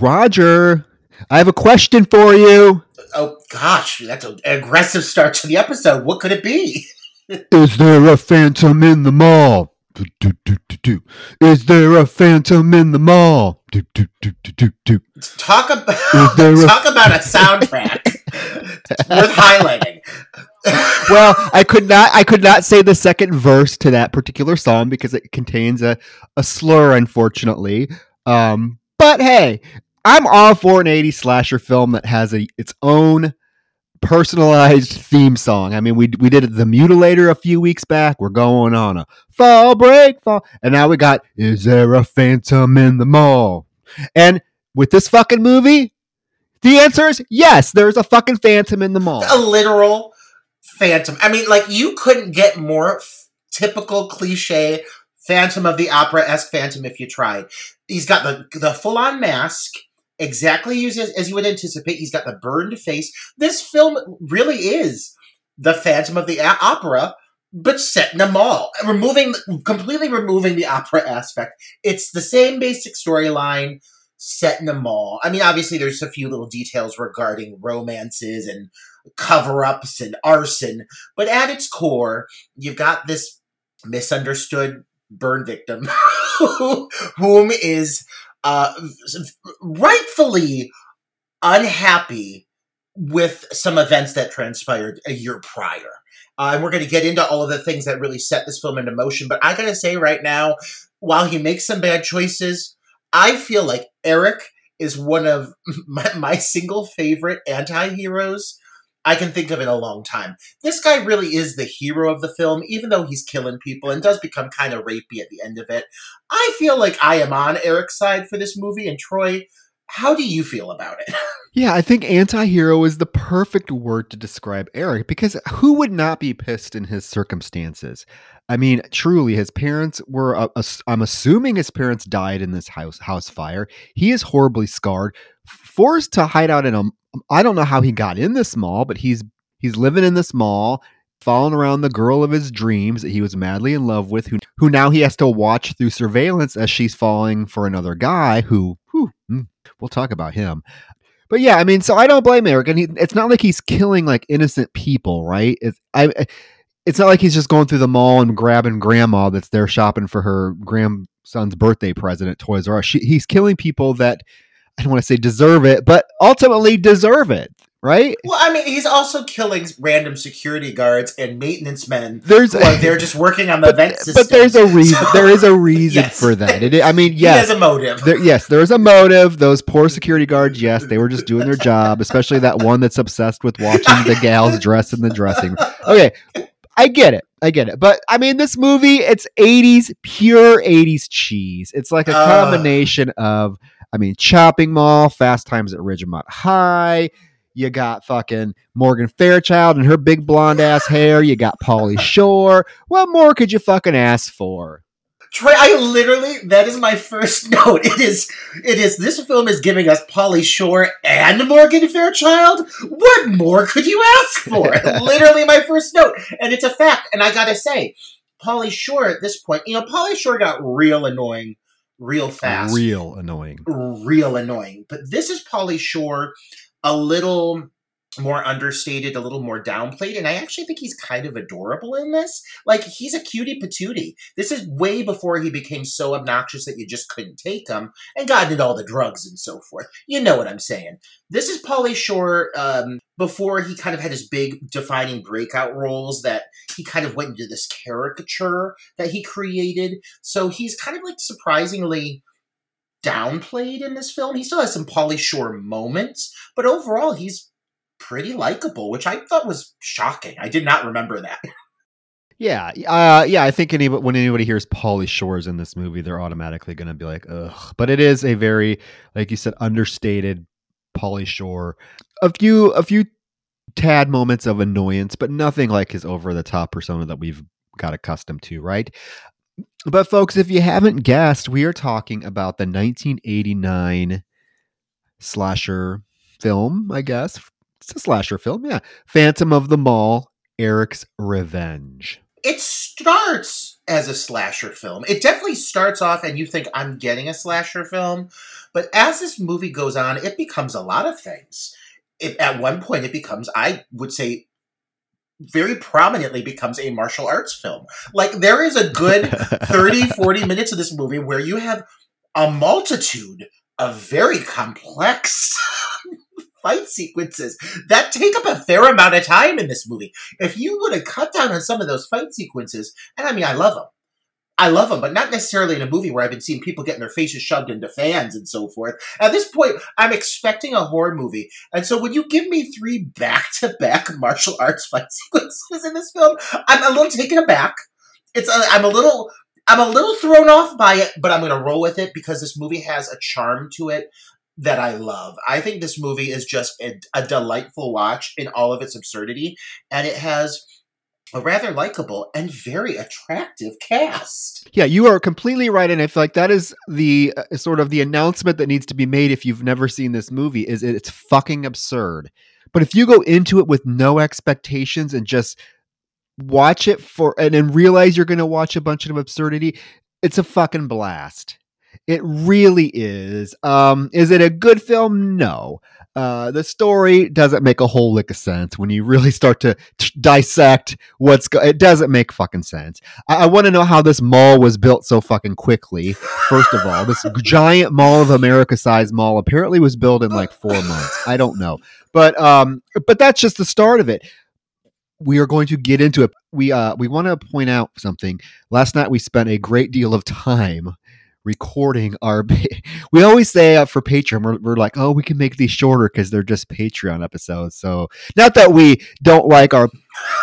Roger, I have a question for you. Oh gosh, that's an aggressive start to the episode. What could it be? Is there a phantom in the mall? Do, do, do, do, do. Is there a phantom in the mall? Do, do, do, do, do. Talk about there a- talk about a soundtrack worth highlighting. Well, I could not I could not say the second verse to that particular song because it contains a, a slur, unfortunately. Um, but hey, I'm all for an 80s slasher film that has a its own personalized theme song. I mean, we we did the Mutilator a few weeks back. We're going on a fall break fall, and now we got Is there a phantom in the mall? And with this fucking movie, the answer is yes. There's a fucking phantom in the mall. a literal phantom. I mean, like you couldn't get more f- typical cliche Phantom of the Opera esque Phantom if you tried. He's got the the full on mask, exactly as, as you would anticipate. He's got the burned face. This film really is the Phantom of the A- Opera. But set in a mall, removing completely removing the opera aspect. It's the same basic storyline set in a mall. I mean, obviously, there's a few little details regarding romances and cover ups and arson. But at its core, you've got this misunderstood burn victim whom is uh, rightfully unhappy with some events that transpired a year prior. Uh, and we're going to get into all of the things that really set this film into motion. But I got to say right now, while he makes some bad choices, I feel like Eric is one of my, my single favorite anti heroes I can think of in a long time. This guy really is the hero of the film, even though he's killing people and does become kind of rapey at the end of it. I feel like I am on Eric's side for this movie. And Troy, how do you feel about it? Yeah, I think anti-hero is the perfect word to describe Eric because who would not be pissed in his circumstances? I mean, truly, his parents were. Uh, I'm assuming his parents died in this house house fire. He is horribly scarred, forced to hide out in a. I don't know how he got in this mall, but he's he's living in this mall, following around the girl of his dreams that he was madly in love with, who who now he has to watch through surveillance as she's falling for another guy. Who, whew, mm, we'll talk about him. But yeah, I mean, so I don't blame Eric, and he, it's not like he's killing like innocent people, right? It's I, it's not like he's just going through the mall and grabbing grandma that's there shopping for her grandson's birthday present at Toys R Us. She, he's killing people that I don't want to say deserve it, but ultimately deserve it, right? well, I mean, he's also killing random security guards and maintenance men There's are there just working on the but, vent system. but there's a reason. there is a reason Yes. for that. It, I mean, He yes, has a motive. There, yes, there is a motive. Those poor security guards, yes, they were just doing their job, especially that one that's obsessed with watching the gals dress in the dressing room. Okay, I get it. I get it. But I mean, this movie, it's 80s, pure 80s cheese. It's like a combination of, I mean, Chopping Mall, Fast Times at Ridgemont High. You got fucking Morgan Fairchild and her big blonde ass hair. You got Pauly Shore. What more could you fucking ask for? Troy, I literally that is my first note. It is it is this film is giving us Pauly Shore and Morgan Fairchild. What more could you ask for? literally my first note. And it's a fact. And I gotta say, Pauly Shore at this point, you know, Pauly Shore got real annoying real fast. Real annoying. real annoying. But this is Pauly Shore a little more understated, a little more downplayed, and I actually think he's kind of adorable in this. Like he's a cutie patootie. This is way before he became so obnoxious that you just couldn't take him and got into all the drugs and so forth. You know what I'm saying? This is Pauly Shore um, before he kind of had his big defining breakout roles that he kind of went into this caricature that he created. So he's kind of like surprisingly downplayed in this film. He still has some Pauly Shore moments, but overall he's pretty likable, which I thought was shocking. I did not remember that. Yeah, uh, yeah. I think when anybody hears Pauly Shores in this movie, they're automatically going to be like, "Ugh." But it is a very, like you said, understated Pauly Shore. A few, a few tad moments of annoyance, but nothing like his over the top persona that we've got accustomed to, right? But folks, if you haven't guessed, we are talking about the 1989 slasher film. I guess it's a slasher film, yeah. Phantom of the Mall, Eric's Revenge it starts as a slasher film. It definitely starts off and you think I'm getting a slasher film, but as this movie goes on, it becomes a lot of things. It, at one point, it becomes, I would say, very prominently becomes a martial arts film. Like, there is a good 30, 40 minutes of this movie where you have a multitude of very complex fight sequences that take up a fair amount of time in this movie. If you would have cut down on some of those fight sequences, and I mean, I love them. I love them, but not necessarily in a movie where I've been seeing people getting their faces shoved into fans and so forth. At this point, I'm expecting a horror movie. And so when you give me three back to back martial arts fight sequences in this film, I'm a little taken aback. It's a, I'm a little I'm a little thrown off by it, but I'm going to roll with it because this movie has a charm to it that I love. I think this movie is just a, a delightful watch in all of its absurdity, and it has a rather likable and very attractive cast. Yeah, you are completely right, and I feel like that is the uh, sort of the announcement that needs to be made if you've never seen this movie. Is it's fucking absurd, but if you go into it with no expectations and just watch it for and then realize you're going to watch a bunch of absurdity, it's a fucking blast. It really is. Um, is it a good film? No. Uh, the story doesn't make a whole lick of sense when you really start to t- dissect what's go- it doesn't make fucking sense. I, I want to know how this mall was built so fucking quickly. First of all, this giant Mall of America size mall apparently was built in like four months. I don't know, but um, but that's just the start of it. We are going to get into it. We uh we want to point out something. Last night we spent a great deal of time recording our we always say uh, for patreon we're, we're, like oh we can make these shorter because they're just patreon episodes. So not that we don't like our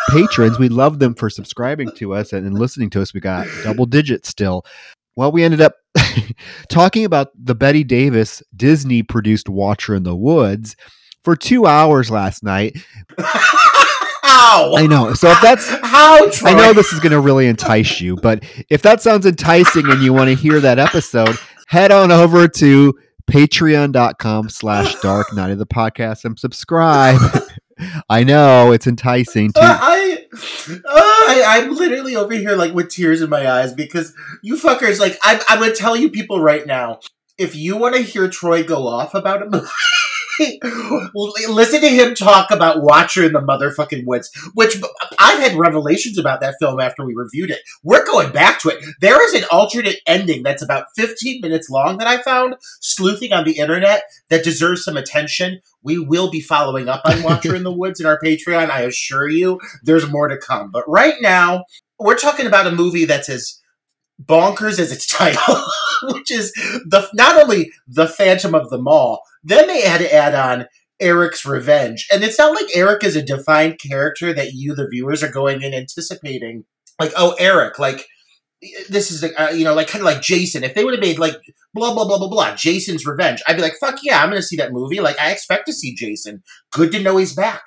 patrons we love them for subscribing to us and, and listening to us. We got double digits still. Well we ended up talking about the Bette Davis disney produced watcher in the woods for two hours last night How? I know. So if that's how, Troy? I know this is going to really entice you, but if that sounds enticing and you want to hear that episode, head on over to patreon.com slash dark night of the podcast and subscribe. I know it's enticing to. Uh, I, uh, I, I'm literally over here like with tears in my eyes because you fuckers like I'm. I'm gonna tell you people right now. If you want to hear Troy go off about a movie, listen to him talk about Watcher in the motherfucking woods, which I've had revelations about that film after we reviewed it. We're going back to it. There is an alternate ending that's about 15 minutes long that I found sleuthing on the internet that deserves some attention. We will be following up on Watcher in the Woods in our Patreon. I assure you, there's more to come. But right now, we're talking about a movie that's as bonkers as its title, which is the not only the Phantom of the Mall, then they had to add on Eric's revenge. And it's not like Eric is a defined character that you, the viewers, are going in anticipating. Like, oh, Eric, like, this is, uh, you know, like kind of like Jason. If they would have made like blah, blah, blah, blah, blah, Jason's revenge, I'd be like, fuck yeah, I'm to see that movie. Like, I expect to see Jason. Good to know he's back.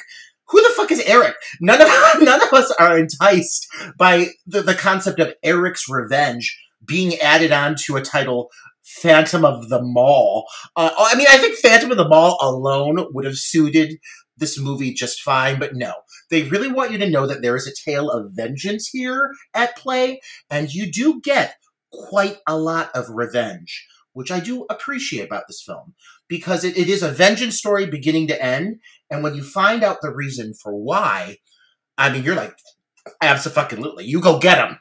Who the fuck is Eric? None of none of us are enticed by the, the concept of Eric's revenge being added on to a title Phantom of the Mall. Uh, I mean, I think Phantom of the Mall alone would have suited this movie just fine, but no. They really want you to know that there is a tale of vengeance here at play, and you do get quite a lot of revenge, which I do appreciate about this film because it, it is a vengeance story beginning to end. And when you find out the reason for why, I mean, you're like, absolutely, you go get him.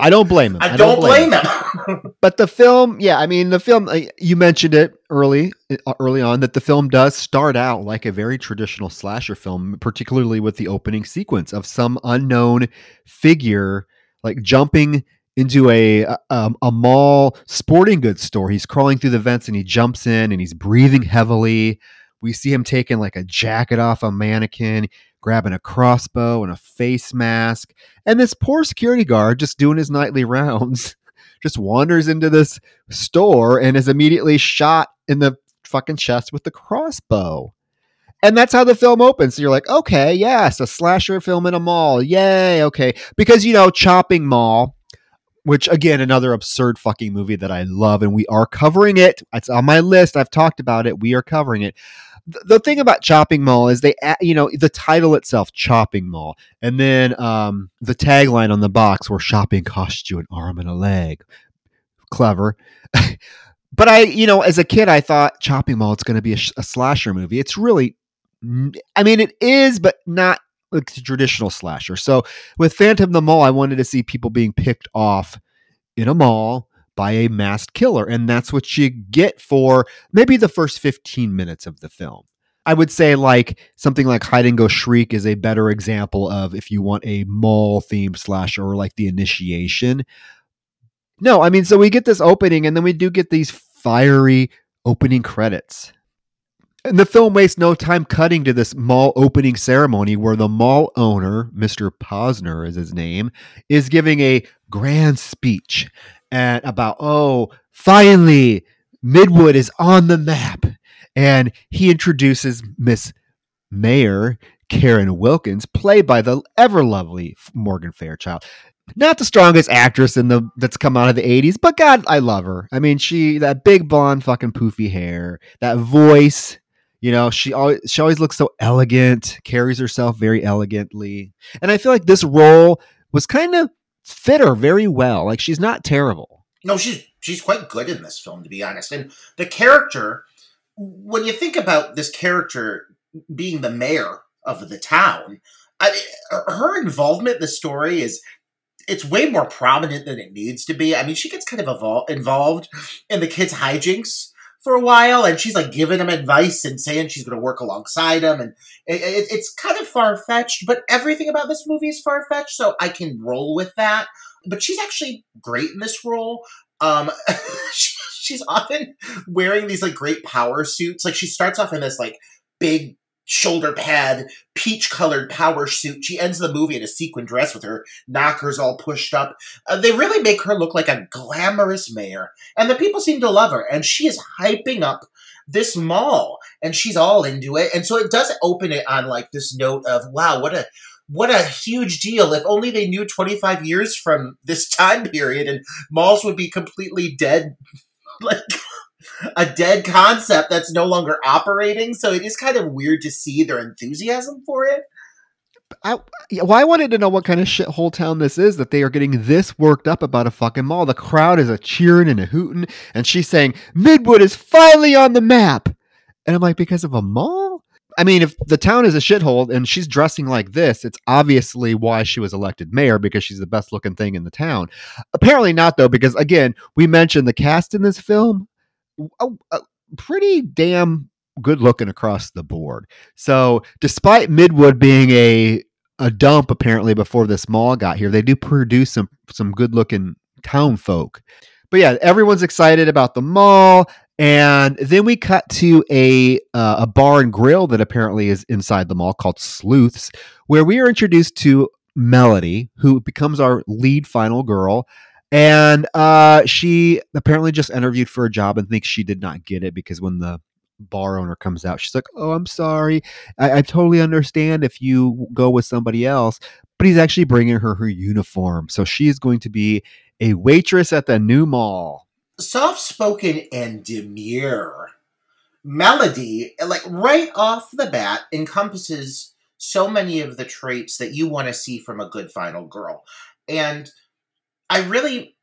I don't blame him. I, I don't, don't, blame, blame him. but the film, yeah, I mean, the film. You mentioned it early, uh, early on that the film does start out like a very traditional slasher film, particularly with the opening sequence of some unknown figure like jumping into a, a, um, a mall sporting goods store. He's crawling through the vents and he jumps in and he's breathing heavily. We see him taking like a jacket off a mannequin, grabbing a crossbow and a face mask. And this poor security guard just doing his nightly rounds just wanders into this store and is immediately shot in the fucking chest with the crossbow. And that's how the film opens. So you're like, okay, yes, a slasher film in a mall. Yay, okay. Because, you know, Chopping Mall, which again, another absurd fucking movie that I love, and we are covering it. It's on my list. I've talked about it. We are covering it. The, thing about Chopping Mall is they, you know, the title itself, Chopping Mall, and then um, the tagline on the box where shopping costs you an arm and a leg. Clever. but I, you know, as a kid, I thought Chopping Mall it's going to be a, a slasher movie. It's really I mean, it is, but not like the traditional slasher. So with Phantom the Mall, I wanted to see people being picked off in a mall by a masked killer. And that's what you get for maybe the first 15 minutes of the film. I would say like something like Hide and Go Shriek is a better example of if you want a mall themed slasher or like the initiation. No, I mean, so we get this opening and then we do get these fiery opening credits. And the film wastes no time cutting to this mall opening ceremony where the mall owner, Mr. Posner is his name, is giving a grand speech and about, oh, finally, Midwood is on the map. And he introduces Miss Mayor Karen Wilkins, played by the ever lovely Morgan Fairchild. Not the strongest actress in the that's come out of the 80s, but God, I love her. I mean, she that big blonde fucking poofy hair, that voice, you know, she always she always looks so elegant, carries herself very elegantly. And I feel like this role was kind of fit her very well. Like she's not terrible. No, she's she's quite good in this film, to be honest. And the character, when you think about this character being the mayor of the town, I mean, her involvement in the story is it's way more prominent than it needs to be. I mean, she gets kind of evol- involved in the kids' hijinks for a while, and she's like giving him advice and saying she's going to work alongside him, and it, it, it's kind of far fetched. But everything about this movie is far fetched, so I can roll with that. But she's actually great in this role. Um, she's often wearing these like great power suits. Like she starts off in this like big shoulder pad, peach colored power suit. She ends the movie in a sequin dress with her knockers all pushed up. Uh, they really make her look like a glamorous mayor, and the people seem to love her. And she is hyping up this mall, and she's all into it. And so it does open it on like this note of wow, what a what a huge deal. If only they knew 25 years from this time period and malls would be completely dead. Like a dead concept that's no longer operating. So it is kind of weird to see their enthusiasm for it. I, well, I wanted to know what kind of shithole town this is that they are getting this worked up about a fucking mall. The crowd is a cheering and a hooting, and she's saying Midwood is finally on the map. And I'm like, because of a mall? I mean, if the town is a shithole and she's dressing like this, it's obviously why she was elected mayor because she's the best looking thing in the town. Apparently not, though, because again, we mentioned the cast in this film a, a pretty damn good looking across the board. So, despite Midwood being a a dump apparently before this mall got here, they do produce some some good looking town folk. But yeah, everyone's excited about the mall. And then we cut to a uh, a bar and grill that apparently is inside the mall called Sleuths, where we are introduced to Melody, who becomes our lead final girl. And uh, she apparently just interviewed for a job and thinks she did not get it because when the bar owner comes out, she's like, "Oh, I'm sorry. I, I totally understand if you go with somebody else." But he's actually bringing her her uniform, so she is going to be a waitress at the new mall. Soft spoken and demure. Melody, like right off the bat, encompasses so many of the traits that you want to see from a good final girl. And I really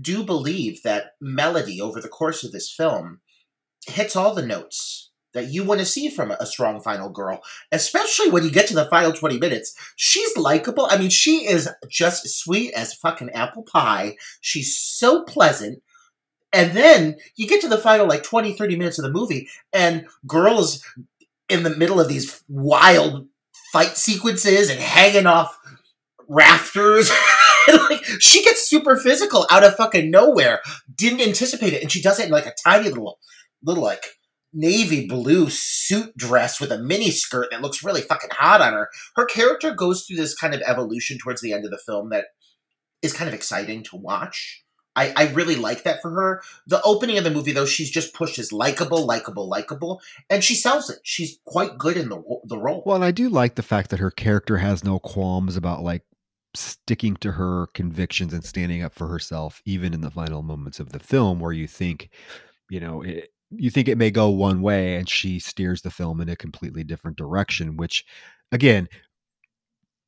do believe that Melody over the course of this film hits all the notes that you want to see from a strong final girl, especially when you get to the final 20 minutes. She's likable. I mean, she is just sweet as fucking apple pie. She's so pleasant. And then you get to the final like 20, 30 minutes of the movie, and girls in the middle of these wild fight sequences and hanging off rafters. like she gets super physical out of fucking nowhere. Didn't anticipate it, and she does it in like a tiny little, little like navy blue suit dress with a mini skirt that looks really fucking hot on her. Her character goes through this kind of evolution towards the end of the film that is kind of exciting to watch. I, I really like that for her. The opening of the movie, though, she's just pushed as likable, likable, likable, and she sells it. She's quite good in the the role. Well, and I do like the fact that her character has no qualms about like sticking to her convictions and standing up for herself, even in the final moments of the film, where you think, you know, it, you think it may go one way, and she steers the film in a completely different direction. Which, again,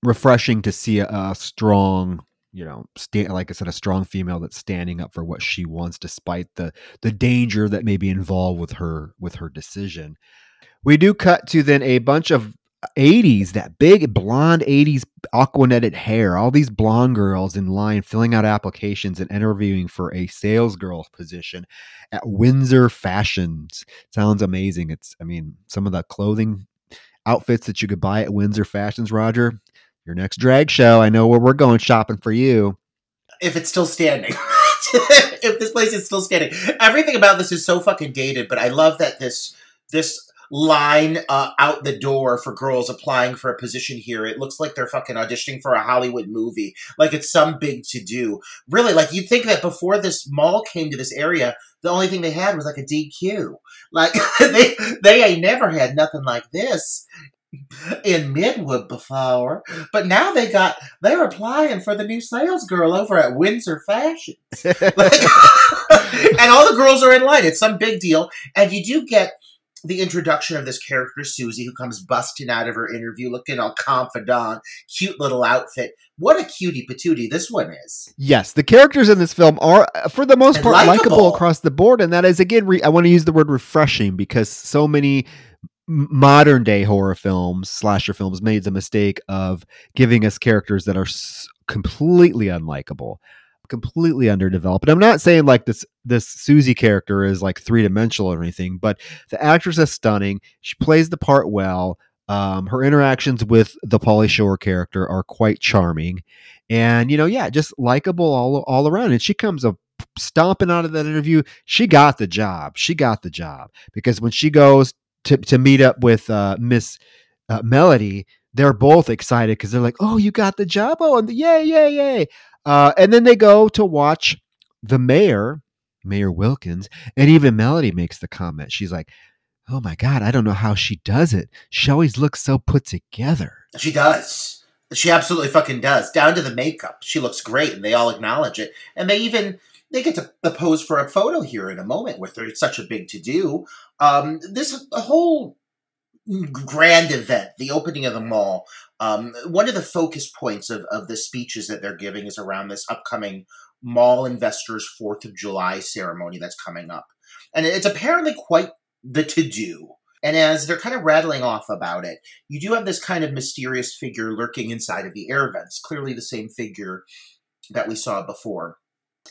refreshing to see a, a strong you know, stand, like I said, a strong female that's standing up for what she wants, despite the the danger that may be involved with her with her decision. We do cut to then a bunch of 80s, that big blonde 80s aquanetted hair, all these blonde girls in line filling out applications and interviewing for a sales girl position at Windsor Fashions. Sounds amazing. It's, I mean, some of the clothing outfits that you could buy at Windsor Fashions, Roger, your next drag show. I know where we're going shopping for you. If it's still standing. if this place is still standing. Everything about this is so fucking dated, but I love that this this line uh, out the door for girls applying for a position here. It looks like they're fucking auditioning for a Hollywood movie. Like it's some big to do. Really, like you'd think that before this mall came to this area, the only thing they had was like a DQ. Like they they ain't never had nothing like this in Midwood before, but now they got they're applying for the new sales girl over at Windsor Fashions, like, and all the girls are in line. It's some big deal, and you do get the introduction of this character Susie, who comes busting out of her interview, looking all confidant, cute little outfit. What a cutie patootie this one is! Yes, the characters in this film are, for the most part, likable across the board, and that is again, re- I want to use the word refreshing because so many modern day horror films, slasher films, made the mistake of giving us characters that are s- completely unlikable, completely underdeveloped. And I'm not saying like this this Susie character is like three dimensional or anything, but the actress is stunning. She plays the part well. Um, her interactions with the Pauly Shore character are quite charming, and you know, yeah, just likable all all around. And she comes up stomping out of that interview. She got the job. She got the job because when she goes to to meet up with uh, Miss uh, Melody, they're both excited because they're like, "Oh, you got the job! Oh, and yay, yay, yay!" Uh, and then they go to watch the mayor, Mayor Wilkins, and even Melody makes the comment. She's like, "Oh my god, I don't know how she does it. She always looks so put together." She does. She absolutely fucking does. Down to the makeup, she looks great, and they all acknowledge it. And they even they get to pose for a photo here in a moment with her. It's such a big to do. Um, this whole grand event, the opening of the mall, um, one of the focus points of, of the speeches that they're giving is around this upcoming mall investors' Fourth of July ceremony that's coming up, and it's apparently quite the to do. And as they're kind of rattling off about it, you do have this kind of mysterious figure lurking inside of the air vents, clearly the same figure that we saw before.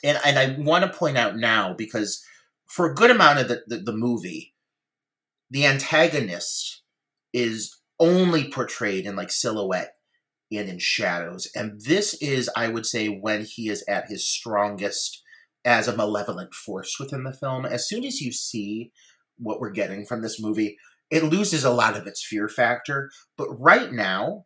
And and I want to point out now because for a good amount of the, the, the movie, the antagonist is only portrayed in like silhouette and in shadows. And this is, I would say, when he is at his strongest as a malevolent force within the film. As soon as you see what we're getting from this movie, it loses a lot of its fear factor. But right now,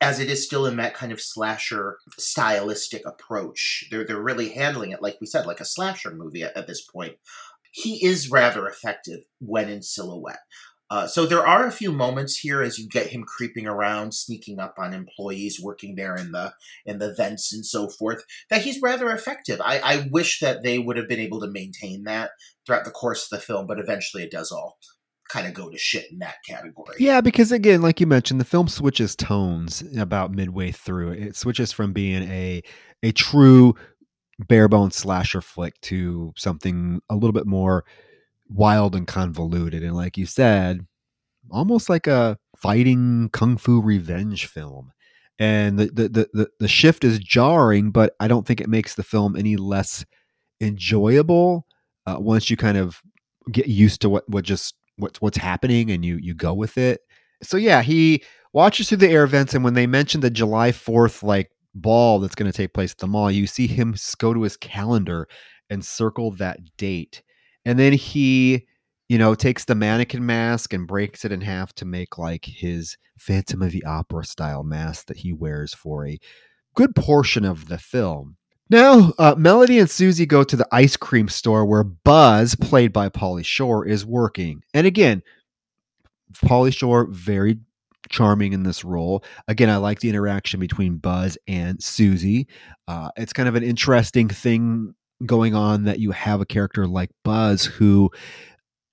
as it is still in that kind of slasher stylistic approach, they're they're really handling it like we said, like a slasher movie at, at this point he is rather effective when in silhouette. Uh, so there are a few moments here as you get him creeping around, sneaking up on employees working there in the in the vents and so forth. That he's rather effective. I, I wish that they would have been able to maintain that throughout the course of the film, but eventually it does all kind of go to shit in that category. Yeah, because again, like you mentioned, the film switches tones about midway through. It switches from being a a true bare bones slasher flick to something a little bit more wild and convoluted. And like you said, almost like a fighting kung fu revenge film. And the, the, the, the shift is jarring, but I don't think it makes the film any less enjoyable uh, once you kind of get used to what, what just what, what's happening and you you go with it. So yeah, he watches through the air vents, and when they mention the July Fourth like ball that's going to take place at the mall, you see him go to his calendar and circle that date. And then he you know, takes the mannequin mask and breaks it in half to make like his Phantom of the Opera style mask that he wears for a good portion of the film. Now, uh, Melody and Susie go to the ice cream store where Buzz, played by Pauly Shore, is working. And again, Pauly Shore, very charming in this role. Again, I like the interaction between Buzz and Susie. Uh, it's kind of an interesting thing going on that you have a character like Buzz who,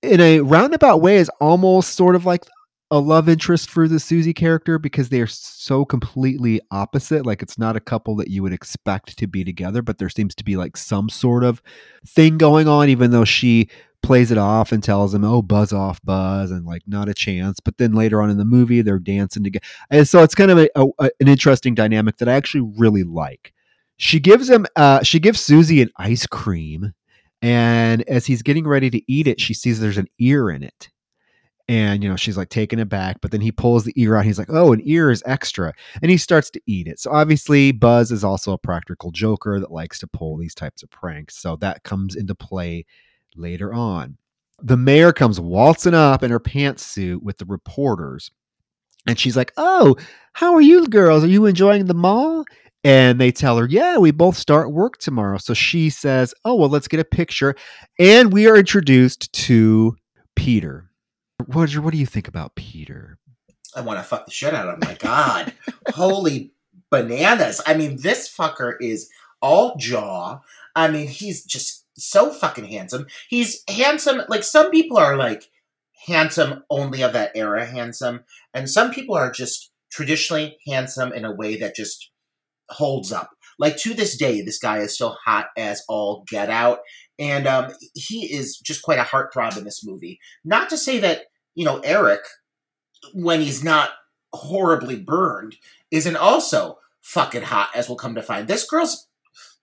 in a roundabout way, is almost sort of like a love interest for the Susie character because they are so completely opposite. Like it's not a couple that you would expect to be together, but there seems to be like some sort of thing going on, even though she plays it off and tells him, "Oh, buzz off, buzz," and like not a chance. But then later on in the movie, they're dancing together, and so it's kind of a, a, an interesting dynamic that I actually really like. She gives him, uh, she gives Susie an ice cream, and as he's getting ready to eat it, she sees there's an ear in it. And you know she's like taking it back, but then he pulls the ear out. He's like, "Oh, an ear is extra," and he starts to eat it. So obviously, Buzz is also a practical joker that likes to pull these types of pranks. So that comes into play later on. The mayor comes waltzing up in her pantsuit with the reporters. And she's like, Oh, how are you girls? Are you enjoying the mall? And they tell her, Yeah, we both start work tomorrow. So she says, Oh, well, let's get a picture. And we are introduced to Peter. Roger, what do you think about Peter? I want to fuck the shit out of. My God. Holy bananas. I mean, this fucker is all jaw. I mean, he's just so fucking handsome. He's handsome. Like some people are like handsome only of that era handsome, and some people are just traditionally handsome in a way that just holds up. Like to this day, this guy is still hot as all get out, and um, he is just quite a heartthrob in this movie. Not to say that you know Eric, when he's not horribly burned, isn't also fucking hot, as we'll come to find. This girl's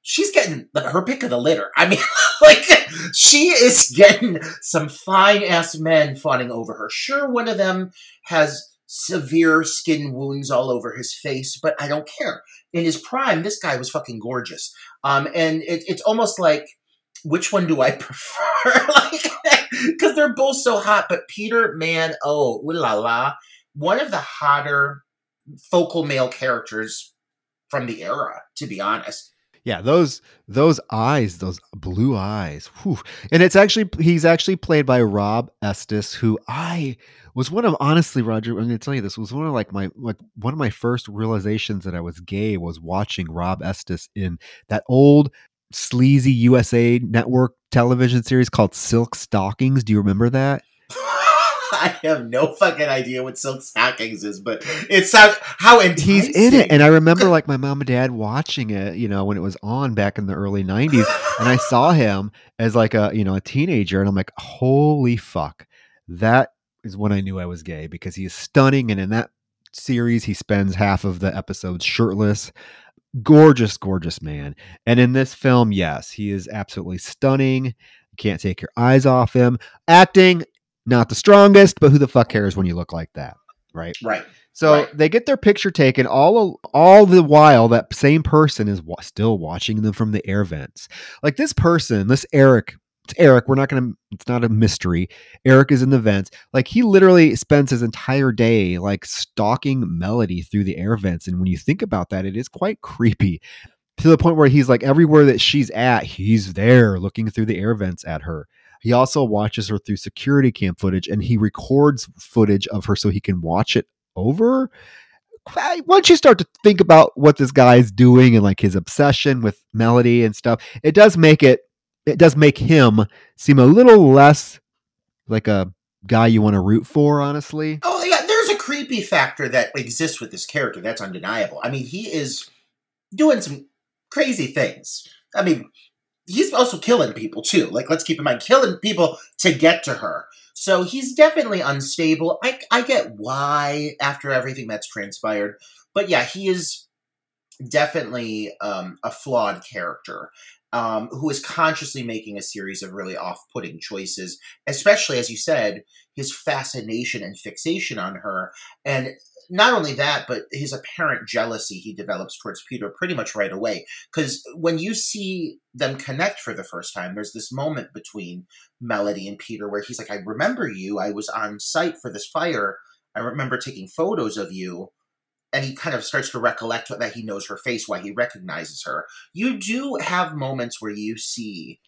she's getting her pick of the litter. I mean, like she is getting some fine ass men fawning over her. Sure, one of them has severe skin wounds all over his face, but I don't care. In his prime, this guy was fucking gorgeous. Um, and it, it's almost like, which one do I prefer? like, because they're both so hot. But Peter, man, oh, ooh la la, one of the hotter focal male characters from the era, to be honest. Yeah, those those eyes, those blue eyes. Whew. And it's actually he's actually played by Rob Estes, who I was one of honestly, Roger, I'm gonna tell you this was one of like my like one of my first realizations that I was gay was watching Rob Estes in that old sleazy USA network television series called Silk Stockings. Do you remember that? I have no fucking idea what Silk Stockings is, but it sounds how enticing. He's in it, and I remember like my mom and dad watching it, you know, when it was on back in the early '90s, and I saw him as like a you know a teenager, and I'm like, holy fuck, that is when I knew I was gay because he is stunning, and in that series, he spends half of the episodes shirtless. Gorgeous, gorgeous man. And in this film, yes, he is absolutely stunning. can't take your eyes off him. Acting, not the strongest, but who the fuck cares when you look like that, right? Right. So Right. they get their picture taken all all the while that same person is wa- still watching them from the air vents. Like this person, this Eric, it's Eric. We're not gonna. It's not a mystery. Eric is in the vents. Like he literally spends his entire day like stalking Melody through the air vents. And when you think about that, it is quite creepy. To the point where he's like everywhere that she's at, he's there looking through the air vents at her. He also watches her through security cam footage and he records footage of her so he can watch it over. Once you start to think about what this guy is doing and like his obsession with melody and stuff, it does make it it does make him seem a little less like a guy you want to root for, honestly. Oh yeah, there's a creepy factor that exists with this character. That's undeniable. I mean, he is doing some crazy things. I mean, he's also killing people too. Like, let's keep in mind, killing people to get to her. So he's definitely unstable. I I get why after everything that's transpired, but yeah, he is definitely um, a flawed character. Um, who is consciously making a series of really off-putting choices, especially as you said, his fascination and fixation on her. And not only that, but his apparent jealousy he develops towards Peter pretty much right away. Because when you see them connect for the first time, there's this moment between Melody and Peter where he's like, I remember you. I was on site for this fire. I remember taking photos of you. And he kind of starts to recollect that he knows her face, why he recognizes her. You do have moments where you see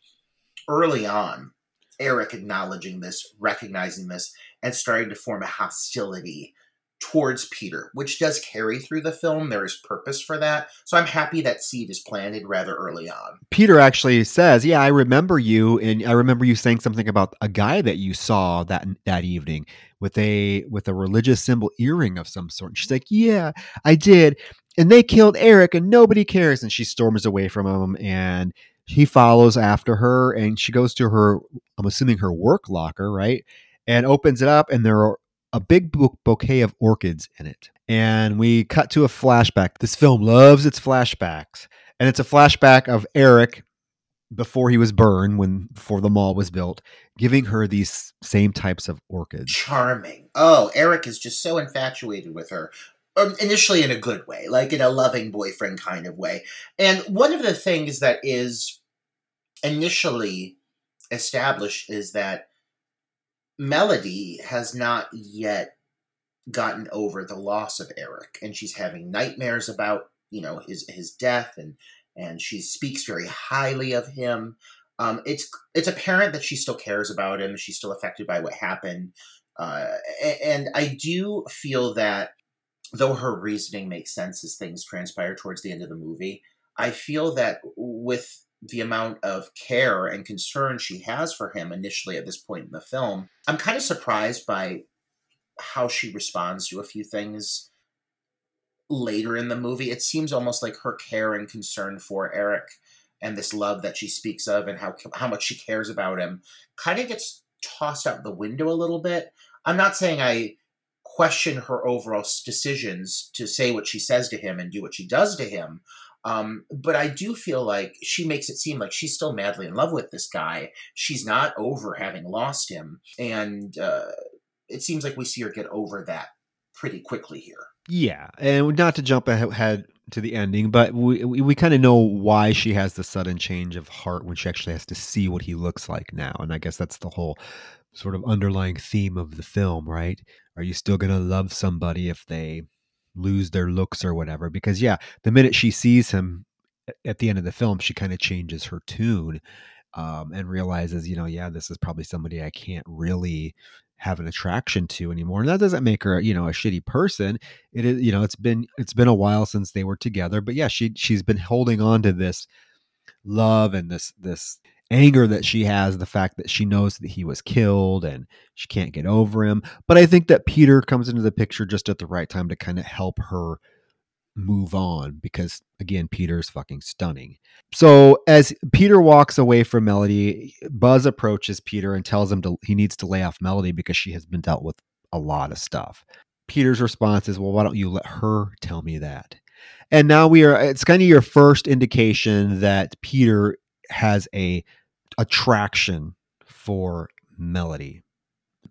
early on Eric acknowledging this, recognizing this, and starting to form a hostility towards Peter, which does carry through the film. There is purpose for that. So I'm happy that seed is planted rather early on. Peter actually says, "Yeah, I remember you and I remember you saying something about a guy that you saw that that evening with a with a religious symbol earring of some sort." And she's like, "Yeah, I did." And they killed Eric and nobody cares and she storms away from him and he follows after her and she goes to her I'm assuming her work locker, right? And opens it up and there are a big bouquet of orchids in it. And we cut to a flashback. This film loves its flashbacks. And it's a flashback of Eric before he was burned, when before the mall was built, giving her these same types of orchids. Charming. Oh, Eric is just so infatuated with her. Um, initially, in a good way, like in a loving boyfriend kind of way. And one of the things that is initially established is that Melody has not yet gotten over the loss of Eric, and she's having nightmares about you know his his death, and and she speaks very highly of him. Um, it's it's apparent that she still cares about him. She's still affected by what happened, uh, and I do feel that though her reasoning makes sense as things transpire towards the end of the movie, I feel that with the amount of care and concern she has for him initially at this point in the film. I'm kind of surprised by how she responds to a few things later in the movie. It seems almost like her care and concern for Eric and this love that she speaks of and how how much she cares about him kind of gets tossed out the window a little bit. I'm not saying I question her overall decisions to say what she says to him and do what she does to him. Um, but I do feel like she makes it seem like she's still madly in love with this guy. She's not over having lost him. And uh, it seems like we see her get over that pretty quickly here. Yeah. And not to jump ahead to the ending, but we, we, we kind of know why she has the sudden change of heart when she actually has to see what he looks like now. And I guess that's the whole sort of underlying theme of the film, right? Are you still going to love somebody if they lose their looks or whatever. Because yeah, the minute she sees him at the end of the film, she kind of changes her tune um, and realizes, you know, yeah, this is probably somebody I can't really have an attraction to anymore. And that doesn't make her, you know, a shitty person. It is, you know, it's been it's been a while since they were together, but yeah, she she's been holding on to this love and this this anger that she has, the fact that she knows that he was killed and she can't get over him. But I think that Peter comes into the picture just at the right time to kind of help her move on because again Peter is fucking stunning. So as Peter walks away from Melody, Buzz approaches Peter and tells him to, he needs to lay off Melody because she has been dealt with a lot of stuff. Peter's response is, "Well, why don't you let her tell me that?" And now we are it's kind of your first indication that Peter has a attraction for melody.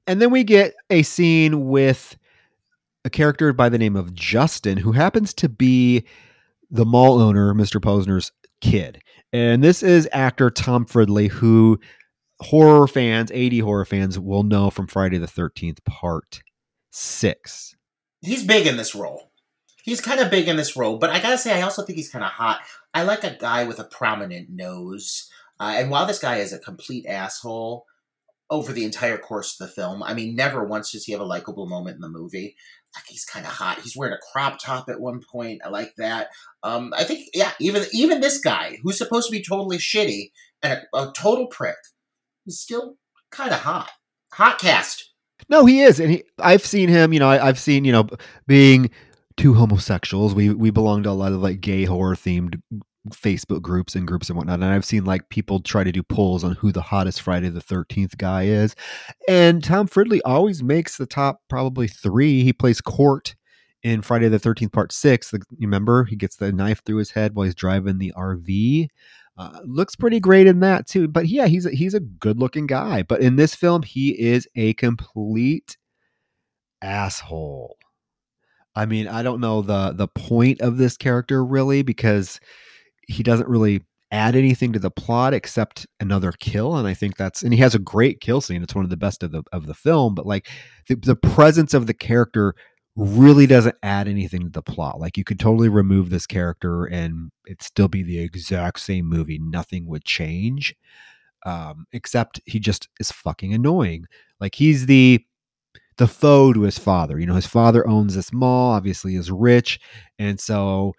And then we get a scene with a character by the name of Justin, who happens to be the mall owner, Mr. Posner's kid. And this is actor Tom Fridley, who horror fans, 80 horror fans, will know from Friday the 13th, part six. He's big in this role. He's kind of big in this role, but I gotta say, I also think he's kind of hot. I like a guy with a prominent nose. Uh, and while this guy is a complete asshole over the entire course of the film, I mean, never once does he have a likable moment in the movie. Like he's kind of hot. He's wearing a crop top at one point. I like that. Um, I think, yeah, even even this guy who's supposed to be totally shitty and a, a total prick is still kind of hot. Hot cast. No, he is, and he, I've seen him. You know, I, I've seen you know being two homosexuals. We we belong to a lot of like gay horror themed Facebook groups and groups and whatnot. And I've seen like people try to do polls on who the hottest Friday the 13th guy is. And Tom Fridley always makes the top probably three. He plays Cort in Friday the 13th, part six. The, you remember he gets the knife through his head while he's driving the RV. Uh, looks pretty great in that too. But yeah, he's a, he's a good looking guy. But in this film, he is a complete asshole. I mean, I don't know the the point of this character really because he doesn't really add anything to the plot except another kill and i think that's and he has a great kill scene. It's one of the best of the of the film but like the, the presence of the character really doesn't add anything to the plot. Like you could totally remove this character and it'd still be the exact same movie. Nothing would change um except he just is fucking annoying. Like he's the the foe to his father. You know his father owns this mall obviously is rich and so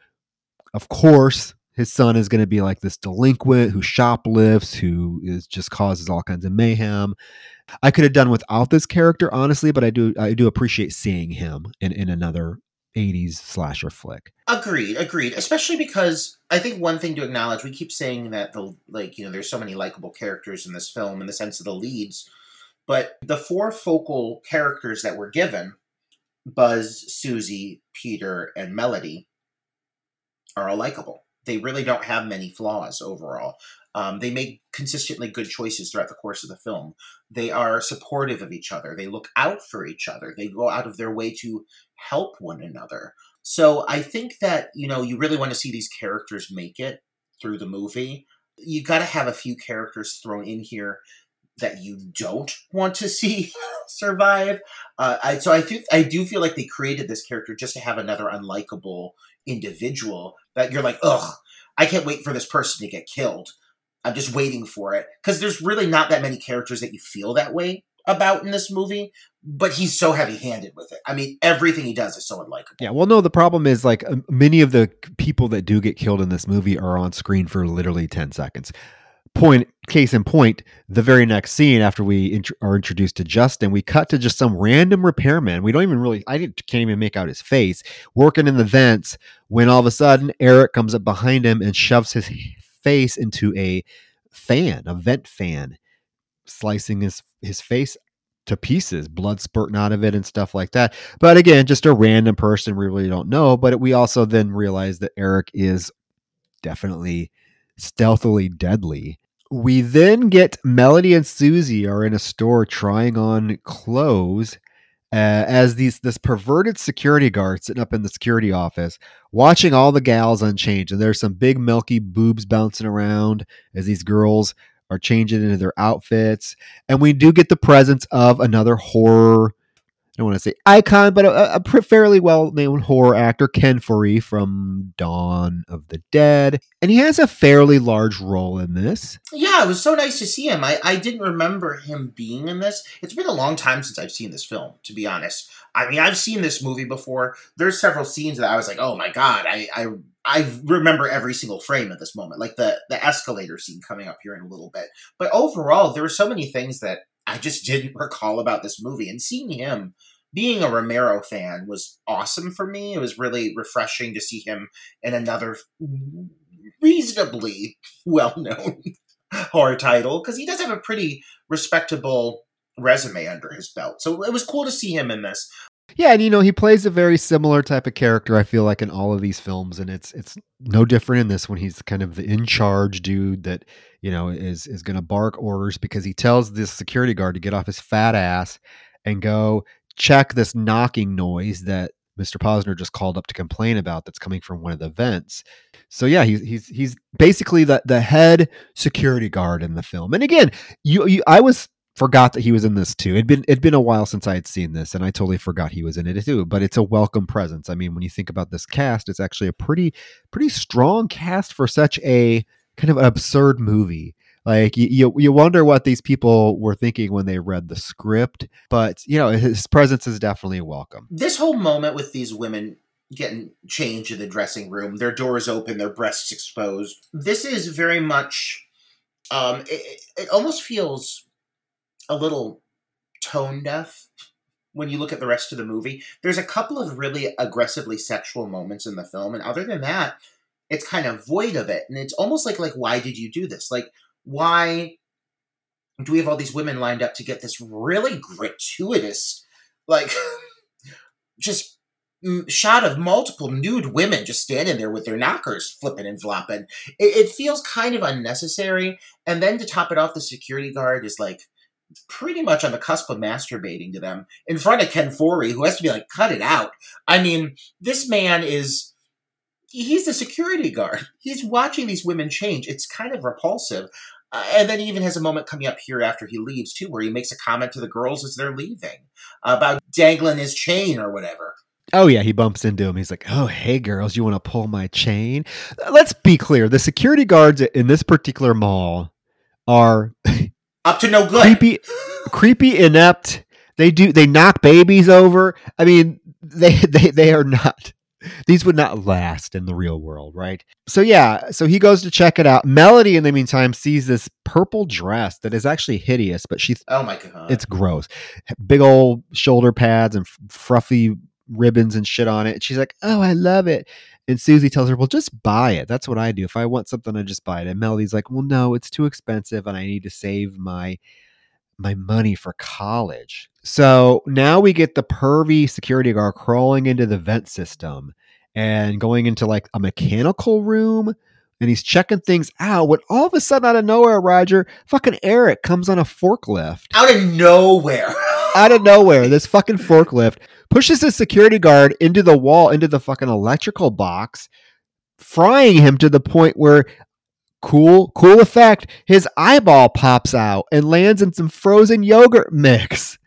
of course his son is going to be like this delinquent who shoplifts, who is just causes all kinds of mayhem. I could have done without this character, honestly, but I do I do appreciate seeing him in, in another 80s slasher flick. Agreed, agreed. Especially because I think one thing to acknowledge, we keep saying that the like, you know, there's so many likable characters in this film in the sense of the leads, but the four focal characters that were given, Buzz, Susie, Peter, and Melody, are all likable they really don't have many flaws overall. Um, they make consistently good choices throughout the course of the film. They are supportive of each other. They look out for each other. They go out of their way to help one another. So I think that, you know, you really want to see these characters make it through the movie. You got to have a few characters thrown in here that you don't want to see survive. Uh, I, so I think I do feel like they created this character just to have another unlikable individual that you're like, ugh, I can't wait for this person to get killed. I'm just waiting for it because there's really not that many characters that you feel that way about in this movie, but he's so heavy-handed with it. I mean, everything he does is so unlikable. Yeah, well, no, the problem is like um, many of the people that do get killed in this movie are on screen for literally ten seconds point case in point the very next scene after we int- are introduced to justin we cut to just some random repairman. We don't even really i can't even make out his face working in the vents when all of a sudden eric comes up behind him and shoves his face into a fan a vent fan slicing his his face to pieces blood spurting out of it and stuff like that. But again just a random person we really don't know but we also then realize that eric is definitely stealthily deadly we then get Melody and Susie are in a store trying on clothes uh, as these this perverted security guard sitting up in the security office watching all the gals unchanged. And there's some big milky boobs bouncing around as these girls are changing into their outfits. And we do get the presence of another horror don't want to say icon, but a, a fairly well known horror actor, Ken Foree from Dawn of the Dead. And he has a fairly large role in this. Yeah, it was so nice to see him. I, I didn't remember him being in this. It's been a long time since I've seen this film, to be honest. I mean, I've seen this movie before. There's several scenes that I was like, oh my God, I, I I remember every single frame at this moment, like the the escalator scene coming up here in a little bit. But overall, there were so many things that I just didn't recall about this movie, and seeing him being a Romero fan was awesome for me. It was really refreshing to see him in another reasonably well known horror title because he does have a pretty respectable resume under his belt. So it was cool to see him in this. Yeah, and you know he plays a very similar type of character. I feel like in all of these films, and it's it's no different in this one. He's kind of the in charge dude that you know is is to bark orders because he tells this security guard to get off his fat ass and go check this knocking noise that Mr. Posner just called up to complain about that's coming from one of the vents. So yeah, he's he's he's basically the the head security guard in the film. And again, you, you I was forgot that he was in this too. It'd been it'd been a while since I had seen this, and I totally forgot he was in it too. But it's a welcome presence. I mean, when you think about this cast, it's actually a pretty pretty strong cast for such a kind of absurd movie. Like you, you, wonder what these people were thinking when they read the script, but you know his presence is definitely welcome. This whole moment with these women getting changed in the dressing room, their doors open, their breasts exposed. This is very much. Um, it, it almost feels a little tone deaf when you look at the rest of the movie. There's a couple of really aggressively sexual moments in the film, and other than that, it's kind of void of it. And it's almost like like why did you do this? Like why do we have all these women lined up to get this really gratuitous, like, just mm, shot of multiple nude women just standing there with their knockers flipping and flopping? It, it feels kind of unnecessary. And then to top it off, the security guard is like pretty much on the cusp of masturbating to them in front of Ken Foree, who has to be like, cut it out. I mean, this man is. He's the security guard. He's watching these women change. It's kind of repulsive. Uh, and then he even has a moment coming up here after he leaves, too, where he makes a comment to the girls as they're leaving about dangling his chain or whatever. Oh yeah, he bumps into him. He's like, "Oh, hey girls, you want to pull my chain?" Let's be clear: the security guards in this particular mall are up to no good. Creepy, creepy, inept. They do. They knock babies over. I mean, they they they are not. These would not last in the real world, right? So yeah, so he goes to check it out. Melody, in the meantime, sees this purple dress that is actually hideous, but she. Oh my god! It's gross. Big old shoulder pads and fruffy ribbons and shit on it. And she's like, "Oh, I love it." And Susie tells her, "Well, just buy it. That's what I do. If I want something, I just buy it." And Melody's like, "Well, no, it's too expensive, and I need to save my my money for college." So now we get the pervy security guard crawling into the vent system and going into like a mechanical room. And he's checking things out when all of a sudden, out of nowhere, Roger, fucking Eric comes on a forklift. Out of nowhere. out of nowhere, this fucking forklift pushes the security guard into the wall, into the fucking electrical box, frying him to the point where cool, cool effect, his eyeball pops out and lands in some frozen yogurt mix.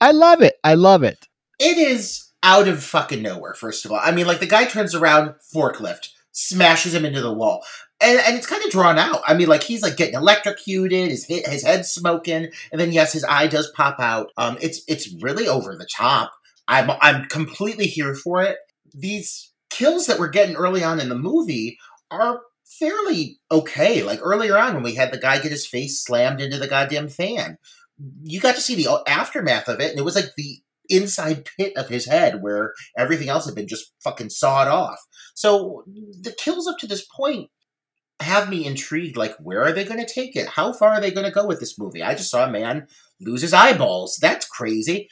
I love it. I love it. It is out of fucking nowhere, first of all. I mean, like the guy turns around, forklift, smashes him into the wall. And, and it's kind of drawn out. I mean, like he's like getting electrocuted, his his head's smoking, and then yes, his eye does pop out. Um, it's it's really over the top. I'm I'm completely here for it. These kills that we're getting early on in the movie are fairly okay. Like earlier on when we had the guy get his face slammed into the goddamn fan, you got to see the aftermath of it, and it was like the inside pit of his head where everything else had been just fucking sawed off. So the kills up to this point have me intrigued. Like, where are they going to take it? How far are they going to go with this movie? I just saw a man lose his eyeballs. That's crazy.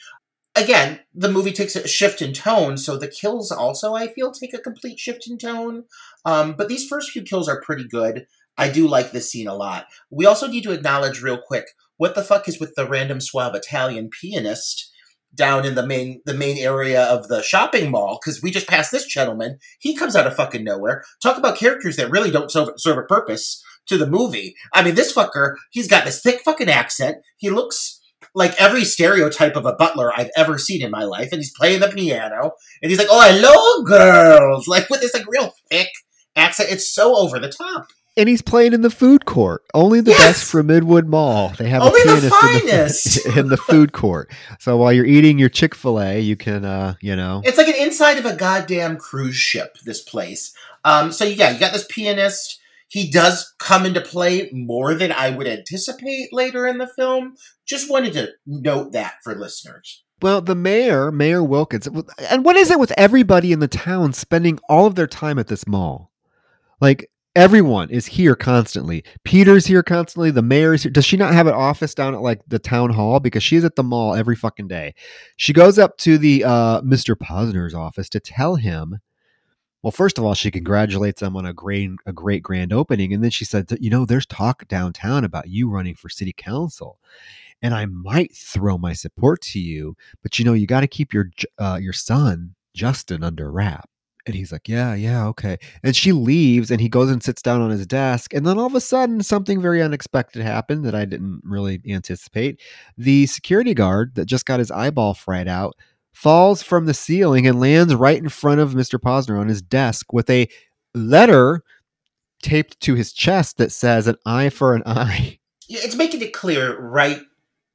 Again, the movie takes a shift in tone, so the kills also, I feel, take a complete shift in tone. Um, but these first few kills are pretty good. I do like this scene a lot. We also need to acknowledge real quick what the fuck is with the random suave Italian pianist down in the main the main area of the shopping mall because we just passed this gentleman. He comes out of fucking nowhere. Talk about characters that really don't serve, serve a purpose to the movie. I mean, this fucker, he's got this thick fucking accent. He looks like every stereotype of a butler I've ever seen in my life, and he's playing the piano, and he's like, "Oh, hello, girls!" Like with this like real thick accent. It's so over the top and he's playing in the food court. Only the yes! best from Midwood Mall. They have Only a pianist the finest. In, the, in the food court. So while you're eating your Chick Fil A, you can, uh, you know, it's like an inside of a goddamn cruise ship. This place. Um, so yeah, you got this pianist. He does come into play more than I would anticipate later in the film. Just wanted to note that for listeners. Well, the mayor, Mayor Wilkins, and what is it with everybody in the town spending all of their time at this mall? Like Everyone is here constantly. Peter's here constantly. The mayor is here. Does she not have an office down at like the town hall? Because she's at the mall every fucking day. She goes up to the uh, Mr. Posner's office to tell him. Well, first of all, she congratulates them on a great, a great grand opening, and then she said, "You know, there's talk downtown about you running for city council, and I might throw my support to you, but you know, you got to keep your uh, your son Justin under wrap." And he's like, Yeah, yeah, okay. And she leaves and he goes and sits down on his desk. And then all of a sudden, something very unexpected happened that I didn't really anticipate. The security guard that just got his eyeball fried out falls from the ceiling and lands right in front of Mr. Posner on his desk with a letter taped to his chest that says an eye for an eye. It's making it clear right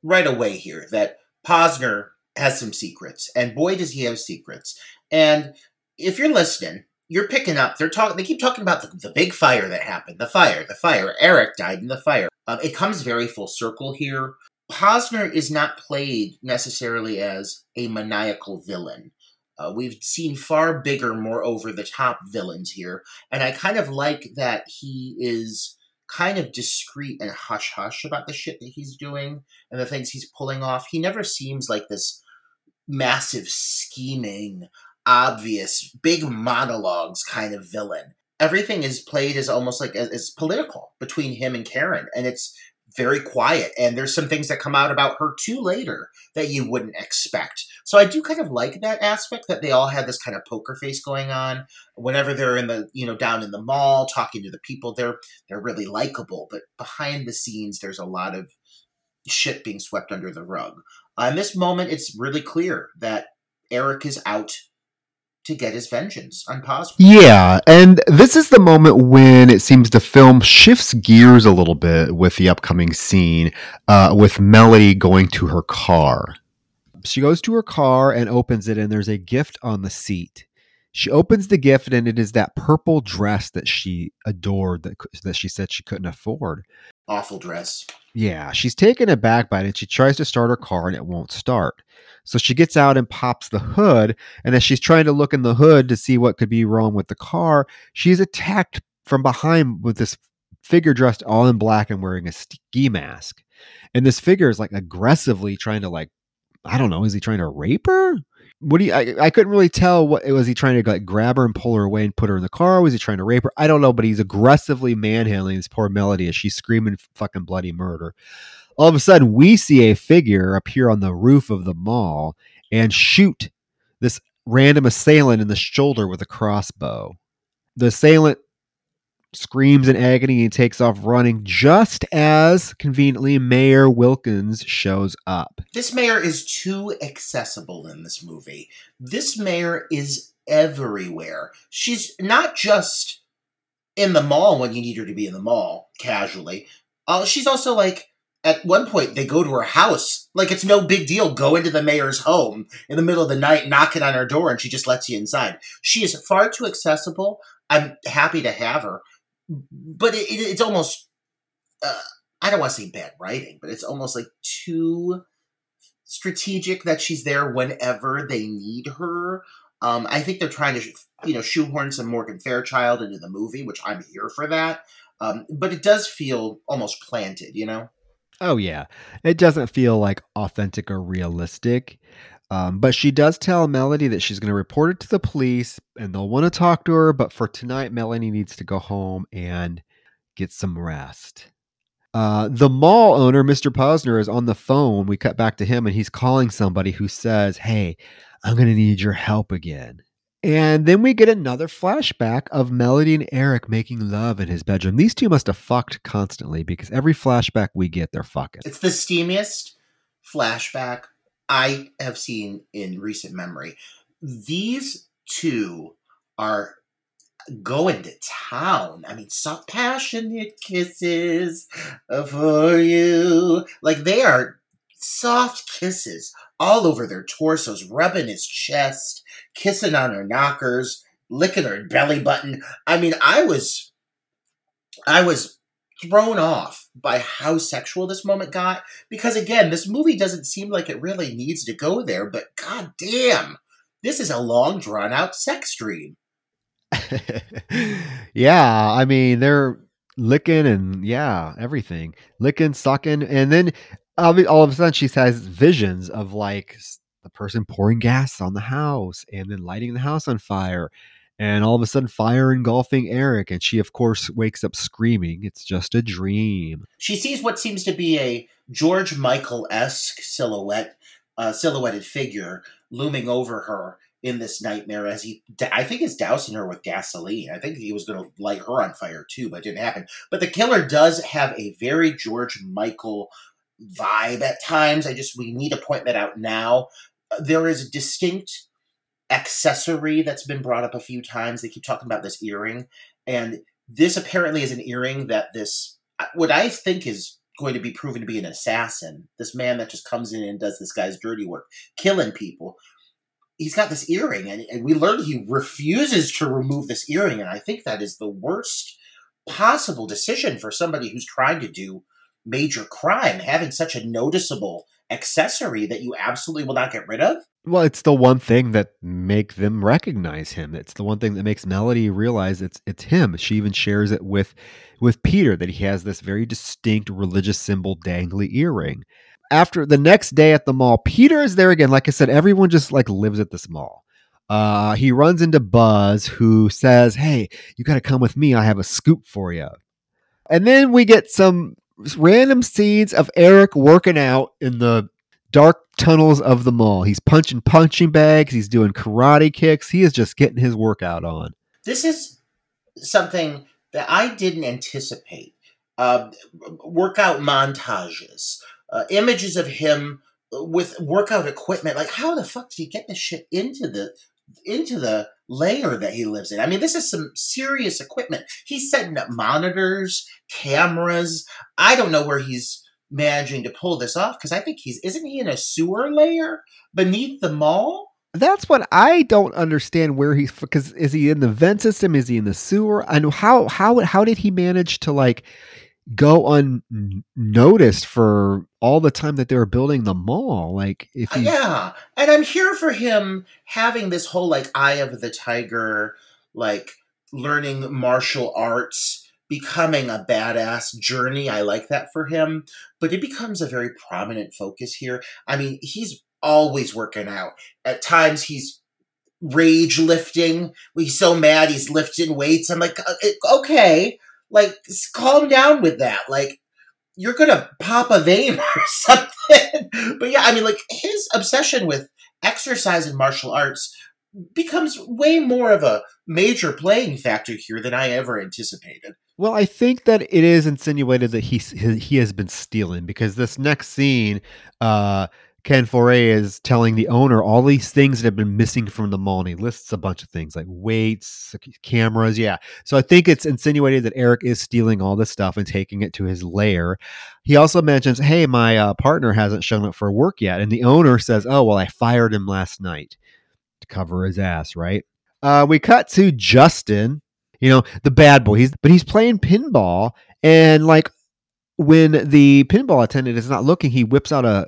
right away here that Posner has some secrets, and boy does he have secrets. And if you're listening, you're picking up. They're talking. They keep talking about the, the, big fire that happened. The fire. The fire. Eric died in the fire. Um, it comes very full circle here. Posner is not played necessarily as a maniacal villain. Uh, we've seen far bigger, more over the top villains here, and I kind of like that he is kind of discreet and hush hush about the shit that he's doing and the things he's pulling off. He never seems like this massive scheming obvious, big monologues kind of villain. Everything is played as almost like as, political between him and Karen, and it's very quiet. And there's some things that come out about her too later that you wouldn't expect. So I do kind of like that aspect that they all had this kind of poker face going on. Whenever they're in the, you know, down in the mall talking to the people, they're they're really likable. But behind the scenes, there's a lot of shit being swept under the rug. In this moment, it's really clear that Eric is out to get his vengeance on Posner. Yeah, and this is the moment when it seems the film shifts gears a little bit with the upcoming scene uh, with Melody going to her car. She goes to her car and opens it, and there's a gift on the seat. She opens the gift, and it is that purple dress that she adored, that, that she said she couldn't afford. Awful dress. Yeah, she's taken aback by it, and she tries to start her car, and it won't start. So she gets out and pops the hood. And as she's trying to look in the hood to see what could be wrong with the car, she's attacked from behind with this figure dressed all in black and wearing a ski mask. And this figure is like aggressively trying to like, I don't know, is he trying to rape her? What do you? I, I couldn't really tell. What was he trying to like grab her and pull her away and put her in the car? Was he trying to rape her? I don't know. But he's aggressively manhandling this poor Melody as she's screaming fucking bloody murder all of a sudden we see a figure appear on the roof of the mall and shoot this random assailant in the shoulder with a crossbow. The assailant screams in agony and takes off running just as conveniently Mayor Wilkins shows up. This mayor is too accessible in this movie. This mayor is everywhere. She's not just in the mall when you need her to be in the mall casually. Uh, she's also like at one point they go to her house like it's no big deal go into the mayor's home in the middle of the night knocking on her door and she just lets you inside she is far too accessible i'm happy to have her but it, it, it's almost uh, i don't want to say bad writing but it's almost like too strategic that she's there whenever they need her. Um, i think they're trying to you know shoehorn some morgan fairchild into the movie which i'm here for that. Um, but it does feel almost planted you know? Oh yeah, it doesn't feel like authentic or realistic. Um, but she does tell Melody that she's going to report it to the police, and they'll want to talk to her. But for tonight, Melanie needs to go home and get some rest. Uh, the mall owner, Mr. Posner, is on the phone. We cut back to him, and he's calling somebody who says, "Hey, I'm going to need your help again." And then we get another flashback of Melody and Eric making love in his bedroom. These two must have fucked constantly because every flashback we get, they're fucking. It's the steamiest flashback I have seen in recent memory. These two are going to town. I mean, soft, passionate kisses for you. Like they are soft kisses all over their torsos, rubbing his chest, kissing on her knockers, licking her belly button. I mean, I was, I was thrown off by how sexual this moment got because again, this movie doesn't seem like it really needs to go there, but god damn, this is a long drawn out sex dream. yeah, I mean, they're licking and yeah, everything. Licking, sucking, and then all of a sudden she has visions of like the person pouring gas on the house and then lighting the house on fire and all of a sudden fire engulfing Eric and she of course wakes up screaming it's just a dream. She sees what seems to be a George Michael-esque silhouette uh, silhouetted figure looming over her in this nightmare as he I think is dousing her with gasoline. I think he was going to light her on fire too, but it didn't happen. But the killer does have a very George Michael vibe at times. I just we need to point that out now. There is a distinct accessory that's been brought up a few times. They keep talking about this earring, and this apparently is an earring that this uh, what I think is going to be proven to be an assassin. This man that just comes in and does this guy's dirty work, killing people. He's got this earring, and, and we learned he refuses to remove this earring, and I think that is the worst possible decision for somebody who's trying to do major crime having such a noticeable accessory that you absolutely will not get rid of well it's the one thing that make them recognize him. It's the one thing that makes melody realize it's it's him. She even shares it with with peter that he has this very distinct religious symbol dangly earring. After the next day at the mall peter is there again. Like i said everyone just like lives at this mall. Uh, he runs into buzz who says hey you got to come with me. I have a scoop for you and then we get some random scenes of Eric working out in the dark tunnels of the mall. He's punching punching bags. He's doing karate kicks. He is just getting his workout on. This is something that I didn't anticipate. Uh, workout montages, uh, images of him with workout equipment. Like, how the fuck did he get this shit into the into the lair that he lives in? I mean, this is some serious equipment. He's setting up monitors, cameras. I don't know where he's managing to pull this off because I think he's isn't he in a sewer lair beneath the mall? That's what I don't understand. Where he's because is he in the vent system? Is he in the sewer? And how how how did he manage to like go unnoticed for all the time that they were building the mall? Like if uh, he, yeah, and I'm here for him having this whole like eye of the tiger, like learning martial arts becoming a badass journey. I like that for him, but it becomes a very prominent focus here. I mean, he's always working out. At times, he's rage lifting. He's so mad he's lifting weights. I'm like, uh, okay, like calm down with that. Like you're gonna pop a vein or something. but yeah, I mean, like his obsession with exercise and martial arts becomes way more of a major playing factor here than I ever anticipated. Well, I think that it is insinuated that he he has been stealing because this next scene, uh, Ken Foree is telling the owner all these things that have been missing from the mall, and he lists a bunch of things like weights, cameras. Yeah, so I think it's insinuated that Eric is stealing all this stuff and taking it to his lair. He also mentions, "Hey, my uh, partner hasn't shown up for work yet," and the owner says, "Oh, well, I fired him last night cover his ass." Right. Uh, we cut to Justin you know, the bad boy. He's but he's playing pinball, and like when the pinball attendant is not looking, he whips out a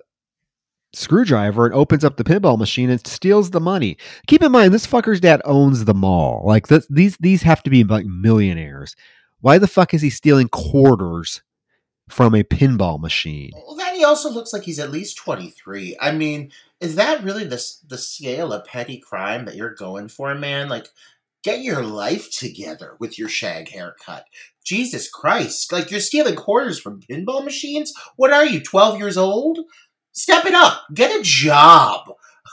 screwdriver and opens up the pinball machine and steals the money. Keep in mind, this fucker's dad owns the mall. Like this, these these have to be like millionaires. Why the fuck is he stealing quarters from a pinball machine? Well, then he also looks like he's at least twenty three. I mean, is that really the the scale of petty crime that you're going for, man? Like Get your life together with your shag haircut. Jesus Christ. Like you're stealing quarters from pinball machines? What are you, 12 years old? Step it up. Get a job.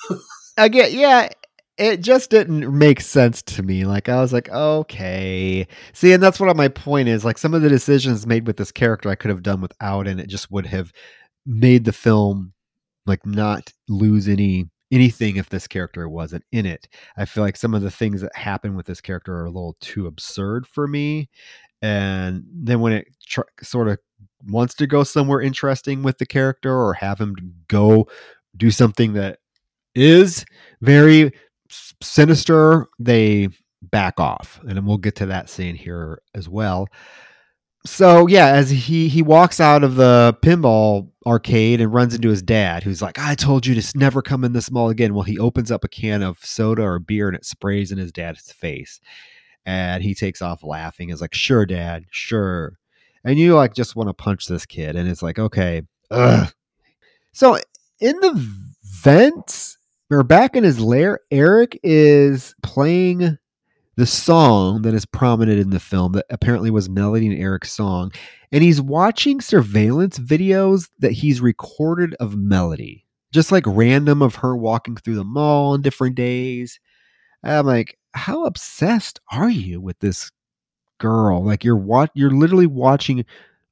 Again, yeah, it just didn't make sense to me. Like I was like, okay. See, and that's what my point is. Like some of the decisions made with this character I could have done without, and it just would have made the film like not lose any anything if this character wasn't in it. I feel like some of the things that happen with this character are a little too absurd for me. And then when it tr- sort of wants to go somewhere interesting with the character or have him go do something that is very sinister, they back off. And we'll get to that scene here as well so yeah, as he he walks out of the pinball arcade and runs into his dad, who's like, "I told you to never come in this mall again." Well, he opens up a can of soda or beer and it sprays in his dad's face, and he takes off laughing. Is like, "Sure, dad, sure," and you like just want to punch this kid, and it's like, okay, ugh. So in the vents, or back in his lair, Eric is playing the song that is prominent in the film that apparently was Melody and Eric's song. And he's watching surveillance videos that he's recorded of Melody, just like random of her walking through the mall on different days. I'm like, how obsessed are you with this girl? Like you're what you're literally watching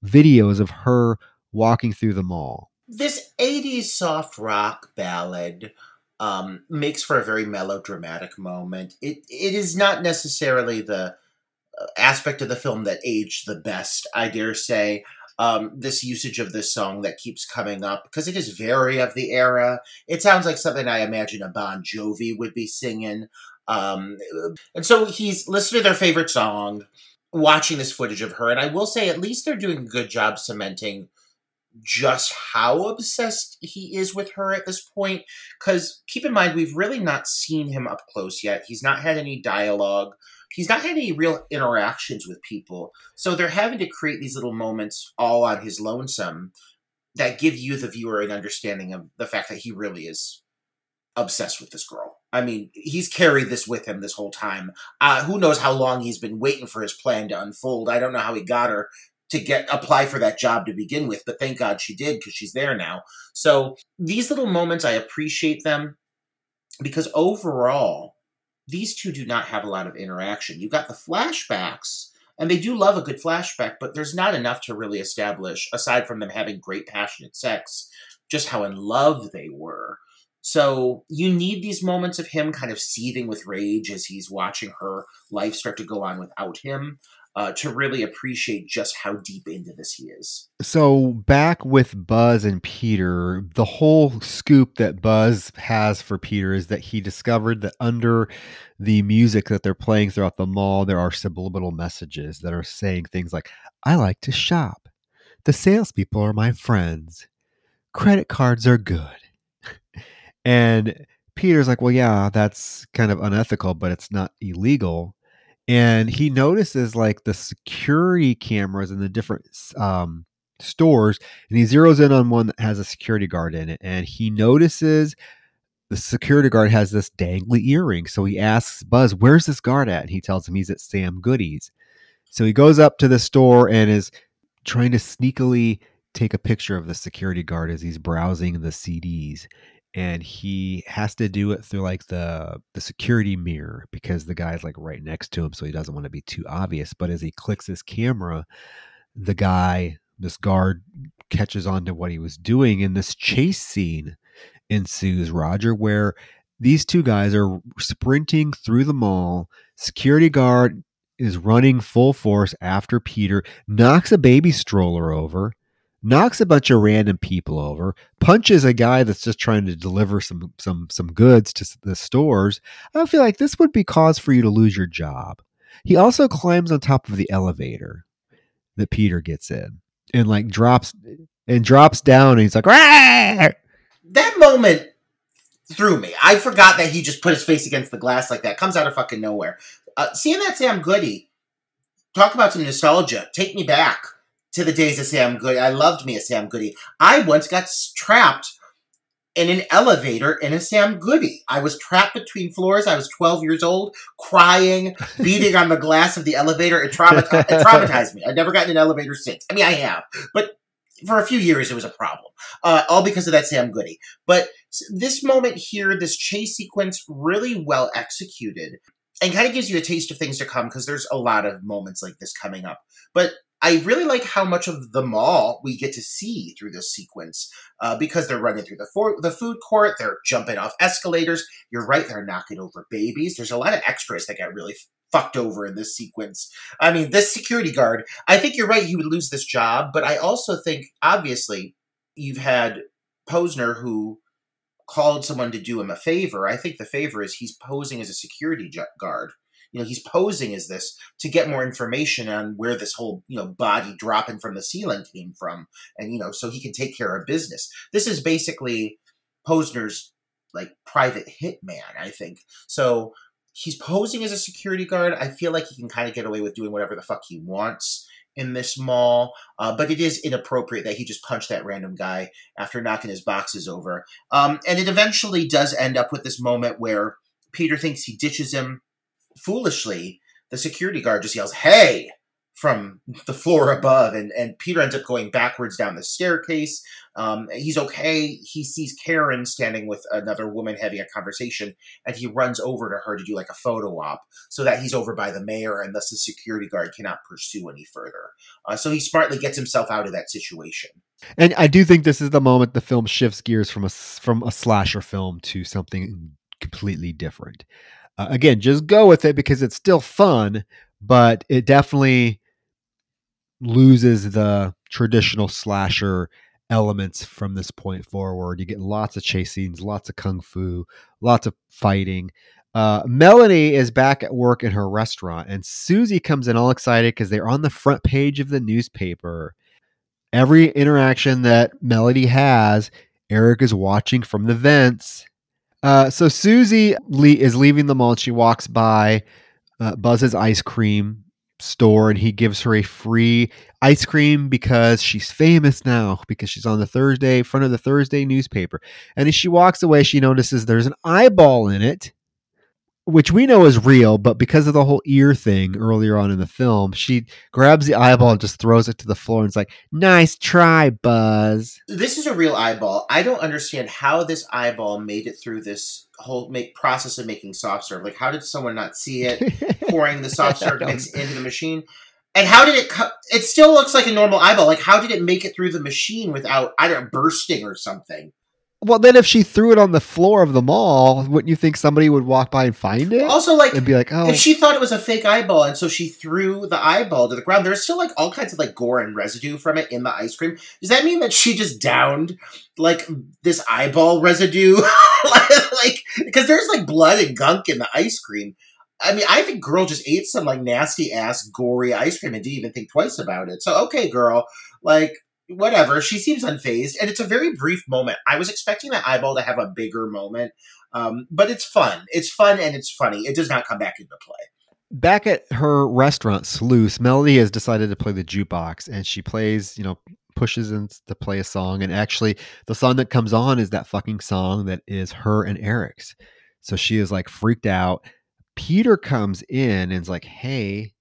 videos of her walking through the mall. This 80s soft rock ballad um, makes for a very melodramatic moment. It it is not necessarily the uh, aspect of the film that aged the best, I dare say. Um, this usage of this song that keeps coming up because it is very of the era. It sounds like something I imagine a Bon Jovi would be singing. Um, and so he's listening to their favorite song, watching this footage of her, and I will say at least they're doing a good job cementing just how obsessed he is with her at this point. Because keep in mind, we've really not seen him up close yet. He's not had any dialogue. He's not had any real interactions with people. So they're having to create these little moments all on his lonesome that give you, the viewer, an understanding of the fact that he really is obsessed with this girl. I mean, he's carried this with him this whole time. Uh, who knows how long he's been waiting for his plan to unfold? I don't know how he got her to get apply for that job to begin with, but thank God she did because she's there now. So these little moments, I appreciate them because overall, these two do not have a lot of interaction. You got the flashbacks, and they do love a good flashback, but there's not enough to really establish, aside from them having great passionate sex, just how in love they were. So you need these moments of him kind of seething with rage as he's watching her life start to go on without him uh, to really appreciate just how deep into this he is. So back with Buzz and Peter, the whole scoop that Buzz has for Peter is that he discovered that under the music that they're playing throughout the mall, there are subliminal messages that are saying things like, I like to shop. The salespeople are my friends. Credit cards are good. and Peter's like, well, yeah, that's kind of unethical, but it's not illegal and he notices like the security cameras in the different um, stores and he zeroes in on one that has a security guard in it and he notices the security guard has this dangly earring so he asks buzz where's this guard at? And he tells him he's at sam goody's. So he goes up to the store and is trying to sneakily take a picture of the security guard as he's browsing the cds and he has to do it through like the the security mirror because the guy's like right next to him so he doesn't want to be too obvious but as he clicks his camera the guy this guard catches on to what he was doing and this chase scene ensues roger where these two guys are sprinting through the mall security guard is running full force after peter knocks a baby stroller over knocks a bunch of random people over, punches a guy that's just trying to deliver some some some goods to the stores, I feel like this would be cause for you to lose your job. He also climbs on top of the elevator that Peter gets in and like drops and drops down and he's like Rah! that moment threw me. I forgot that he just put his face against the glass like that. Comes out of fucking nowhere. Uh, seeing that Sam Goody, talk about some nostalgia. Take me back to the days of Sam Goody. I loved me a Sam Goody. I once got trapped in an elevator in a Sam Goody. I was trapped between floors. I was 12 years old, crying, beating on the glass of the elevator. It, traumati- it traumatized me. I've never gotten an elevator since. I mean, I have, but for a few years it was a problem, uh, all because of that Sam Goody. But this moment here, this chase sequence, really well executed. And kind of gives you a taste of things to come because there's a lot of moments like this coming up. But I really like how much of the mall we get to see through this sequence uh, because they're running through the for- the food court, they're jumping off escalators. You're right, they're knocking over babies. There's a lot of extras that get really fucked over in this sequence. I mean, this security guard. I think you're right; he would lose this job, but I also think, obviously, you've had Posner who called someone to do him a favor. I think the favor is he's posing as a security guard you know he's posing as this to get more information on where this whole you know body dropping from the ceiling came from. And you know so he can take care of business. This is basically posner's like private hitman i think. So he's posing as a security guard. I feel like he can kind of get away with doing whatever the fuck he wants in this mall, uh, but it is inappropriate that he just punched that random guy after knocking his boxes over. Um, and it eventually does end up with this moment where Peter thinks he ditches him foolishly, the security guard just yells, Hey! from the floor above, and, and Peter ends up going backwards down the staircase. Um, he's okay. He sees Karen standing with another woman having a conversation, and he runs over to her to do like a photo op so that he's over by the mayor, and thus the security guard cannot pursue any further. Uh, so he smartly gets himself out of that situation. And I do think this is the moment the film shifts gears from a from a slasher film to something completely different uh, again, just go with it because it's still fun, but it definitely loses the traditional slasher elements from this point forward. You get lots of chase scenes, lots of kung fu, lots of fighting. Uh, Melanie is back at work in her restaurant, and Susie comes in all excited because they're on the front page of the newspaper. Every interaction that Melody has, Eric is watching from the vents uh, so Susie le- is leaving the mall. And she walks by uh, Buzz's ice cream store, and he gives her a free ice cream because she's famous now because she's on the Thursday front of the Thursday newspaper. And as she walks away, she notices there's an eyeball in it. Which we know is real, but because of the whole ear thing earlier on in the film, she grabs the eyeball and just throws it to the floor and it's like, "Nice try, Buzz." This is a real eyeball. I don't understand how this eyeball made it through this whole make process of making soft serve. Like, how did someone not see it pouring the soft serve mix into the machine? And how did it? Co- it still looks like a normal eyeball. Like, how did it make it through the machine without I don't know, bursting or something? Well, then if she threw it on the floor of the mall, wouldn't you think somebody would walk by and find it? Also, like, and be like, "Oh, if she thought it was a fake eyeball and so she threw the eyeball to the ground, there's still like all kinds of like gore and residue from it in the ice cream. Does that mean that she just downed like this eyeball residue? like, because there's like blood and gunk in the ice cream. I mean, I think girl just ate some like nasty ass gory ice cream and didn't even think twice about it. So okay, girl, like whatever. She seems unfazed, and it's a very brief moment. I was expecting that eyeball to have a bigger moment, um, but it's fun. It's fun and it's funny. It does not come back into play. Back at her restaurant, Sluice, Melody has decided to play the jukebox, and she plays, you know, pushes in to play a song. And actually, the song that comes on is that fucking song that is her and Eric's. So she is like freaked out. Peter comes in and is like, "Hey,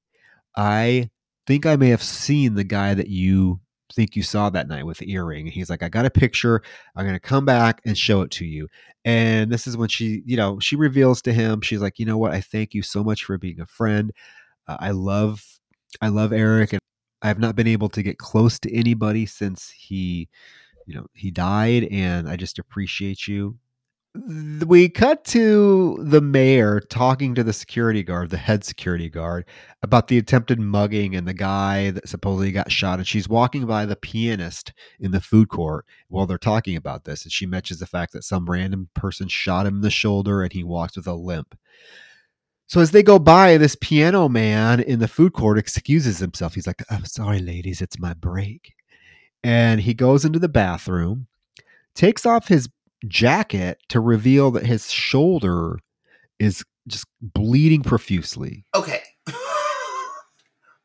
I think I may have seen the guy that you think you saw that night with the earring. And he's like, I got a picture. I'm going to come back and show it to you. And this is when she, you know, she reveals to him, she's like, you know what? I thank you so much for being a friend. Uh, I love, I love Eric. And I have not been able to get close to anybody since he, you know, he died. And I just appreciate you we cut to the mayor talking to the security guard, the head security guard, about the attempted mugging and the guy that supposedly got shot. And she's walking by the pianist in the food court while they're talking about this. And she mentions the fact that some random person shot him in the shoulder and he walks with a limp. So as they go by, this piano man in the food court excuses himself. He's like, oh, sorry, ladies, it's my break. And he goes into the bathroom, takes off his jacket to reveal that his shoulder is just bleeding profusely. Okay.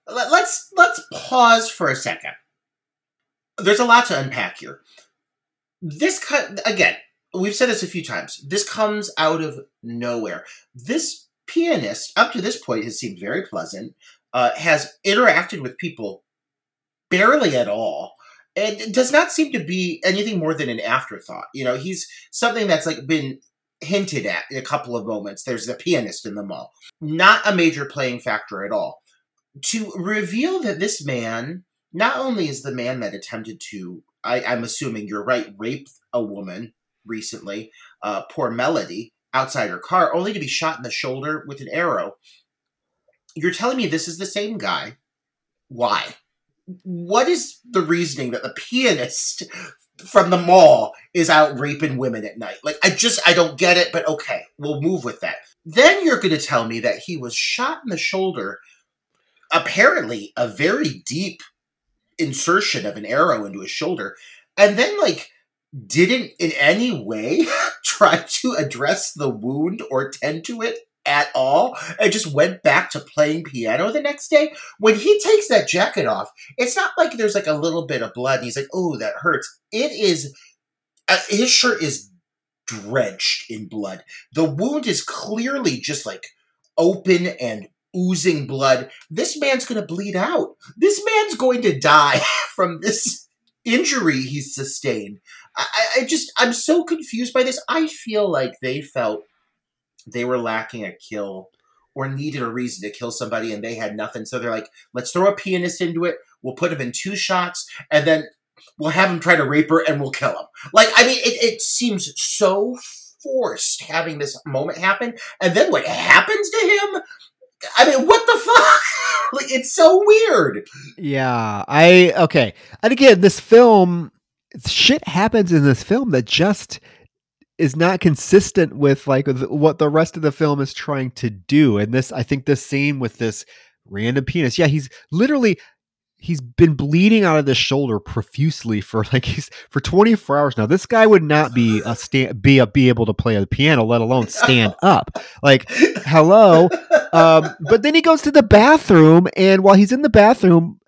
let's let's pause for a second. There's a lot to unpack here. This cut again, we've said this a few times. This comes out of nowhere. This pianist, up to this point, has seemed very pleasant. Uh, has interacted with people barely at all it does not seem to be anything more than an afterthought. You know, he's something that's like been hinted at in a couple of moments. There's the pianist in the mall. Not a major playing factor at all. To reveal that this man not only is the man that attempted to, I, am assuming you're right, rape a woman recently, uh, poor Melody, outside her car, only to be shot in the shoulder with an arrow. You're telling me this is the same guy. Why? What is the reasoning that the pianist from the mall is out raping women at night? Like, I just, I don't get it, but okay, we'll move with that. Then you're going to tell me that he was shot in the shoulder, apparently a very deep insertion of an arrow into his shoulder, and then, like, didn't in any way try to address the wound or tend to it at all and just went back to playing piano the next day. When he takes that jacket off, it's not like there's like a little bit of blood. he's like, oh, that hurts. It is, uh, his shirt is drenched in blood. The wound is clearly just like open and oozing blood. This man's going to bleed out. This man's going to die from this injury he's sustained. I, I just, I'm so confused by this. I feel like they felt they were lacking a kill or needed a reason to kill somebody and they had nothing. So they're like, let's throw a pianist into it. We'll put him in two shots and then we'll have him try to rape her and we'll kill him. Like, I mean, it, it seems so forced having this moment happen. And then what happens to him? I mean, what the fuck? like, it's so weird. Yeah. I, okay. And again, this film, shit happens in this film that just is not consistent with like what the rest of the film is trying to do. And this, I think, this scene with this random penis, yeah, he's literally he's been bleeding out of the shoulder profusely for like he's for 24 hours now. This guy would not be a stand be a be able to play the piano, let alone stand up. Like, hello. Um, but then he goes to the bathroom, and while he's in the bathroom,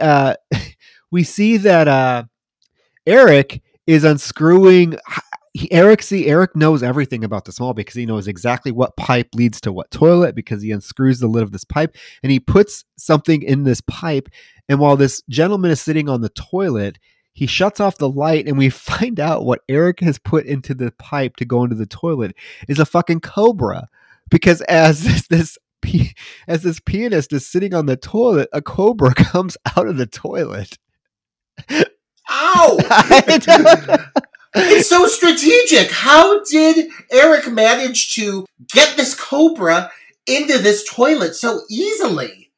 uh, we see that uh, Eric is unscrewing he, Eric see Eric knows everything about the small because he knows exactly what pipe leads to what toilet because he unscrews the lid of this pipe and he puts something in this pipe. And while this gentleman is sitting on the toilet he shuts off the light and we find out what Eric has put into the pipe to go into the toilet is a fucking cobra because as this, this as this pianist is sitting on the toilet a cobra comes out of the toilet. Ow! It's so strategic. How did Eric manage to get this cobra into this toilet so easily?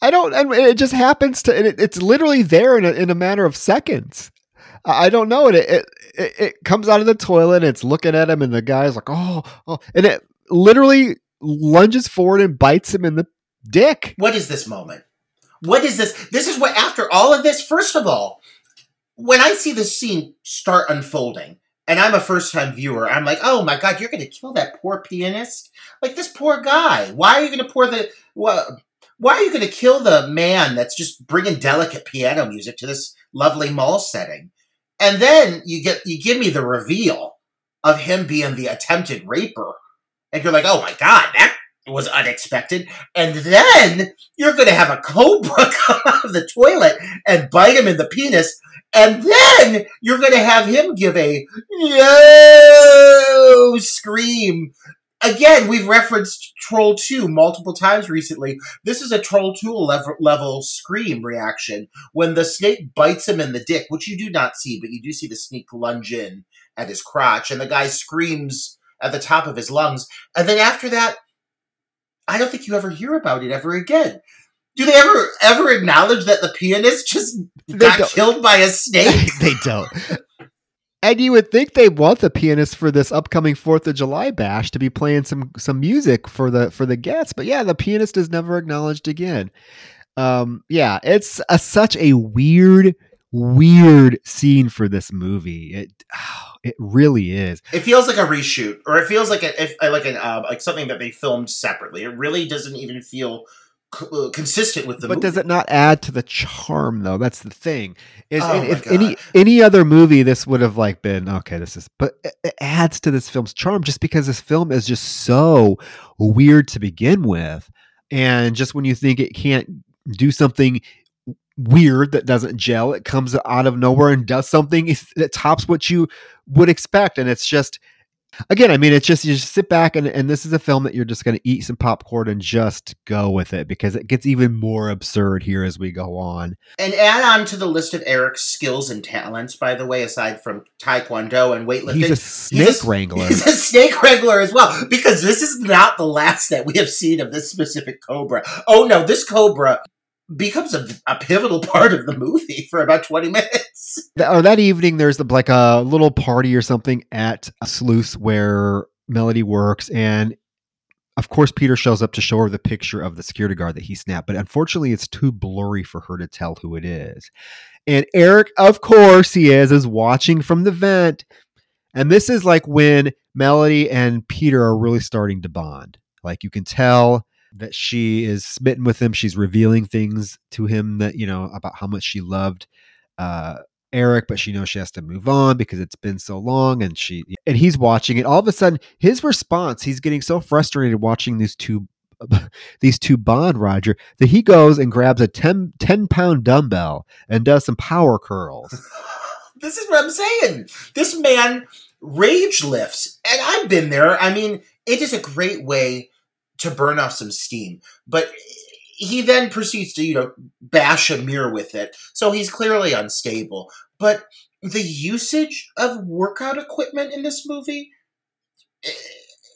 I don't. And it just happens to. It, it's literally there in a, in a matter of seconds. I don't know it. It, it. it comes out of the toilet. and It's looking at him, and the guy's like, "Oh, oh," and it literally lunges forward and bites him in the dick. What is this moment? What is this? This is what. After all of this, first of all, when I see this scene start unfolding, and I'm a first time viewer, I'm like, oh my god, you're going to kill that poor pianist? Like this poor guy. Why are you going to pour the. Well, why are you going to kill the man that's just bringing delicate piano music to this lovely mall setting? And then you get you give me the reveal of him being the attempted raper, and you're like, oh my god, that was unexpected. And then you're going to have a cobra come out of the toilet and bite him in the penis. And then you're going to have him give a no scream. Again, we've referenced Troll 2 multiple times recently. This is a Troll 2 level, level scream reaction when the snake bites him in the dick, which you do not see, but you do see the snake lunge in at his crotch, and the guy screams at the top of his lungs. And then after that, I don't think you ever hear about it ever again. Do they ever ever acknowledge that the pianist just They got don't. killed by a snake? they don't. And you would think they want the pianist for this upcoming Fourth of July bash to be playing some some music for the for the guests, but yeah, the pianist is never acknowledged again. Um, yeah, it's a, such a weird, weird scene for this movie. It it really is. It feels like a reshoot, or it feels like a if, like an uh, like something that they filmed separately. It really doesn't even feel c- uh, consistent with the. but movie. does it not add to the charm though? That's the thing. Is Oh if God. any any other movie, this would have like been okay. This is, but it adds to this film's charm just because this film is just so weird to begin with, and just when you think it can't do something weird that doesn't gel, it comes out of nowhere and does something that tops what you would expect, and it's just. Again, I mean, it's just you just sit back and, and this is a film that you're just going to eat some popcorn and just go with it because it gets even more absurd here as we go on. and add on to the list of Eric's skills and talents. By the way, aside from taekwondo and weightlifting, He's a snake He's a- wrangler. He's a snake wrangler as well, because this is not the last that we have seen of this specific cobra. Oh no, this cobra becomes a, a pivotal part of the movie for about 20 minutes. Or that evening, there's the, like a little party or something at Sluice where Melody works, and of course Peter shows up to show her the picture of the security guard that he snapped, but unfortunately it's too blurry for her to tell who it is. And Eric, of course he is, is watching from the vent, and this is like when Melody and Peter are really starting to bond. Like you can tell that she is smitten with him. She's revealing things to him that you know about how much she loved uh, Eric, but she knows she has to move on because it's been so long, and she and he's watching it. All of a sudden, his response, he's getting so frustrated watching these two these two bond Roger that he goes and grabs a 10, 10 pound dumbbell and does some power curls. This is what I'm saying. This man rage lifts, and I've been there. I mean, it is a great way to burn off some steam, but he then proceeds to, you know, bash a mirror with it. So he's clearly unstable. But the usage of workout equipment in this movie, eh,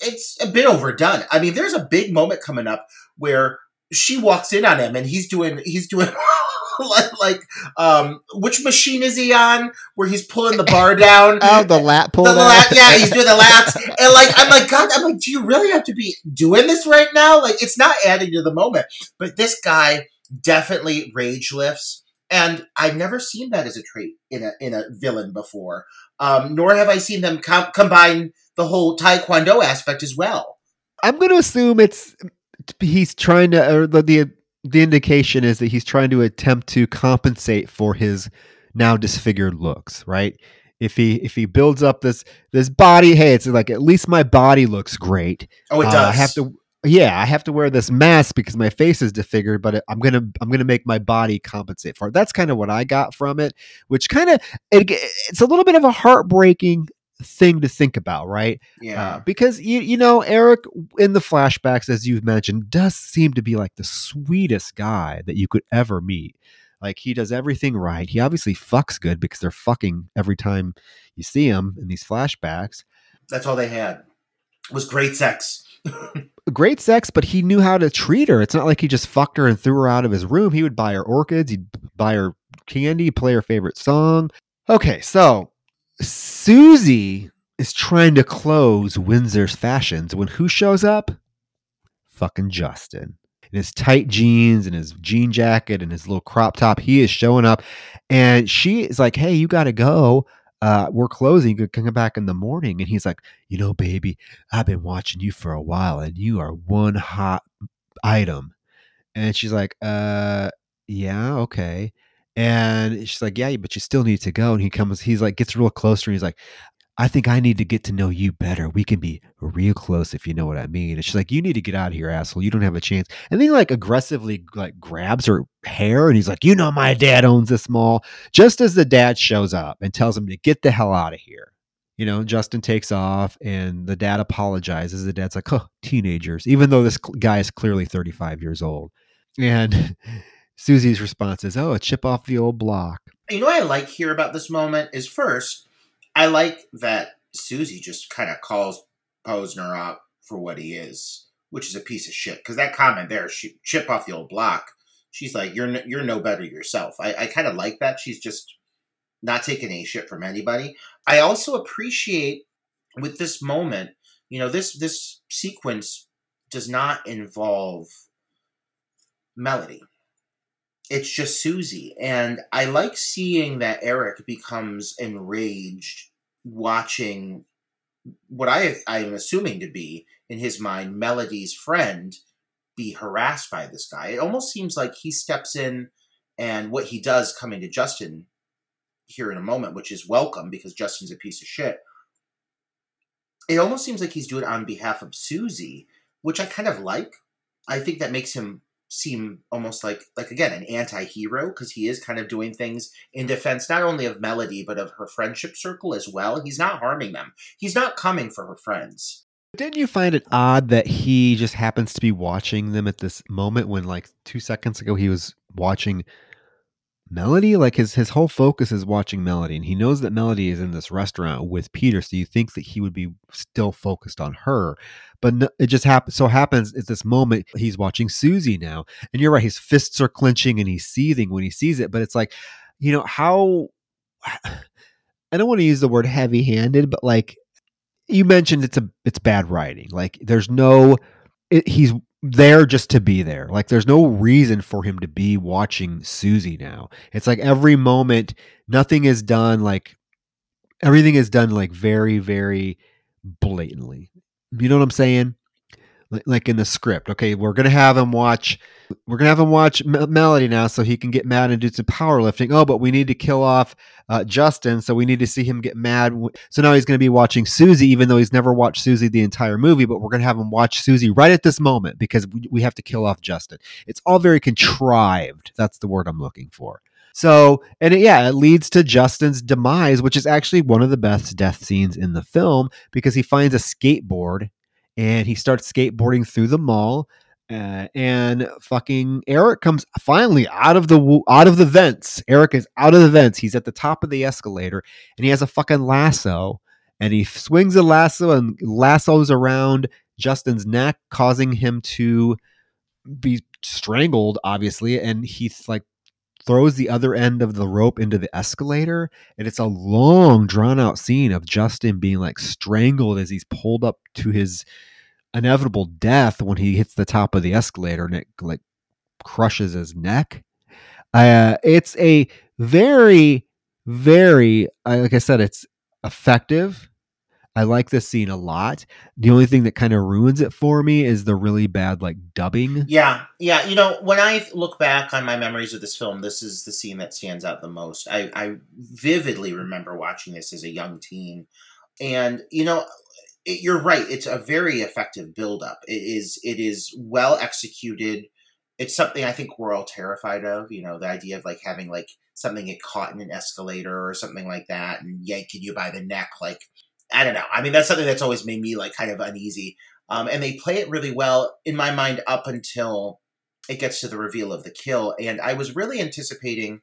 it's a bit overdone. I mean, there's a big moment coming up where she walks in on him and he's doing he's doing like, like um which machine is he on where he's pulling the bar down Oh, the lat pull. the down. lat, yeah, he's doing the lats, and like I'm like, God, I'm like, do you really have to be doing this right now? Like, it's not adding to the moment. But this guy definitely rage lifts, and I've never seen that as a trait in a in a villain before. Um, nor have I seen them com- combine the whole Taekwondo aspect as well. I'm going to assume it's he's trying to, or the, the indication is that he's trying to attempt to compensate for his now disfigured looks, right? if he if he builds up this this body, hey, it's like at least my body looks great. Oh, it Uh, does. I have to yeah, I have to wear this mask because my face is disfigured, but I'm gonna I'm gonna make my body compensate for it. That's kind of what I got from it, which kind of it, it's a little bit of a heartbreaking thing to think about, right? Yeah. Uh, because you you know Eric in the flashbacks, as you've mentioned, does seem to be like the sweetest guy that you could ever meet. Like he does everything right. He obviously fucks good because they're fucking every time you see him in these flashbacks. That's all they had. Was great sex. Great sex, but he knew how to treat her. It's not like he just fucked her and threw her out of his room. He would buy her orchids, he'd buy her candy, play her favorite song. Okay, so Susie is trying to close Windsor's fashions when who shows up? Fucking Justin. In his tight jeans and his jean jacket and his little crop top, he is showing up. And she is like, Hey, you got to go. Uh, we're closing. You could come back in the morning. And he's like, You know, baby, I've been watching you for a while and you are one hot item. And she's like, Uh, yeah, okay. And she's like, Yeah, but you still need to go. And he comes, he's like, gets real close to her. And he's like, I think I need to get to know you better. We can be real close if you know what I mean. And she's like, You need to get out of here, asshole. You don't have a chance. And then he like aggressively like grabs her hair and he's like, You know, my dad owns this mall. Just as the dad shows up and tells him to get the hell out of here. You know, Justin takes off and the dad apologizes. The dad's like, Oh, teenagers, even though this guy is clearly 35 years old. And Susie's response is, "Oh, a chip off the old block." You know what I like here about this moment is first, I like that Susie just kind of calls Posner out for what he is, which is a piece of shit. Because that comment there, she, chip off the old block. She's like, you're no, you're no better yourself. I, I kind of like that. She's just not taking any shit from anybody. I also appreciate with this moment, you know, this this sequence does not involve Melody it's just Susie. And I like seeing that Eric becomes enraged watching what I I am assuming to be in his mind Melody's friend be harassed by this guy. It almost seems like he steps in and what he does coming to Justin here in a moment, which is welcome because Justin's a piece of shit. It almost seems like he's doing it on behalf of Susie, which I kind of like. I think that makes him seem almost like like again an anti-hero because he is kind of doing things in defense not only of melody but of her friendship circle as well. He's not harming them. He's not coming for her friends. Didn't you find it odd that he just happens to be watching them at this moment when, like, two seconds ago he was watching Melody? Like his his whole focus is watching Melody, and he knows that Melody is in this restaurant with Peter. So you think that he would be still focused on her, but no, it just happens. So happens at this moment he's watching Susie now, and you're right. His fists are clenching and he's seething when he sees it. But it's like, you know how. I don't want to use the word heavy handed, but like you mentioned it's a it's bad writing like there's no it, he's there just to be there. Like there's no reason for him to be watching susie now. It's like every moment nothing is done like everything is done like very very blatantly. You know what i'm saying Like- in the script okay? We're gonna have him watch we're gonna have him watch melody now so he can get mad and do some powerlifting. Oh but we need to kill off uh, justin so we need to see him get mad so now he's gonna be watching susie even though he's never watched susie the entire movie but we're gonna have him watch susie right at this moment because we, we have to kill off justin. It's all very contrived. That's the word i'm looking for. So, and it, yeah, it leads to Justin's demise, which is actually one of the best death scenes in the film because he finds a skateboard and he starts skateboarding through the mall. Uh, and fucking Eric comes finally out of the out of the vents. Eric is out of the vents. He's at the top of the escalator, and he has a fucking lasso. And he swings the lasso and lassos around Justin's neck, causing him to be strangled, obviously. And he's like throws the other end of the rope into the escalator and it's a long drawn out scene of Justin being like strangled as he's pulled up to his inevitable death when he hits the top of the escalator and it like crushes his neck. Uh, it's a very very uh, like i said it's effective I like this scene a lot. The only thing that kind of ruins it for me is the really bad like dubbing. Yeah, yeah. You know, when I look back on my memories of this film, this is the scene that stands out the most. I, I vividly remember watching this as a young teen, and you know, it, you're right. It's a very effective buildup. It is. It is well executed. It's something I think we're all terrified of. You know, the idea of like having like something get caught in an escalator or something like that and yanking you by the neck, like I don't know. I mean, that's something that's always made me like kind of uneasy. Um, and they play it really well in my mind up until it gets to the reveal of the kill. And I was really anticipating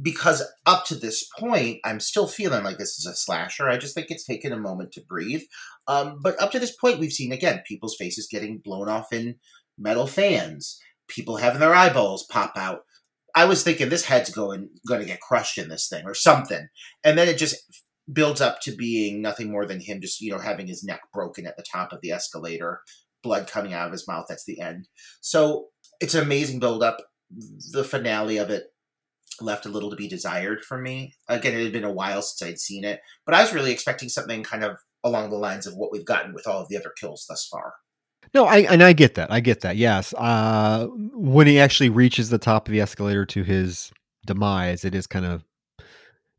because up to this point, I'm still feeling like this is a slasher. I just think it's taken a moment to breathe. Um, but up to this point, we've seen again people's faces getting blown off in metal fans, people having their eyeballs pop out. I was thinking this head's going going to get crushed in this thing or something, and then it just builds up to being nothing more than him just you know having his neck broken at the top of the escalator blood coming out of his mouth that's the end so it's an amazing build up the finale of it left a little to be desired for me again it had been a while since i'd seen it but i was really expecting something kind of along the lines of what we've gotten with all of the other kills thus far no, I and I get that. I get that. Yes. Uh when he actually reaches the top of the escalator to his demise, it is kind of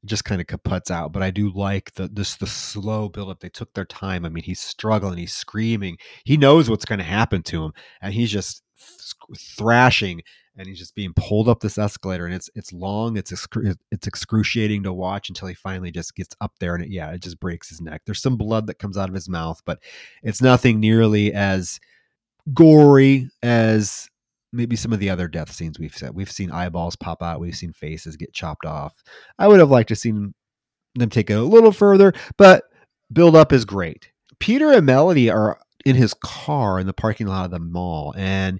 just kind of kaputs out. But I do like the this the slow build up. They took their time. I mean, he's struggling, he's screaming. He knows what's going to happen to him, and he's just thrashing and he's just being pulled up this escalator and it's it's long it's excru- it's excruciating to watch until he finally just gets up there and it, yeah it just breaks his neck there's some blood that comes out of his mouth but it's nothing nearly as gory as maybe some of the other death scenes we've said. We've seen eyeballs pop out, we've seen faces get chopped off. I would have liked to seen them take it a little further, but build up is great. Peter and Melody are in his car in the parking lot of the mall, and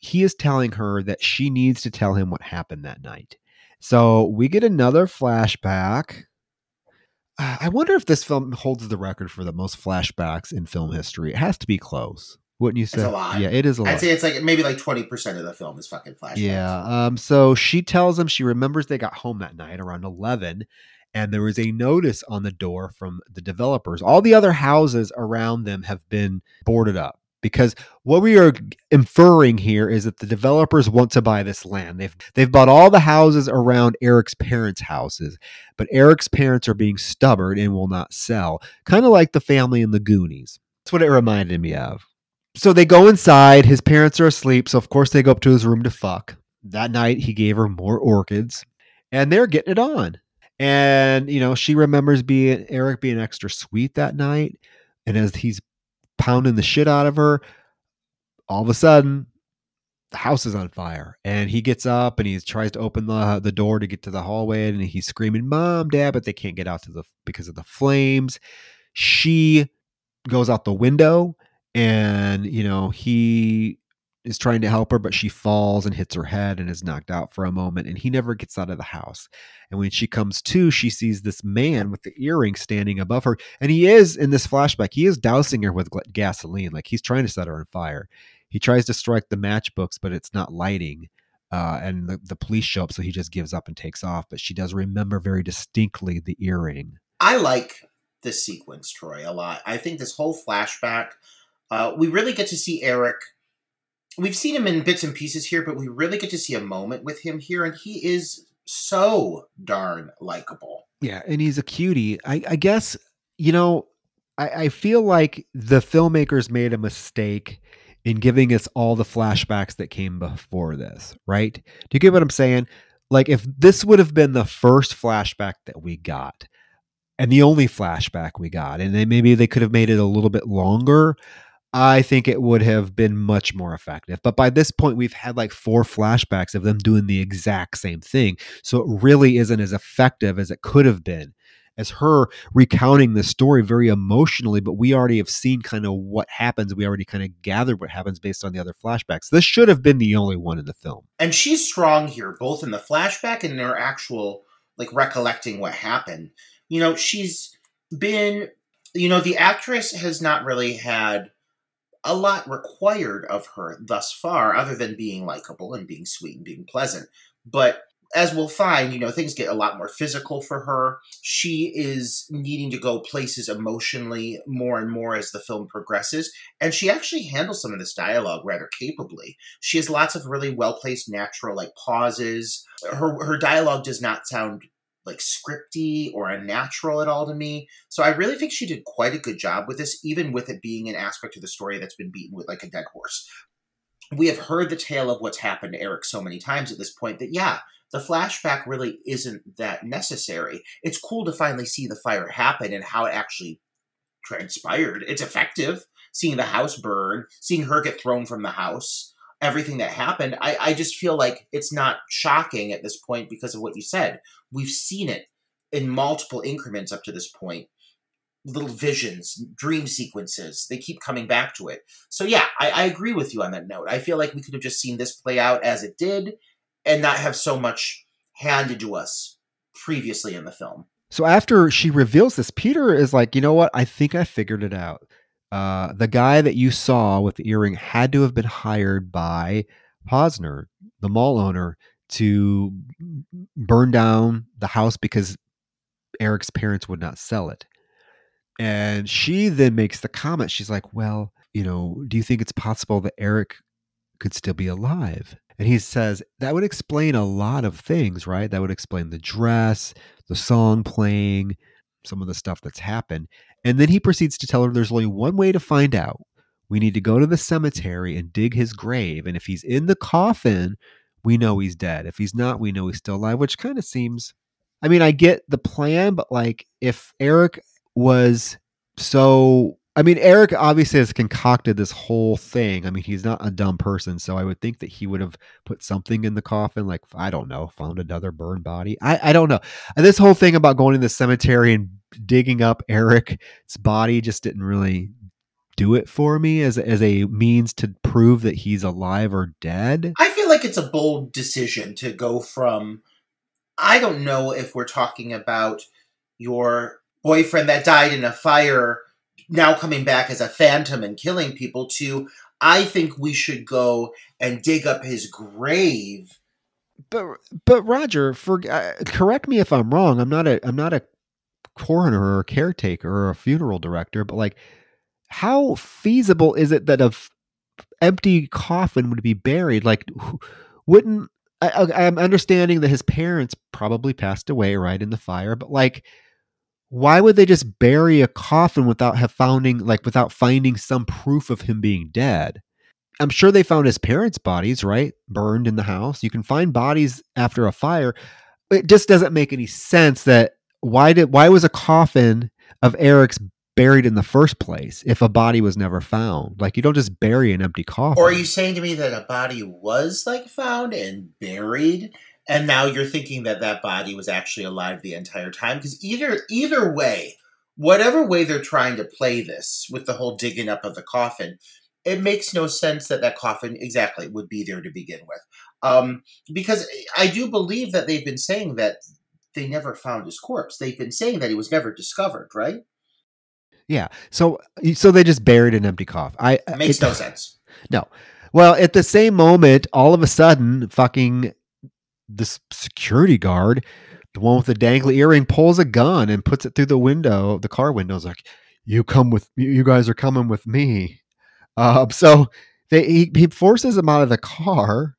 he is telling her that she needs to tell him what happened that night. So we get another flashback. Uh, I wonder if this film holds the record for the most flashbacks in film history. It has to be close. Wouldn't you say? It's a lot. Yeah, it is a lot. I'd say it's like maybe like twenty percent of the film is fucking flashbacks. Yeah. Um. So she tells him she remembers they got home that night around eleven, and there was a notice on the door from the developers. All the other houses around them have been boarded up because what we are inferring here is that the developers want to buy this land. They've they've bought all the houses around Eric's parents' houses, but Eric's parents are being stubborn and will not sell. Kind of like the family in the Goonies. That's what it reminded me of so they go inside. His parents are asleep. So, of course, they go up to his room to fuck. That night, he gave her more orchids and they're getting it on. And, you know, she remembers being Eric being extra sweet that night. And as he's pounding the shit out of her, all of a sudden, the house is on fire. And he gets up and he tries to open the, the door to get to the hallway. And he's screaming, Mom, Dad, but they can't get out to the because of the flames. She goes out the window and you know he is trying to help her but she falls and hits her head and is knocked out for a moment and he never gets out of the house. And when she comes to she sees this man with the earring standing above her and he is in this flashback he is dousing her with gasoline like he's trying to set her on fire. He tries to strike the matchbooks but it's not lighting uh, and the, the police show up so he just gives up and takes off but she does remember very distinctly the earring. I like this sequence troy a lot. I think this whole flashback uh, we really get to see Eric. We've seen him in bits and pieces here, but we really get to see a moment with him here, and he is so darn likable. Yeah, and he's a cutie. I, I guess you know. I, I feel like the filmmakers made a mistake in giving us all the flashbacks that came before this. Right? Do you get what I'm saying? Like, if this would have been the first flashback that we got, and the only flashback we got, and then maybe they could have made it a little bit longer. I think it would have been much more effective. But by this point, we've had like four flashbacks of them doing the exact same thing. So it really isn't as effective as it could have been as her recounting the story very emotionally, but we already have seen kind of what happens. We already kind of gathered what happens based on the other flashbacks. This should have been the only one in the film. And she's strong here, both in the flashback and in her actual, like, recollecting what happened. You know, she's been, you know, the actress has not really had a lot required of her thus far, other than being likable and being sweet and being pleasant. But as we'll find, you know, things get a lot more physical for her. She is needing to go places emotionally more and more as the film progresses. And she actually handles some of this dialogue rather capably. She has lots of really well placed natural like pauses. Her her dialogue does not sound like scripty or unnatural at all to me. So I really think she did quite a good job with this, even with it being an aspect of the story that's been beaten with like a dead horse. We have heard the tale of what's happened to Eric so many times at this point that yeah, the flashback really isn't that necessary. It's cool to finally see the fire happen and how it actually transpired. It's effective. Seeing the house burn, seeing her get thrown from the house, everything that happened. I, I just feel like it's not shocking at this point because of what you said. We've seen it in multiple increments up to this point. Little visions, dream sequences, they keep coming back to it. So, yeah, I, I agree with you on that note. I feel like we could have just seen this play out as it did and not have so much handed to us previously in the film. So after she reveals this, Peter is like, you know what? I think I figured it out. Uh, the guy that you saw with the earring had to have been hired by Posner, the mall owner, to burn down the house because Eric's parents would not sell it. And she then makes the comment, she's like, Well, you know, do you think it's possible that Eric could still be alive? And he says that would explain a lot of things, right? That would explain the dress, the song playing, some of the stuff that's happened. And then he proceeds to tell her there's only one way to find out. We need to go to the cemetery and dig his grave. And if he's in the coffin, we know he's dead. If he's not, we know he's still alive, which kind of seems. I mean, I get the plan, but like if Eric was so I mean, Eric obviously has concocted this whole thing. I mean, he's not a dumb person, so I would think that he would have put something in the coffin, like I don't know, found another burned body. I, I don't know. And this whole thing about going to the cemetery and digging up Eric's body just didn't really do it for me as as a means to prove that he's alive or dead. I feel like it's a bold decision to go from. I don't know if we're talking about your boyfriend that died in a fire now coming back as a phantom and killing people to I think we should go and dig up his grave. But but Roger, for uh, correct me if I'm wrong. I'm not a I'm not a coroner or a caretaker or a funeral director, but like how feasible is it that a f- empty coffin would be buried? Like wouldn't I, I'm understanding that his parents probably passed away right in the fire, but like why would they just bury a coffin without have finding like without finding some proof of him being dead? I'm sure they found his parents' bodies, right? Burned in the house. You can find bodies after a fire. It just doesn't make any sense that why did why was a coffin of Eric's buried in the first place if a body was never found? Like you don't just bury an empty coffin. Or are you saying to me that a body was like found and buried and now you're thinking that that body was actually alive the entire time because either either way whatever way they're trying to play this with the whole digging up of the coffin it makes no sense that that coffin exactly would be there to begin with um, because i do believe that they've been saying that they never found his corpse they've been saying that he was never discovered right yeah so so they just buried an empty coffin i it makes it, no sense no well at the same moment all of a sudden fucking this security guard, the one with the dangly earring, pulls a gun and puts it through the window, the car window. Is like, "You come with, you guys are coming with me." Uh, so they he, he forces him out of the car,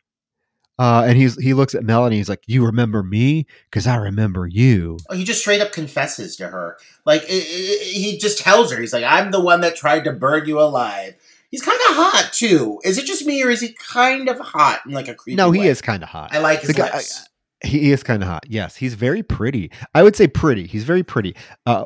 uh, and he's he looks at Melanie. He's like, "You remember me? Because I remember you." Oh, he just straight up confesses to her. Like it, it, he just tells her, he's like, "I'm the one that tried to burn you alive." He's kind of hot too. Is it just me, or is he kind of hot in like a creepy? No, he way? is kind of hot. I like his guy, lips. he is kind of hot. Yes, he's very pretty. I would say pretty. He's very pretty. Uh,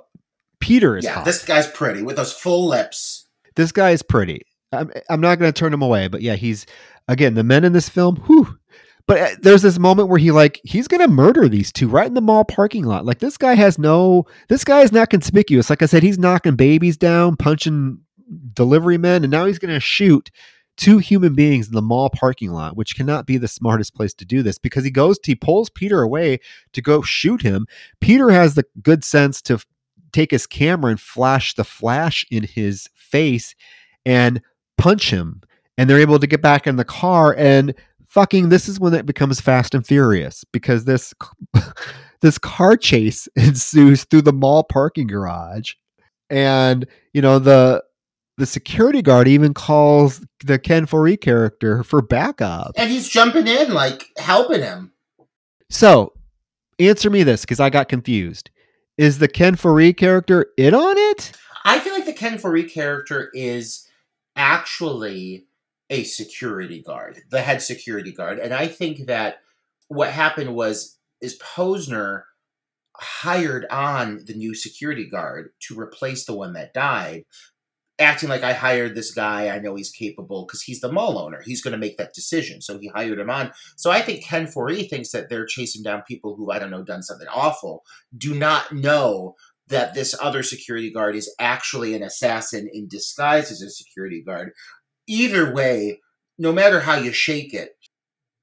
Peter is. Yeah, hot. this guy's pretty with those full lips. This guy is pretty. I'm, I'm not going to turn him away, but yeah, he's again the men in this film. Whew. But uh, there's this moment where he like he's gonna murder these two right in the mall parking lot. Like this guy has no. This guy is not conspicuous. Like I said, he's knocking babies down, punching delivery men, and now he's to shoot two human beings in the mall parking lot, which cannot be the smartest place to do this because he goes, he pulls Peter away to go shoot him. Peter has the good sense to take his camera and flash the flash in his face and punch him. And they're able to get back in the car and fucking this is when it becomes fast and furious because this this car chase ensues through the mall parking garage and you know the the security guard even calls the Ken Foree character for backup. And he's jumping in, like helping him. So, answer me this because I got confused. Is the Ken Foree character it on it? I feel like the Ken Foree character is actually a security guard, the head security guard, and I think that what happened was is Posner hired on the new security guard to replace the one that died, acting like I hired this guy. I know he's capable because he's the mall owner. He's going to make that decision. So he hired him on. So I think Ken Foree thinks that they're chasing down people who, I don't know, done something awful, do not know that this other security guard is actually an assassin in disguise as a security guard. Either way, no matter how you shake it,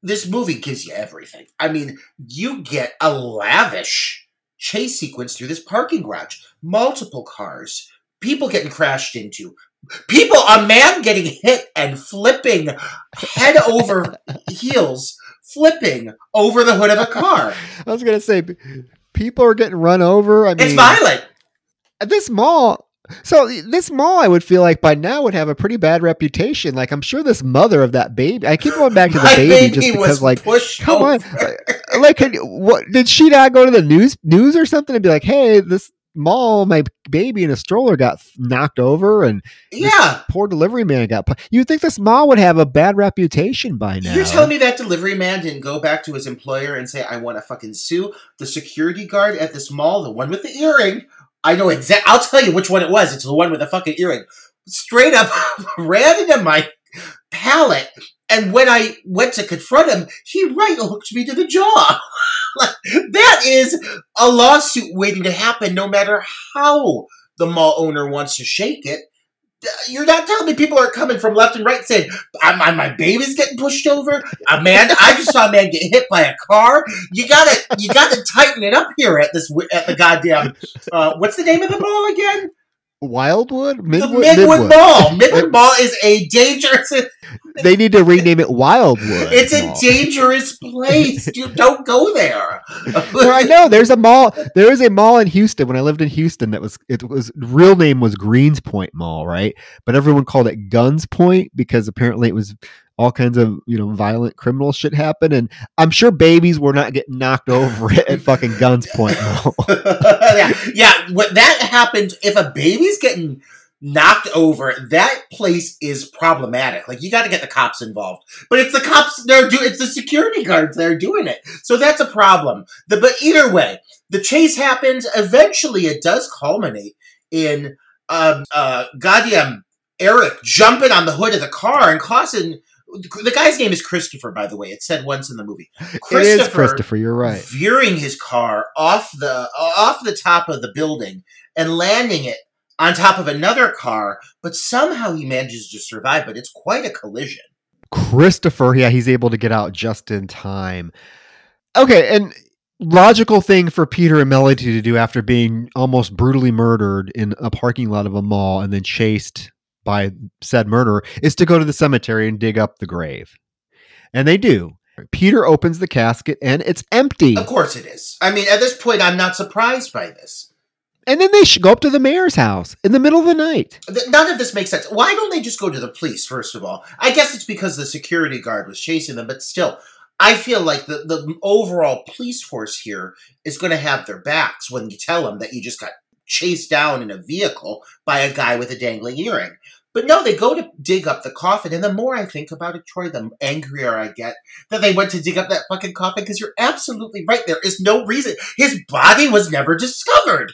this movie gives you everything. I mean, you get a lavish chase sequence through this parking garage, multiple cars, people getting crashed into, people, a man getting hit and flipping head over heels, flipping over the hood of a car. I was gonna say, people are getting run over. I mean, It's violent. this mall. So this mall, I would feel like by now would have a pretty bad reputation. Like I'm sure this mother of that baby. I keep going back to the baby, just because, like, come on, over. like, what did she not go to the news news or something and be like, hey, this mall, my baby in a stroller got knocked over, and Yeah. poor delivery man got. You'd think this mall would have a bad reputation by now. You're telling me that delivery man didn't go back to his employer and say, I want to fucking sue the security guard at this mall, the one with the earring? I know exact. I'll tell you which one it was. It's the one with the fucking earring. Straight up ran into my palate, and when I went to confront him, he right hooked me to the jaw. like, that is a lawsuit waiting to happen, no matter how the mall owner wants to shake it. You're not telling me people are coming from left and right saying, "I- my, my baby's getting pushed over. A man, I just saw a man get hit by a car. You gotta, you gotta tighten it up here at this, at the goddamn, uh, what's the name of the ball again? Wildwood, the Midwood, Midwood, Midwood. Mall. Midwood Mall is a dangerous, They need to rename it Wildwood. it's a dangerous place. Dude, don't go there. Well, I know there's a mall. There is a mall in Houston. When I lived in Houston, that was it was real name was Greenspoint Mall, right? But everyone called it Guns Point because apparently it was all kinds of you know violent criminal shit happen, and I'm sure babies were not getting knocked over at fucking Guns Point yeah, yeah. What that happens if a baby's getting knocked over, that place is problematic. Like you got to get the cops involved. But it's the cops. They're do. It's the security guards that are doing it. So that's a problem. The, but either way, the chase happens. Eventually, it does culminate in uh, uh, goddamn Eric jumping on the hood of the car and causing. The guy's name is Christopher, by the way. It said once in the movie. it is Christopher. You're right. veering his car off the off the top of the building and landing it on top of another car, but somehow he manages to survive. But it's quite a collision. Christopher, yeah, he's able to get out just in time. Okay, and logical thing for Peter and Melody to do after being almost brutally murdered in a parking lot of a mall and then chased by said murderer is to go to the cemetery and dig up the grave. And they do. Peter opens the casket and it's empty. Of course, it is. I mean, at this point, I'm not surprised by this. And then they sh- go up to the mayor's house in the middle of the night. None of this makes sense. Why don't they just go to the police, first of all? I guess it's because the security guard was chasing them, but still, I feel like the, the overall police force here is going to have their backs when you tell them that you just got chased down in a vehicle by a guy with a dangling earring. But no, they go to dig up the coffin, and the more I think about it, Troy, the angrier I get that they went to dig up that fucking coffin because you're absolutely right. There is no reason. His body was never discovered.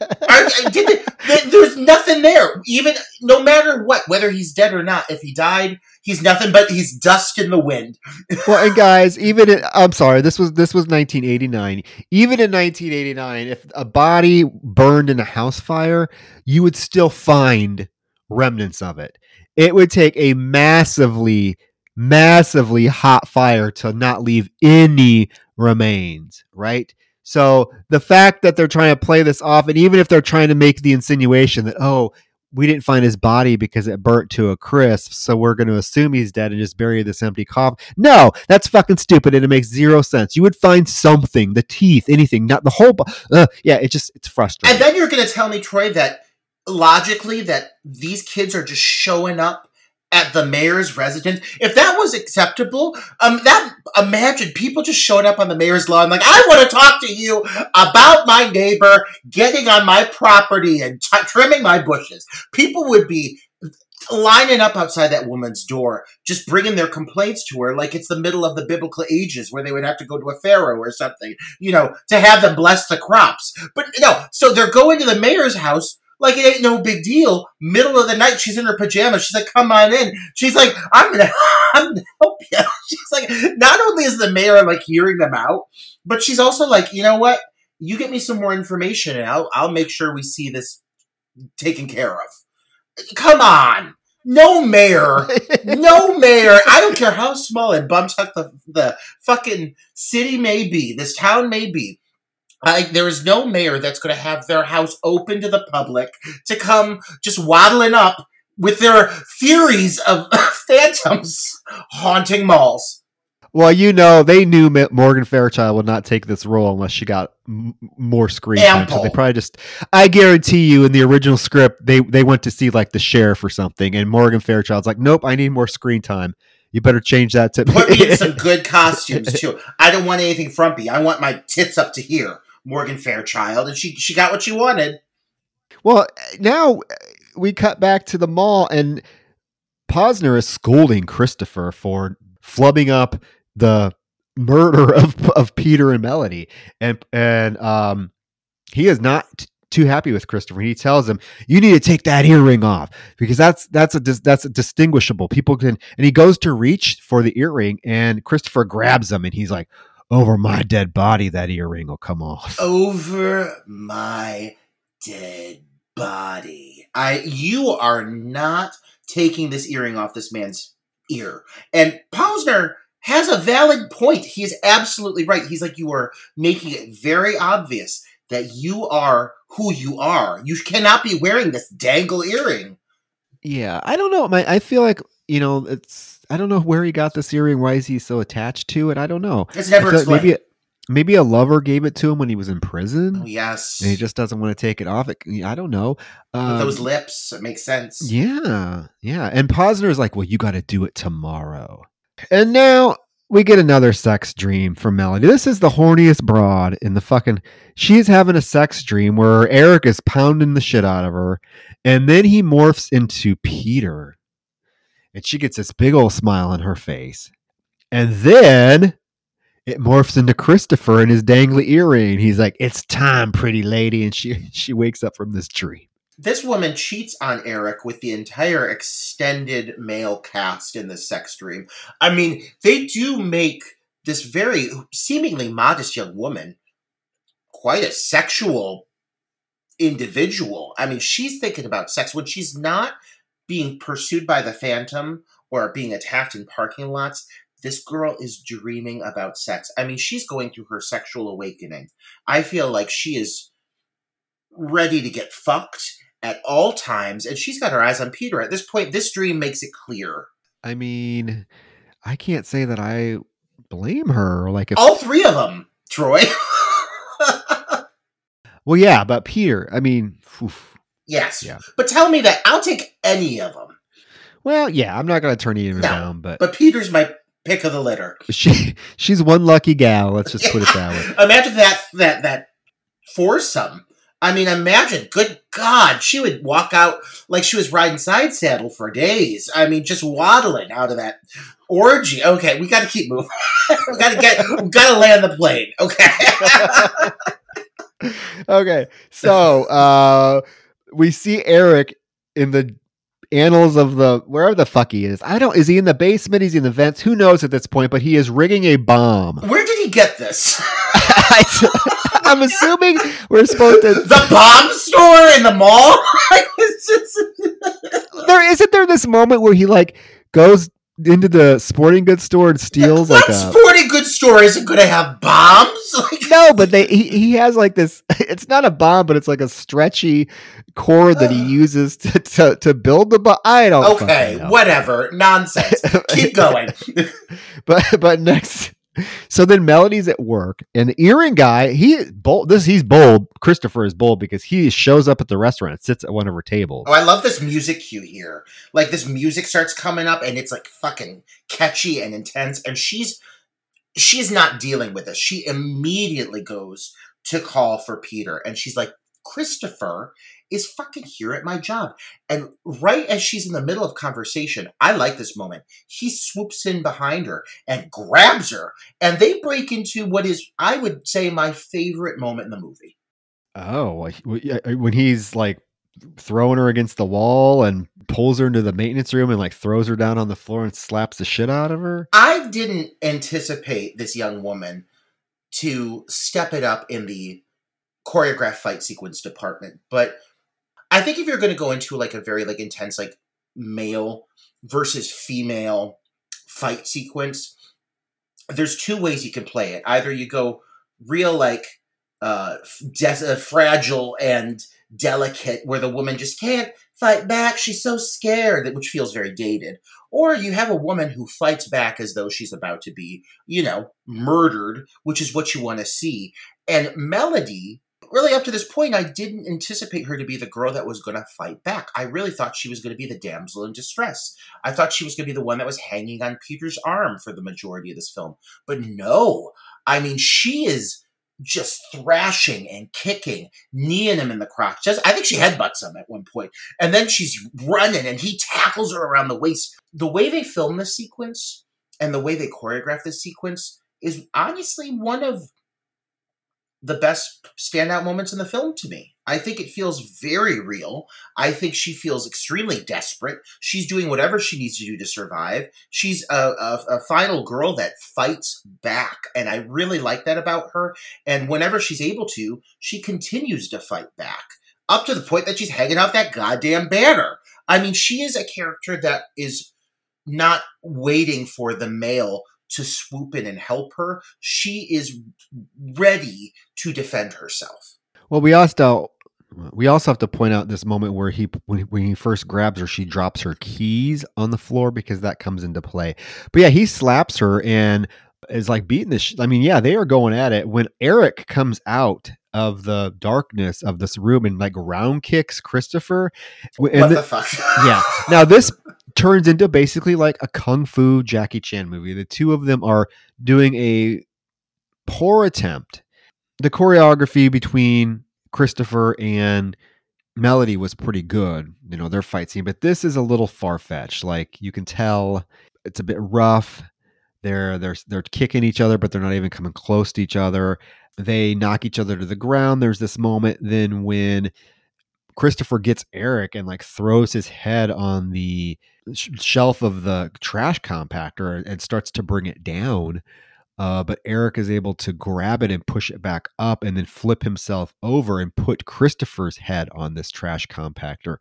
I, I there's nothing there. Even no matter what, whether he's dead or not, if he died, he's nothing but he's dust in the wind. well, and guys, even in, I'm sorry, this was this was 1989. Even in 1989, if a body burned in a house fire, you would still find remnants of it. It would take a massively, massively hot fire to not leave any remains, right? So the fact that they're trying to play this off, and even if they're trying to make the insinuation that, oh, we didn't find his body because it burnt to a crisp, so we're going to assume he's dead and just bury this empty coffin. No, that's fucking stupid, and it makes zero sense. You would find something, the teeth, anything, not the whole. Uh, yeah, it just it's frustrating. And then you're going to tell me, Troy, that logically that these kids are just showing up at the mayor's residence. If that was acceptable, um, that imagine people just showing up on the mayor's lawn like, I want to talk to you about my neighbor getting on my property and t- trimming my bushes. People would be lining up outside that woman's door, just bringing their complaints to her like it's the middle of the biblical ages where they would have to go to a pharaoh or something, you know, to have them bless the crops. But no, so they're going to the mayor's house like it ain't no big deal. Middle of the night, she's in her pajamas. She's like, "Come on in." She's like, "I'm gonna, I'm gonna help you." She's like, not only is the mayor like hearing them out, but she's also like, you know what? You get me some more information, and I'll, I'll make sure we see this taken care of. Come on. No mayor, no mayor. I don't care how small and bumtuck the the fucking city may be, this town may be. I, there is no mayor that's going to have their house open to the public to come just waddling up with their theories of phantoms haunting malls. Well, you know, they knew Morgan Fairchild would not take this role unless she got m- more screen time. So they probably just. I guarantee you, in the original script, they they went to see like the sheriff or something, and Morgan Fairchild's like, "Nope, I need more screen time. You better change that to." Put me in some good costumes too. I don't want anything frumpy. I want my tits up to here. Morgan Fairchild, and she she got what she wanted. Well, now we cut back to the mall, and Posner is scolding Christopher for flubbing up the murder of of Peter and Melody, and and um, he is not t- too happy with Christopher. He tells him, "You need to take that earring off because that's that's a that's a distinguishable. People can." And he goes to reach for the earring, and Christopher grabs him, and he's like, "Over my dead body, that earring will come off." Over my dead body. I you are not taking this earring off this man's ear. And Posner has a valid point. He is absolutely right. He's like you are making it very obvious that you are who you are. You cannot be wearing this dangle earring. Yeah, I don't know. My, I feel like you know, it's. I don't know where he got this earring. Why is he so attached to it? I don't know. It's never explained. maybe maybe a lover gave it to him when he was in prison, Oh, yes. and he just doesn't want to take it off. It, I don't know. Um, those lips, it makes sense. yeah, yeah. And Posner is like, "Well, you got to do it tomorrow." And now we get another sex dream from Melody. This is the horniest broad in the fucking. She's having a sex dream where Eric is pounding the shit out of her, and then he morphs into Peter, and she gets this big old smile on her face, and then. It morphs into Christopher and his dangly earring. He's like, "It's time, pretty lady," and she she wakes up from this dream. This woman cheats on Eric with the entire extended male cast in the sex dream. I mean, they do make this very seemingly modest young woman quite a sexual individual. I mean, she's thinking about sex when she's not being pursued by the phantom or being attacked in parking lots. This girl is dreaming about sex. I mean, she's going through her sexual awakening. I feel like she is ready to get fucked at all times, and she's got her eyes on Peter. At this point, this dream makes it clear. I mean, I can't say that I blame her. Like, if All three of them, Troy. well, yeah, but Peter. I mean, oof. Yes. Yeah. But tell me that I'll take any of them. well, yeah, I'm not gonna turn either No, down, but, But Peter's my pick of the litter. she she's one lucky gal. Let's just put it that way. Imagine that that that foursome. I mean, imagine. Good God, she would walk out like she was riding side saddle for days. I mean, just waddling out of that orgy. Okay, we got to keep moving. we got to get. We got to land the plane. Okay. okay, so uh, we see Eric in the annals of the wherever the fuck he is. I don't. Is he in the basement? Is he in the vents? Who knows at this point? But he is rigging a bomb. Where did he get this? I'm assuming we're supposed to. the bomb store in the mall. Just- There isn't there this moment where he like goes into the sporting goods store and steals like a sporting goods store isn't going to have bombs? Like, no, but they he, he has like this. It's not a bomb, but it's like a stretchy cord that he uses to to, to build the bomb. I don't. okay, whatever. Nonsense. Keep going. But but next, so then Melody's at work, and the earring guy he bold. This he's bold. Christopher is bold because he shows up at the restaurant, and sits at one of her tables. Oh, I love this music cue here. Like this music starts coming up and it's like fucking catchy and intense and she's she's not dealing with this. She immediately goes to call for Peter and she's like, "Christopher is fucking here at my job." And right as she's in the middle of conversation, I like this moment. He swoops in behind her and grabs her and they break into what is I would say my favorite moment in the movie. Oh, well, he- well, yeah, when he's like throwing her against the wall and pulls her into the maintenance room and like throws her down on the floor and slaps the shit out of her. I didn't anticipate this young woman to step it up in the choreographed fight sequence department, but I think if you're going to go into like a very like intense like male versus female fight sequence, there's two ways you can play it. Either you go real like uh, uh fragile and delicate, where the woman just can't fight back. She's so scared, which feels very dated. Or you have a woman who fights back as though she's about to be, you know, murdered, which is what you want to see. And Melody, really up to this point, I didn't anticipate her to be the girl that was going to fight back. I really thought she was going to be the damsel in distress. I thought she was going to be the one that was hanging on Peter's arm for the majority of this film. But no, I mean, she is just thrashing and kicking, kneeing him in the crotch. Just, I think she headbutts him at one. And then she's running and he tackles her around the waist. The way they film this sequence and the way they choreograph this sequence is honestly one of the best standout moments in the film to me. I think it feels very real. I think she feels extremely desperate. She's doing whatever she needs to do to survive. She's a, a, a final girl that fights back, and I really like that about her. And whenever she's able to, she continues to fight back up to the point that she's hanging off that goddamn banner. I mean, she is a character that is not waiting for the male to swoop in and help her. She is ready to defend herself. Well, we also we also have to point out this moment where he when, when he first grabs her, she drops her keys on the floor because that comes into play. But yeah, he slaps her and is like beating this. Sh- I mean, yeah, they are going at it. When Eric comes out of the darkness of this room and like round kicks Christopher, and what the- the fuck? yeah. Now this turns into basically like a kung fu Jackie Chan movie. The two of them are doing a poor attempt. The choreography between Christopher and Melody was pretty good. You know, their fight scene, but this is a little far fetched. Like you can tell it's a bit rough. They're they're they're kicking each other, but they're not even coming close to each other. They knock each other to the ground. There's this moment then when Christopher gets Eric and like throws his head on the shelf of the trash compactor and starts to bring it down. Uh, but Eric is able to grab it and push it back up and then flip himself over and put Christopher's head on this trash compactor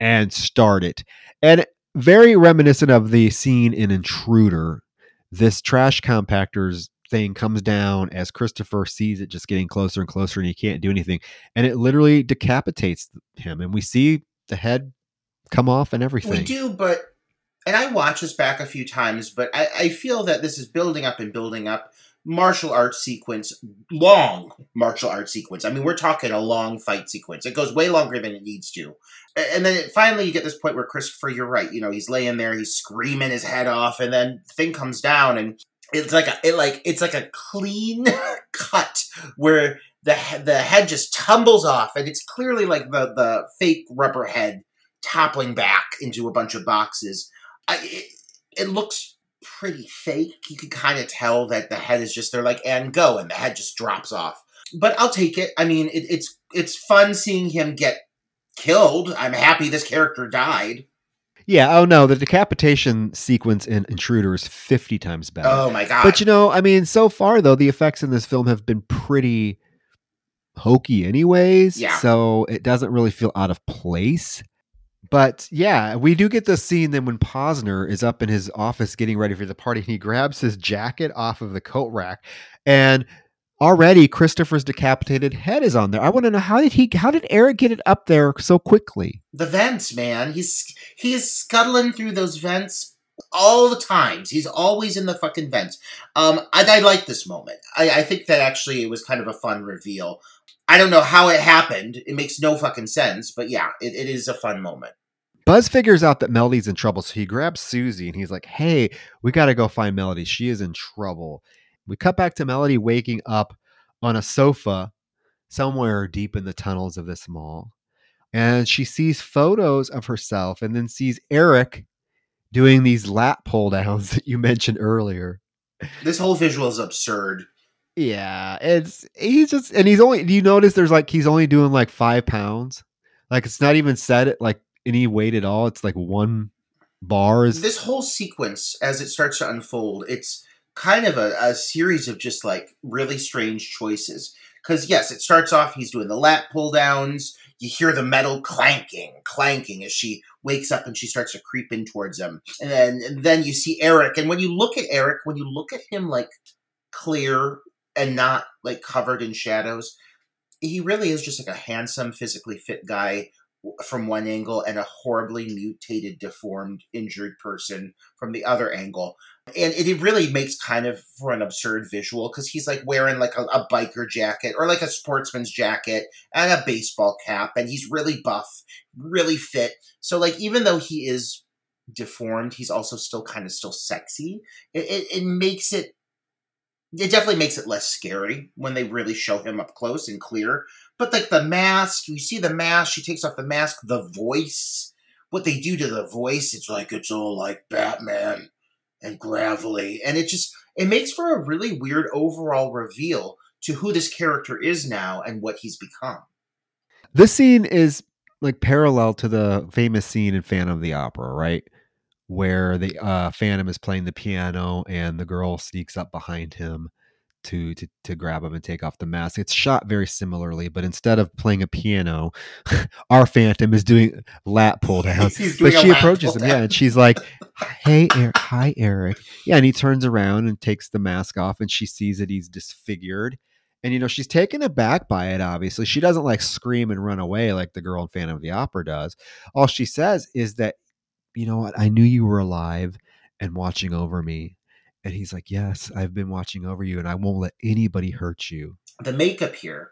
and start it. And very reminiscent of the scene in Intruder, this trash compactor's thing comes down as Christopher sees it just getting closer and closer and he can't do anything. And it literally decapitates him. And we see the head come off and everything. We do, but and I watch this back a few times, but I, I feel that this is building up and building up. Martial arts sequence, long martial arts sequence. I mean, we're talking a long fight sequence. It goes way longer than it needs to. And then it, finally, you get this point where Christopher, you're right. You know, he's laying there, he's screaming his head off, and then the thing comes down, and it's like a it like it's like a clean cut where the the head just tumbles off, and it's clearly like the the fake rubber head toppling back into a bunch of boxes. I, it, it looks pretty fake. You can kind of tell that the head is just they're like and go, and the head just drops off. But I'll take it. I mean, it, it's it's fun seeing him get killed. I'm happy this character died. Yeah. Oh no, the decapitation sequence in Intruder is fifty times better. Oh my god! But you know, I mean, so far though, the effects in this film have been pretty hokey, anyways. Yeah. So it doesn't really feel out of place. But yeah, we do get the scene then when Posner is up in his office getting ready for the party and he grabs his jacket off of the coat rack and already Christopher's decapitated head is on there. I want to know how did he how did Eric get it up there so quickly? The vents, man. He's he's scuttling through those vents all the times. He's always in the fucking vents. Um, I, I like this moment. I, I think that actually it was kind of a fun reveal. I don't know how it happened. It makes no fucking sense, but yeah, it, it is a fun moment. Buzz figures out that Melody's in trouble, so he grabs Susie and he's like, Hey, we got to go find Melody. She is in trouble. We cut back to Melody waking up on a sofa somewhere deep in the tunnels of this mall. And she sees photos of herself and then sees Eric doing these lat pull downs that you mentioned earlier. This whole visual is absurd. Yeah, it's he's just and he's only. Do you notice there's like he's only doing like five pounds? Like it's not even set at like any weight at all. It's like one bars. This whole sequence, as it starts to unfold, it's kind of a, a series of just like really strange choices. Because yes, it starts off he's doing the lat pull downs. You hear the metal clanking, clanking as she wakes up and she starts to creep in towards him. And then, and then you see Eric. And when you look at Eric, when you look at him like clear and not like covered in shadows, he really is just like a handsome, physically fit guy from one angle and a horribly mutated, deformed, injured person from the other angle. And it really makes kind of for an absurd visual because he's like wearing like a, a, biker jacket or like a sportsman's jacket and a baseball cap, and he's really buff, really fit. So like even though he is deformed, he's also still kind of still sexy. It, it, it makes it it definitely makes it less scary when they really show him up close and clear. But like the mask, you see the mask, she takes off the mask, the voice, what they do to the voice, it's like it's all like Batman and gravelly. And it just it makes for a really weird overall reveal to who this character is now and what he's become. This scene is like parallel to the famous scene in Phantom of the Opera, right? Where the uh, Phantom is playing the piano and the girl sneaks up behind him to to to grab him and take off the mask. It's shot very similarly, but instead of playing a piano, our Phantom is doing lat pull downs. but she approaches him, down. yeah, and she's like, "Hey, Eric, hi, Eric." Yeah, and he turns around and takes the mask off, and she sees that he's disfigured. And you know she's taken aback by it. Obviously, she doesn't like scream and run away like the girl in Phantom of the Opera does. All she says is that you know what? I knew you were alive and watching over me. And he's like, Yes, I've been watching over you and I won't let anybody hurt you. The makeup here,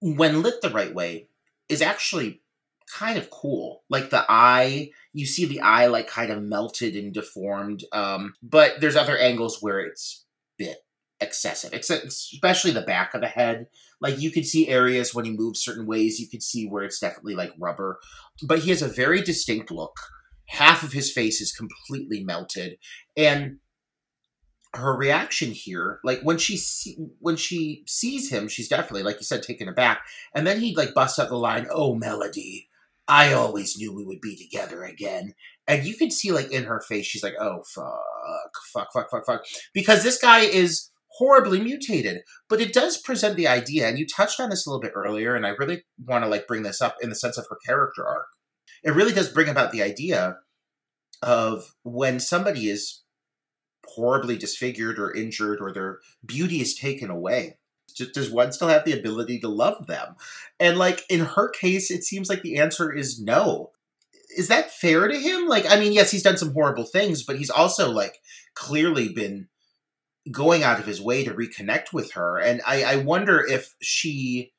when lit the right way, is actually kind of cool. Like the eye, you see the eye like kind of melted and deformed. Um, but there's other angles where it's bit excessive, except especially the back of the head. Like you could see areas when he moves certain ways, you could see where it's definitely like rubber. But he has a very distinct look half of his face is completely melted. And her reaction here like when she see, when she sees him she's definitely like you said taken aback. And then he like busts out the line oh melody i always knew we would be together again. And you can see like in her face she's like oh fuck fuck fuck fuck fuck. Because this guy is horribly mutated. But it does present the idea and you touched on this a little bit earlier and i really want to like bring this up in the sense of her character arc it really does bring about the idea of when somebody is horribly disfigured or injured or their beauty is taken away does one still have the ability to love them? And like in her case it seems like the answer is no. Is that fair to him? Like i mean yes he's done some horrible things but he's also like clearly been going out of his way to reconnect with her. And i i wonder if she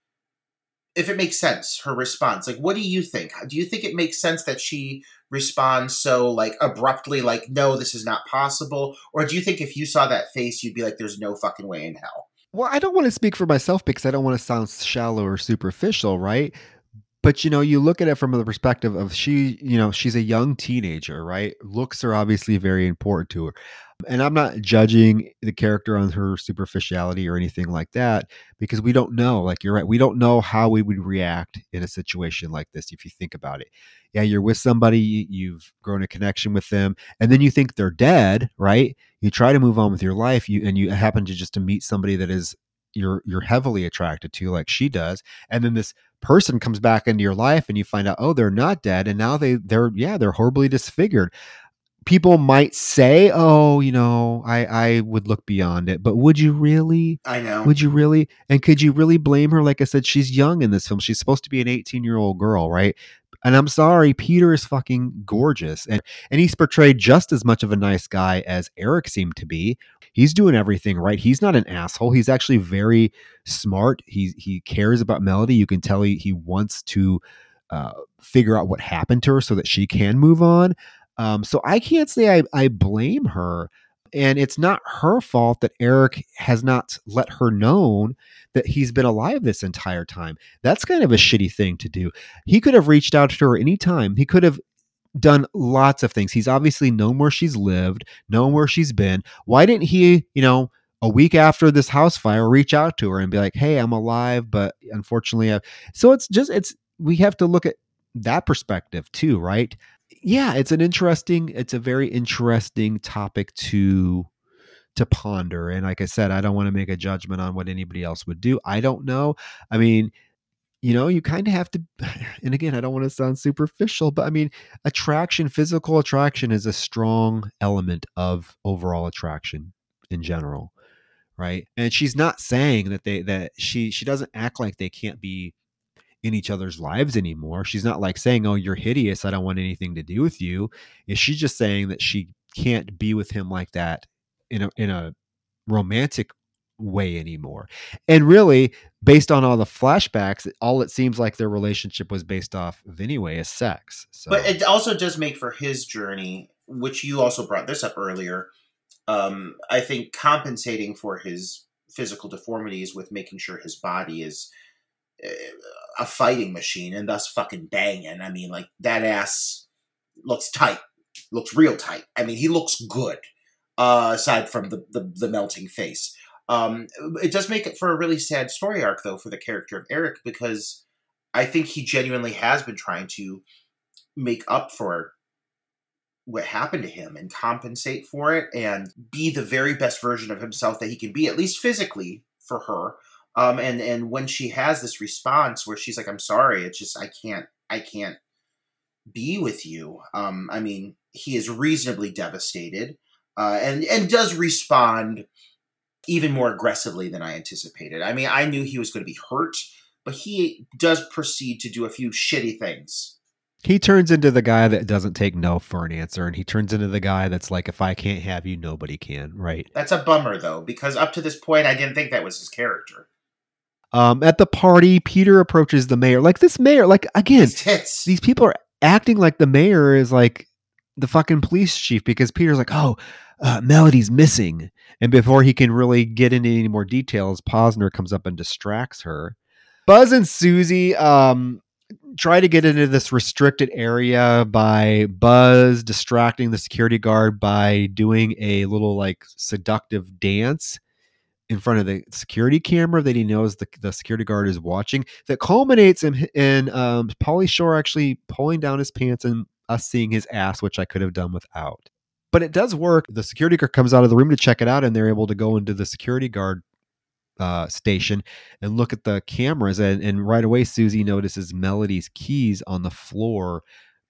if it makes sense her response like what do you think? Do you think it makes sense that she responds so like abruptly like no this is not possible? Or do you think if you saw that face you'd be like there's no fucking way in hell? Well i don't want to speak for myself because i don't want to sound shallow or superficial right but you know you look at it from the perspective of she you know she's a young teenager right looks are obviously very important to her and I'm not judging the character on her superficiality or anything like that because we don't know. Like you're right, we don't know how we would react in a situation like this if you think about it. Yeah, you're with somebody, you've grown a connection with them, and then you think they're dead, right? You try to move on with your life, you and you happen to just to meet somebody that is you're you're heavily attracted to like she does and then this person comes back into your life and you find out oh they're not dead and now they they're yeah they're horribly disfigured people might say, "Oh, you know, I I would look beyond it," but would you really? I know. Would you really? And could you really blame her? Like I said, she's young in this film. She's supposed to be an 18 year old girl, right? And I'm sorry, Peter is fucking gorgeous, and and he's portrayed just as much of a nice guy as Eric seemed to be. He's doing everything right. He's not an asshole. He's actually very smart. He he cares about Melody. You can tell he he wants to uh, figure out what happened to her so that she can move on. Um, so I can't say I, I blame her. And it's not her fault that Eric has not let her known that he's been alive this entire time. That's kind of a shitty thing to do. He could have reached out to her anytime. He could have done lots of things. He's obviously known where she's lived, known where she's been. Why didn't he, you know, a week after this house fire, reach out to her and be like, "Hey, I'm alive, but unfortunately," I've... so it's just it's we have to look at that perspective too, right? Yeah, it's an interesting, it's a very interesting topic to to ponder. And like I said, I don't want to make a judgment on what anybody else would do. I don't know. I mean, you know, you kind of have to, and again, I don't want to sound superficial, but I mean, attraction, physical attraction is a strong element of overall attraction in general. Right. And she's not saying that they, that she, she doesn't act like they can't be in each other's lives anymore. She's not like saying, "Oh, you're hideous. I don't want anything to do with you." Is she just saying that she can't be with him like that in a in a romantic way anymore? And really, based on all the flashbacks, all it seems like their relationship was based off of anyway is sex. So. But it also does make for his journey, which you also brought this up earlier. Um, I think compensating for his physical deformities with making sure his body is a fighting machine and thus fucking banging. I mean, like that ass looks tight, looks real tight. I mean, he looks good. Uh, aside from the, the, the melting face, um, it does make it for a really sad story arc though for the character of Eric because I think he genuinely has been trying to make up for what happened to him and compensate for it and be the very best version of himself that he can be, at least physically for her. Um, and and when she has this response where she's like, "I'm sorry, it's just I can't, I can't be with you." Um, I mean, he is reasonably devastated, uh, and and does respond even more aggressively than I anticipated. I mean, I knew he was going to be hurt, but he does proceed to do a few shitty things. He turns into the guy that doesn't take no for an answer, and he turns into the guy that's like, if I can't have you, nobody can, right? That's a bummer, though, because up to this point, I didn't think that was his character. Um, at the party, Peter approaches the mayor. Like this mayor, like again, these people are acting like the mayor is like the fucking police chief because Peter's like, oh, uh, Melody's missing. And before he can really get into any more details, Posner comes up and distracts her. Buzz and Susie um, try to get into this restricted area by Buzz distracting the security guard by doing a little like seductive dance in front of the security camera that he knows the, the security guard is watching that culminates in, in um, Pauly Shore actually pulling down his pants and us seeing his ass, which I could have done without. But it does work. The security guard comes out of the room to check it out, and they're able to go into the security guard uh, station and look at the cameras. And, and right away, Susie notices Melody's keys on the floor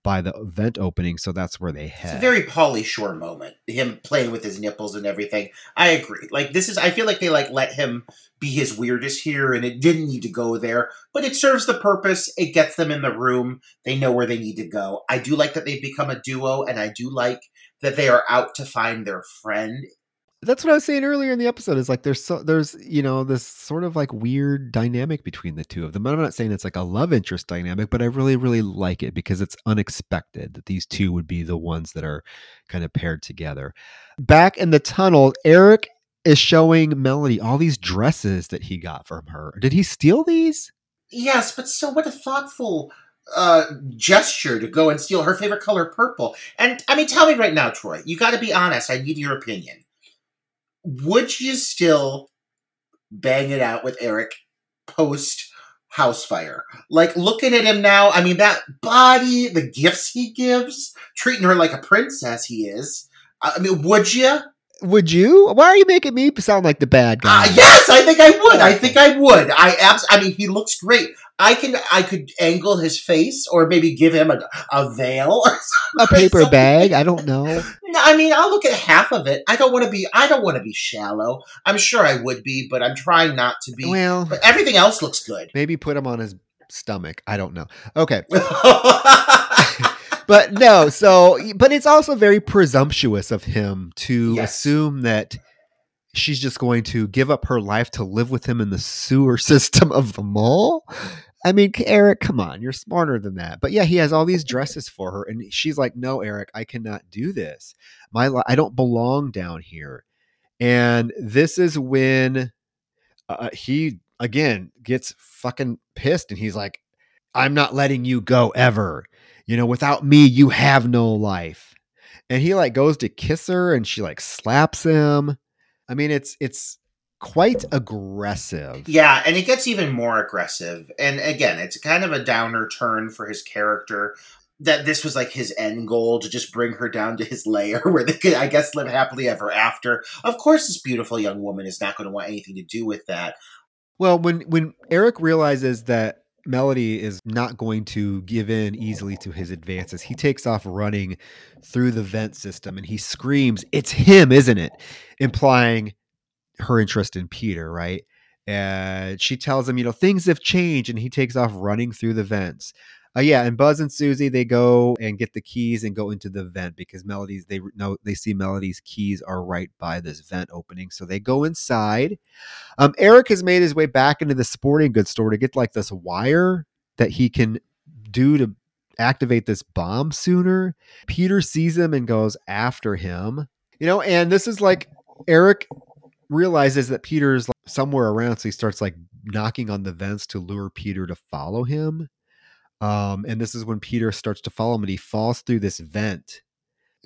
by the vent opening, so that's where they head. It's a very Pauly Shore moment. Him playing with his nipples and everything. I agree. Like this is I feel like they like let him be his weirdest here and it didn't need to go there, but it serves the purpose. It gets them in the room. They know where they need to go. I do like that they've become a duo and I do like that they are out to find their friend that's what I was saying earlier in the episode. Is like there's so there's you know this sort of like weird dynamic between the two of them. I'm not saying it's like a love interest dynamic, but I really really like it because it's unexpected that these two would be the ones that are kind of paired together. Back in the tunnel, Eric is showing Melody all these dresses that he got from her. Did he steal these? Yes, but so what a thoughtful uh, gesture to go and steal her favorite color, purple. And I mean, tell me right now, Troy, you got to be honest. I need your opinion would you still bang it out with Eric post house fire? Like looking at him now, I mean that body, the gifts he gives, treating her like a princess he is. I mean, would you? Would you? Why are you making me sound like the bad guy? Uh, yes, I think I would. I think I would. I abs- I mean, he looks great. I can. I could angle his face, or maybe give him a, a veil, or a paper bag. I don't know. No, I mean, I'll look at half of it. I don't want to be. I don't want to be shallow. I'm sure I would be, but I'm trying not to be. Well, but everything else looks good. maybe put him on his stomach. I don't know. Okay. but no so but it's also very presumptuous of him to Yes. assume that she's just going to give up her life to live with him in the sewer system of the mall? I mean eric come on you're smarter than that. But yeah he has all these dresses for her and she's like no eric i cannot do this. My li- i don't belong down here. And this is when uh, he again gets fucking pissed and he's like i'm not letting you go ever. You know, without me, you have no life. And he like goes to kiss her and she like slaps him. I mean, it's it's quite aggressive. yeah, and it gets even more aggressive. And again, it's kind of a downer turn for his character. That this was like his end goal to just bring her down to his lair where they could, I guess, live happily ever after. Of course, this beautiful young woman is not going to want anything to do with that. Well, when when Eric realizes that Melody is not going to give in easily to his advances, he takes off running through the vent system and he screams, "It's him, isn't it?" implying her interest in Peter, right? And she tells him, you know, things have changed, and he takes off running through the vents. Uh, yeah, and Buzz and Susie they go and get the keys and go into the vent because Melody's they know they see Melody's keys are right by this vent opening, so they go inside. Um, Eric has made his way back into the sporting goods store to get like this wire that he can do to activate this bomb sooner. Peter sees him and goes after him. You know, and this is like Eric realizes that Peter's like somewhere around, so he starts like knocking on the vents to lure Peter to follow him. Um, and this is when Peter starts to follow him, and he falls through this vent.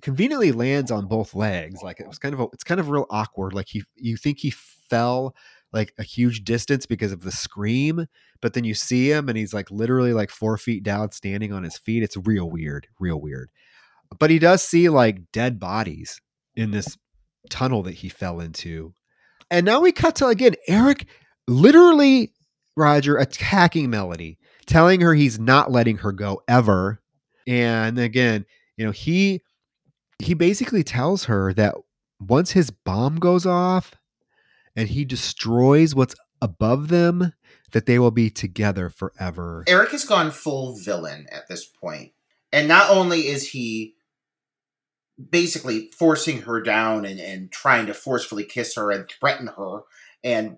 Conveniently lands on both legs. Like it was kind of a, it's kind of real awkward. Like he you think he fell like a huge distance because of the scream, but then you see him and he's like literally like four feet down, standing on his feet. It's real weird, real weird. But he does see like dead bodies in this tunnel that he fell into. And now we cut to again Eric literally Roger attacking Melody, telling her he's not letting her go ever. And again, you know, he he basically tells her that once his bomb goes off and he destroys what's above them, that they will be together forever. Eric has gone full villain at this point. And not only is he basically forcing her down and, and trying to forcefully kiss her and threaten her and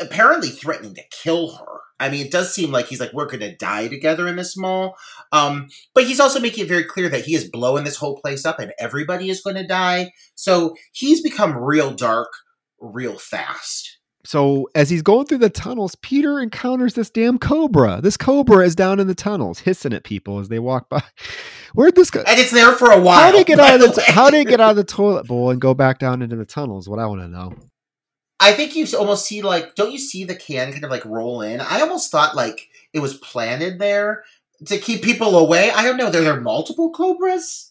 apparently threatening to kill her. I mean, it does seem like he's like, we're going to die together in this mall. Um, but he's also making it very clear that he is blowing this whole place up and everybody is going to die. So he's become real dark real fast. So as he's going through the tunnels, Peter encounters this damn cobra. This cobra is down in the tunnels, hissing at people as they walk by. Where'd this go? And it's there for a while. How did it get out of the? way. how did it get out of the toilet bowl and go back down into the tunnels? What I want to know. I think you almost see like, don't you see the can kind of like roll in? I almost thought like it was planted there to keep people away. I don't know. There are multiple cobras.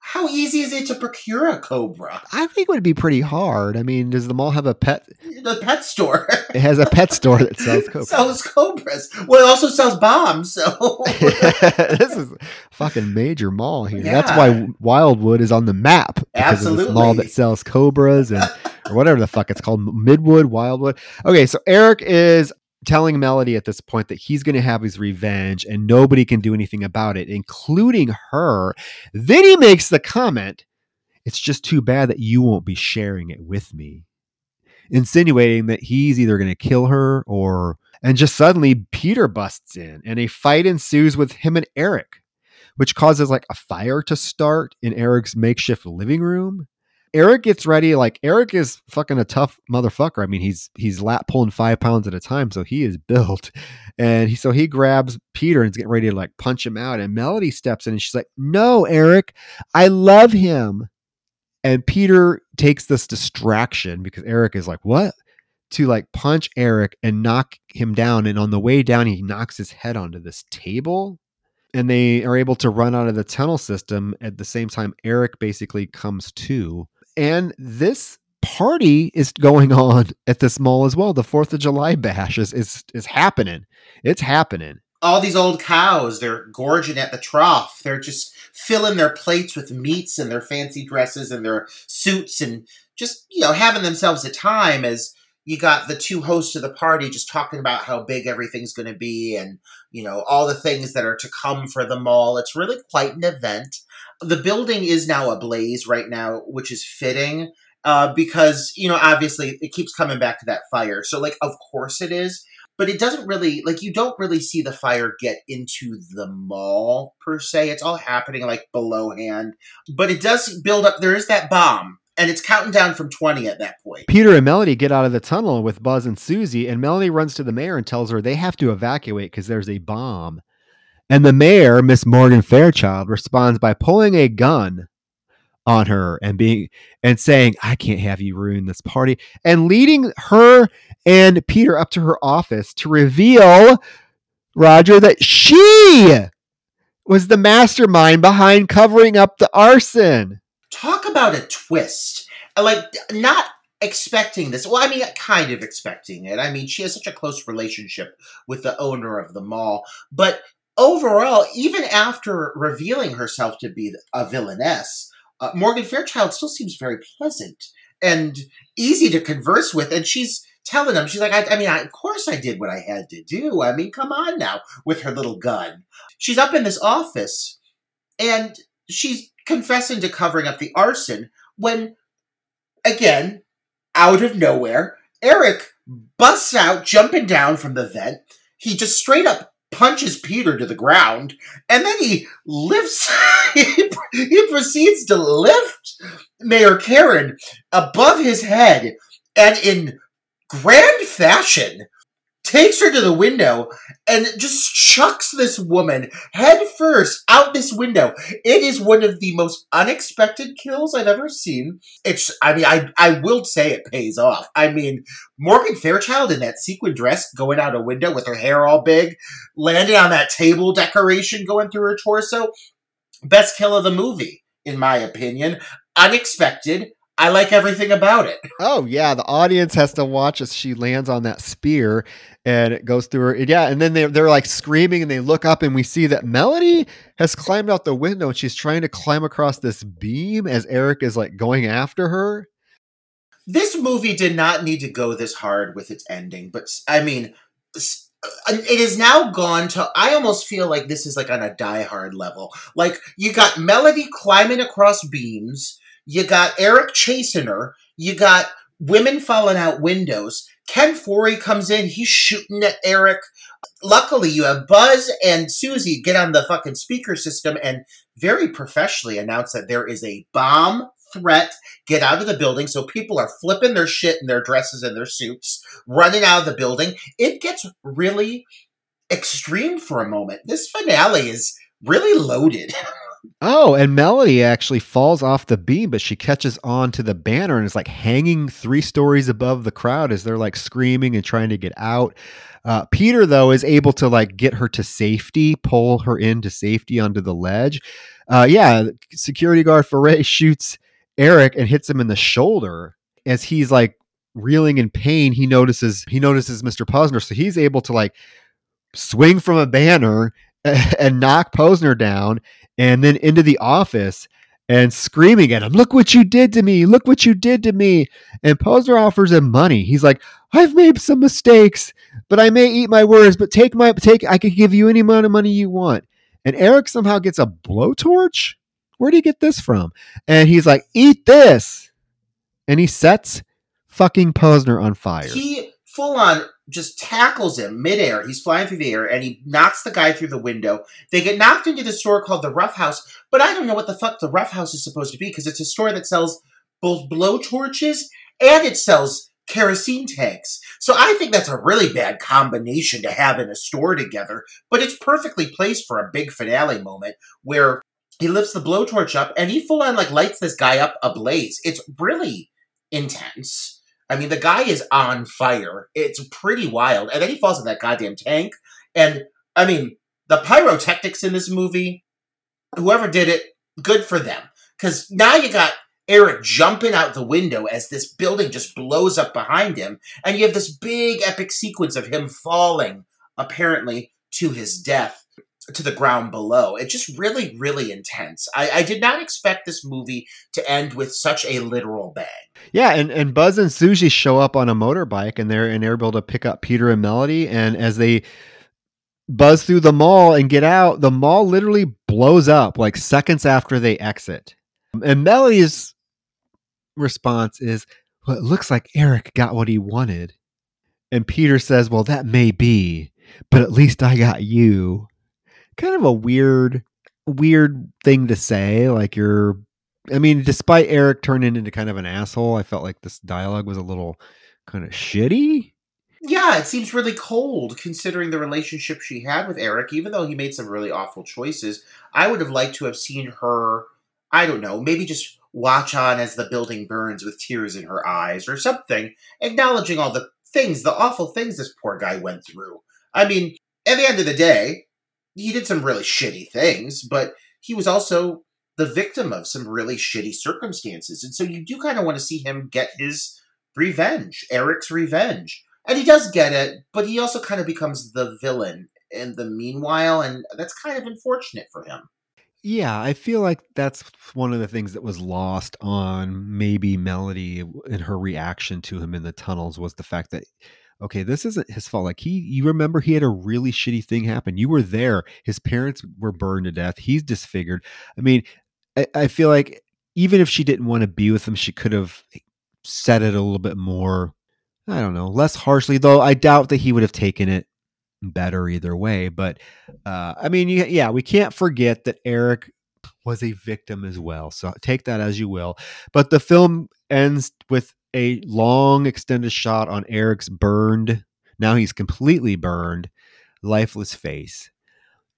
How easy is it to procure a cobra? I think it would be pretty hard. I mean, does the mall have a pet? The pet store It has a pet store that sells cobras. sells cobras. Well, it also sells bombs. So this is a fucking major mall here. That's why Wildwood is on the map. This mall that sells cobras and or whatever the fuck it's called, Midwood, Wildwood. Okay, so Eric is telling Melody at this point that he's going to have his revenge and nobody can do anything about it, including her. Then he makes the comment, "It's just too bad that you won't be sharing it with me." Insinuating that he's either going to kill her or and just suddenly Peter busts in and a fight ensues with him and Eric, which causes like a fire to start in Eric's makeshift living room. Eric gets ready, like Eric is fucking a tough motherfucker. I mean, he's he's lap pulling five pounds at a time, so he is built. And he so he grabs Peter and is getting ready to like punch him out. And Melody steps in and she's like, No, Eric, I love him. And Peter takes this distraction because Eric is like, What? to like punch Eric and knock him down. And on the way down, he knocks his head onto this table. And they are able to run out of the tunnel system at the same time Eric basically comes to. And this party is going on at this mall as well. The Fourth of July bash is is is happening. It's happening. All these old cows, they're gorging at the trough. They're just filling their plates with meats and their fancy dresses and their suits and just, you know, having themselves a time as you got the two hosts of the party just talking about how big everything's going to be and, you know, all the things that are to come for the mall. It's really quite an event. The building is now ablaze right now, which is fitting uh, because, you know, obviously it keeps coming back to that fire. So, like, of course it is but it doesn't really like you don't really see the fire get into the mall per se. It's all happening like below hand, but it does build up. There is that bomb, and it's counting down from twenty at that point. Peter and Melody get out of the tunnel with Buzz and Susie, and Melody runs to the mayor and tells her they have to evacuate because there's a bomb. And the mayor, Miss Morgan Fairchild, responds by pulling a gun on her and being and saying, I can't have you ruin this party, and leading her and Peter up to her office to reveal, Roger, that she was the mastermind behind covering up the arson. Talk about a twist. Like, not expecting this. Well, I mean, kind of expecting it. I mean, she has such a close relationship with the owner of the mall. But overall, even after revealing herself to be a villainess, uh, Morgan Fairchild still seems very pleasant and easy to converse with. And she's telling him, she's like, I, I mean, I, of course I did what I had to do. I mean, come on now with her little gun. She's up in this office and she's confessing to covering up the arson when, again, out of nowhere, Eric busts out, jumping down from the vent. He just straight up punches Peter to the ground, and then he lifts, he, proceeds to lift Mayor Karen above his head, and in grand fashion takes her to the window and just chucks this woman head first out this window. It is one of the most unexpected kills I've ever seen. It's, I mean, I, I will say it pays off. I mean, Morgan Fairchild in that sequin dress going out a window with her hair all big, landing on that table decoration going through her torso. Best kill of the movie, in my opinion. Unexpected, I like everything about it. Oh yeah, the audience has to watch as she lands on that spear and it goes through her. Yeah, and then they're they're like screaming and they look up and we see that Melody has climbed out the window and she's trying to climb across this beam as Eric is like going after her. This movie did not need to go this hard with its ending, but I mean, uh, it is now gone to. I almost feel like this is like on a Die Hard level. Like you got Melody climbing across beams you got Eric chasing her. You got women falling out windows. Ken Foree comes in. He's shooting at Eric. Luckily, you have Buzz and Susie get on the fucking speaker system and very professionally announce that there is a bomb threat. Get out of the building. So people are flipping their shit in their dresses and their suits, running out of the building. It gets really extreme for a moment. This finale is really loaded. Oh, and Melody actually falls off the beam, but she catches on to the banner and is like hanging three stories above the crowd as they're like screaming and trying to get out. Uh, Peter, though, is able to like get her to safety, pull her into safety onto the ledge. Uh, yeah, security guard Foree shoots Eric and hits him in the shoulder as he's like reeling in pain. He notices he notices Mr. Posner, so he's able to like swing from a banner and knock Posner down and then into the office and screaming at him, Look what you did to me! Look what you did to me! And Posner offers him money. He's like, I've made some mistakes, but I may eat my words, but take my take I can give you any amount of money you want. And Eric somehow gets a blowtorch. Where do you get this from? And he's like, Eat this. And he sets fucking Posner on fire. He full on just tackles him midair. He's flying through the air and he knocks the guy through the window. They get knocked into the store called the Rough House, but I don't know what the fuck the Rough House is supposed to be because it's a store that sells both blow torches and it sells kerosene tanks. So I think that's a really bad combination to have in a store together, but it's perfectly placed for a big finale moment where he lifts the blowtorch up and he full on like lights this guy up ablaze. It's really intense. I mean, the guy is on fire. It's pretty wild. And then he falls in that goddamn tank. And I mean, the pyrotechnics in this movie, whoever did it, good for them. Because now you got Eric jumping out the window as this building just blows up behind him, and you have this big epic sequence of him falling, apparently to his death to the ground below. It's just really, really intense. I, I, did not expect this movie to end with such a literal bang. Yeah, and, and Buzz and Susie show up on a motorbike and they're and they're able to pick up Peter and Melody. And as they buzz through the mall and get out, the mall literally blows up like seconds after they exit. And Melody's response is, Well, it looks like Eric got what he wanted. And Peter says, Well, that may be, but at least I got you kind of a weird weird thing to say like you're i mean despite eric turning into kind of an asshole i felt like this dialogue was a little kind of shitty. Yeah it seems really cold considering the relationship she had with eric even though he made some really awful choices. I would have liked to have seen her i don't know maybe just watch on as the building burns with tears in her eyes or something acknowledging all the things the awful things this poor guy went through. I mean at the end of the day he did some really shitty things, but he was also the victim of some really shitty circumstances. And so you do kind of want to see him get his revenge, Eric's revenge. And he does get it, but he also kind of becomes the villain in the meanwhile, and that's kind of unfortunate for him. Yeah, I feel like that's one of the things that was lost on maybe Melody in her reaction to him in the tunnels was the fact that okay, this isn't his fault. Like he, you remember he had a really shitty thing happen. You were there. His parents were burned to death. He's disfigured. I mean, I, I feel like even if she didn't want to be with him, she could have said it a little bit more. I don't know, less harshly. Though I doubt that he would have taken it better either way. But uh, I mean, yeah, we can't forget that Eric was a victim as well. So take that as you will. But the film ends with a long extended shot on Eric's burned, now he's completely burned, lifeless face.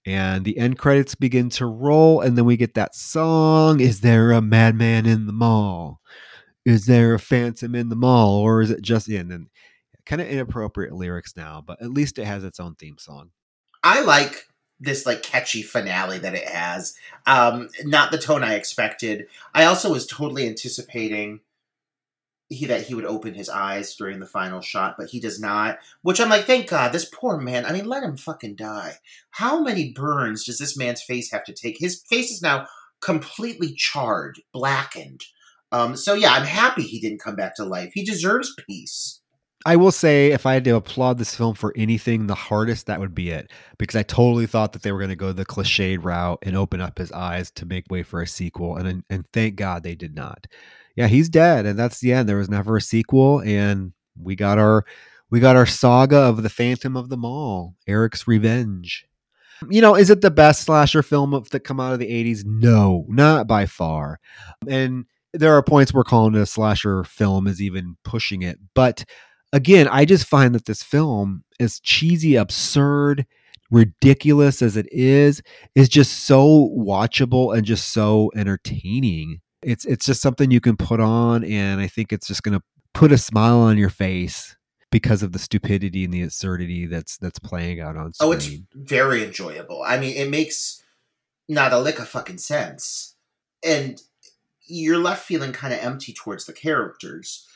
And the end credits begin to roll, and then we get that song Is there a madman in the mall? Is there a phantom in the mall? Or is it just in? And kind of inappropriate lyrics now, but at least it has its own theme song. I like this like catchy finale that it has. Um, not the tone I expected. I also was totally anticipating he that he would open his eyes during the final shot, but he does not. Which I'm like, thank God, this poor man. I mean, let him fucking die. How many burns does this man's face have to take? His face is now completely charred, blackened. Um, so yeah, I'm happy he didn't come back to life. He deserves peace. I will say, if I had to applaud this film for anything, the hardest that would be it, because I totally thought that they were going to go the cliched route and open up his eyes to make way for a sequel, and and thank God they did not yeah, he's dead, and that's the end. There was never a sequel, and we got our we got our saga of the Phantom of the Mall, Eric's Revenge. You know, is it the best slasher film that come out of the '80s? No, not by far. And there are points where calling it a slasher film is even pushing it. But again, I just find that this film is cheesy, absurd, ridiculous as it is, is just so watchable and just so entertaining it's it's just something you can put on and i think it's just going to put a smile on your face because of the stupidity and the absurdity that's that's playing out on screen. Oh, it's very enjoyable. I mean, it makes not a lick of fucking sense. And you're left feeling kind of empty towards the characters.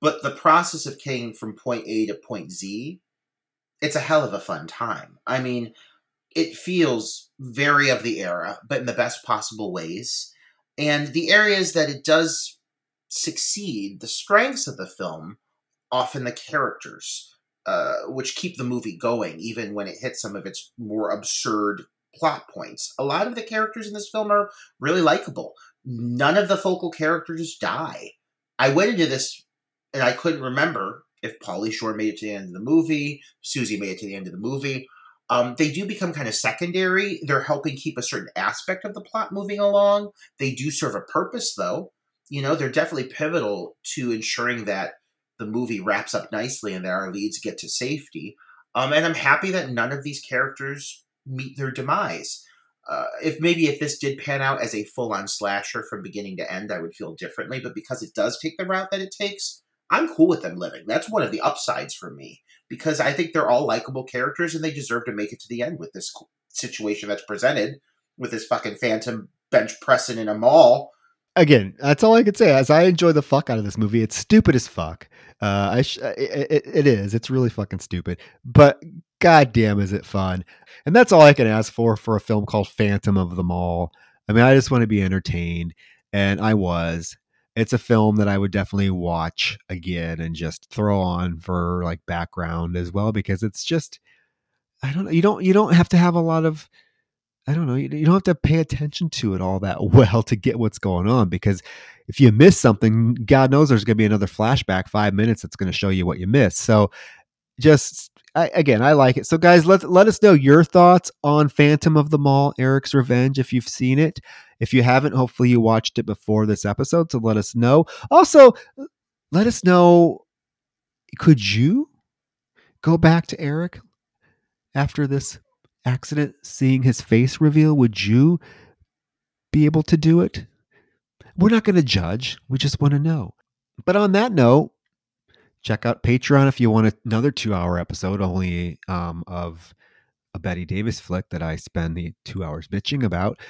But the process of getting from point A to point Z, it's a hell of a fun time. I mean, it feels very of the era, but in the best possible ways. And the areas that it does succeed, the strengths of the film, often the characters, uh, which keep the movie going, even when it hits some of its more absurd plot points. A lot of the characters in this film are really likable. None of the focal characters die. I went into this and I couldn't remember if Pauly Shore made it to the end of the movie, Susie made it to the end of the movie. Um, they do become kind of secondary. They're helping keep a certain aspect of the plot moving along. They do serve a purpose, though. You know, they're definitely pivotal to ensuring that the movie wraps up nicely and that our leads get to safety. Um, and I'm happy that none of these characters meet their demise. Uh, if maybe if this did pan out as a full-on slasher from beginning to end, I would feel differently. But because it does take the route that it takes, I'm cool with them living. That's one of the upsides for me because I think they're all likable characters and they deserve to make it to the end with this situation that's presented with this fucking phantom bench pressing in a mall. again, that's all I could say. As I enjoy the fuck out of this movie, it's stupid as fuck. Uh, I sh- it, it, it is. It's really fucking stupid. But goddamn, is it fun? And that's all I can ask for for a film called Phantom of the Mall. I mean, I just want to be entertained, and I was. It's a film that I would definitely watch again and just throw on for like background as well because it's just I don't know. You don't you don't have to have a lot of I don't know. You, you don't have to pay attention to it all that well to get what's going on because if you miss something, God knows there's going to be another flashback five minutes that's going to show you what you missed. So just I, again, I like it. So guys, let let us know your thoughts on Phantom of the Mall, Eric's Revenge, if you've seen it. If you haven't, hopefully you watched it before this episode. So let us know. Also, let us know. Could you go back to Eric after this accident seeing his face reveal, would you be able to do it? We're not going to judge. We just want to know. But on that note, check out Patreon if you want another two hour episode only um, of a Bette Davis flick that I spend the two hours bitching about.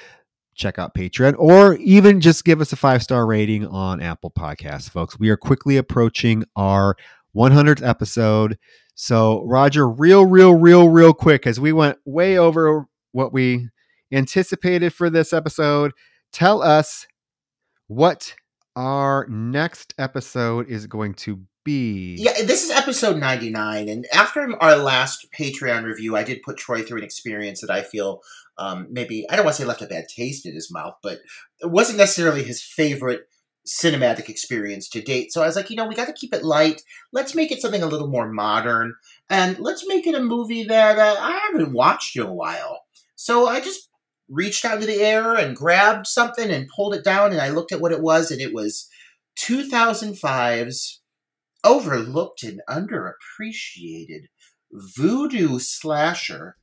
Check out Patreon or even just give us a five star rating on Apple Podcasts, folks. We are quickly approaching our 100th episode. So, Roger, real, real, real, real quick, as we went way over what we anticipated for this episode, tell us what our next episode is going to be. Yeah, this is episode 99. And after our last Patreon review, I did put Troy through an experience that I feel um, maybe, I don't want to say left a bad taste in his mouth, but it wasn't necessarily his favorite cinematic experience to date. So I was like, you know, we got to keep it light. Let's make it something a little more modern, and let's make it a movie that uh, I haven't watched in a while. So I just reached out to the air and grabbed something and pulled it down, and I looked at what it was, and it was 2005's overlooked and underappreciated voodoo slasher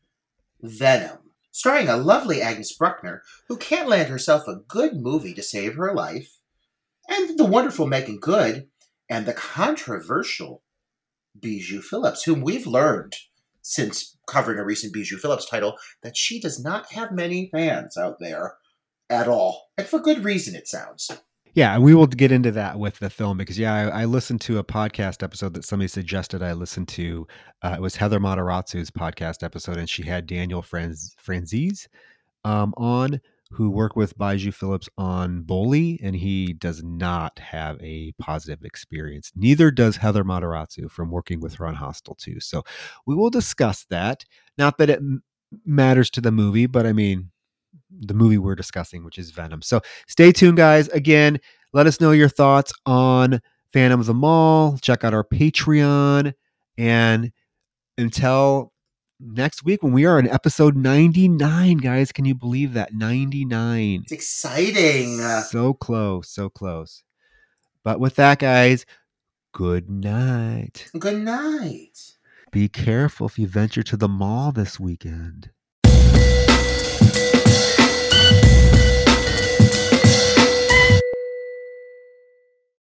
Venom. Starring a lovely Agnes Bruckner, who can't land herself a good movie to save her life, and the wonderful Meagan Good, and the controversial Bijou Phillips, whom we've learned since covering a recent Bijou Phillips title that she does not have many fans out there at all. And for good reason, it sounds. Yeah, and we will get into that with the film because yeah, I, I listened to a podcast episode that somebody suggested I listen to. Uh, it was Heather Matarazzo's podcast episode, and she had Daniel Franz Franzese um, on, who worked with Bijou Phillips on Bully, and he does not have a positive experience. Neither does Heather Matarazzo from working with her on Hostel 2. So we will discuss that. Not that it matters to the movie, but I mean, the movie we're discussing, which is Venom. So stay tuned, guys. Again, let us know your thoughts on Phantom of the Mall. Check out our Patreon. And until next week when we are in episode 99 guys can you believe that 99 It's exciting. So close so close but with that guys good night good night. be careful if you venture to the mall this weekend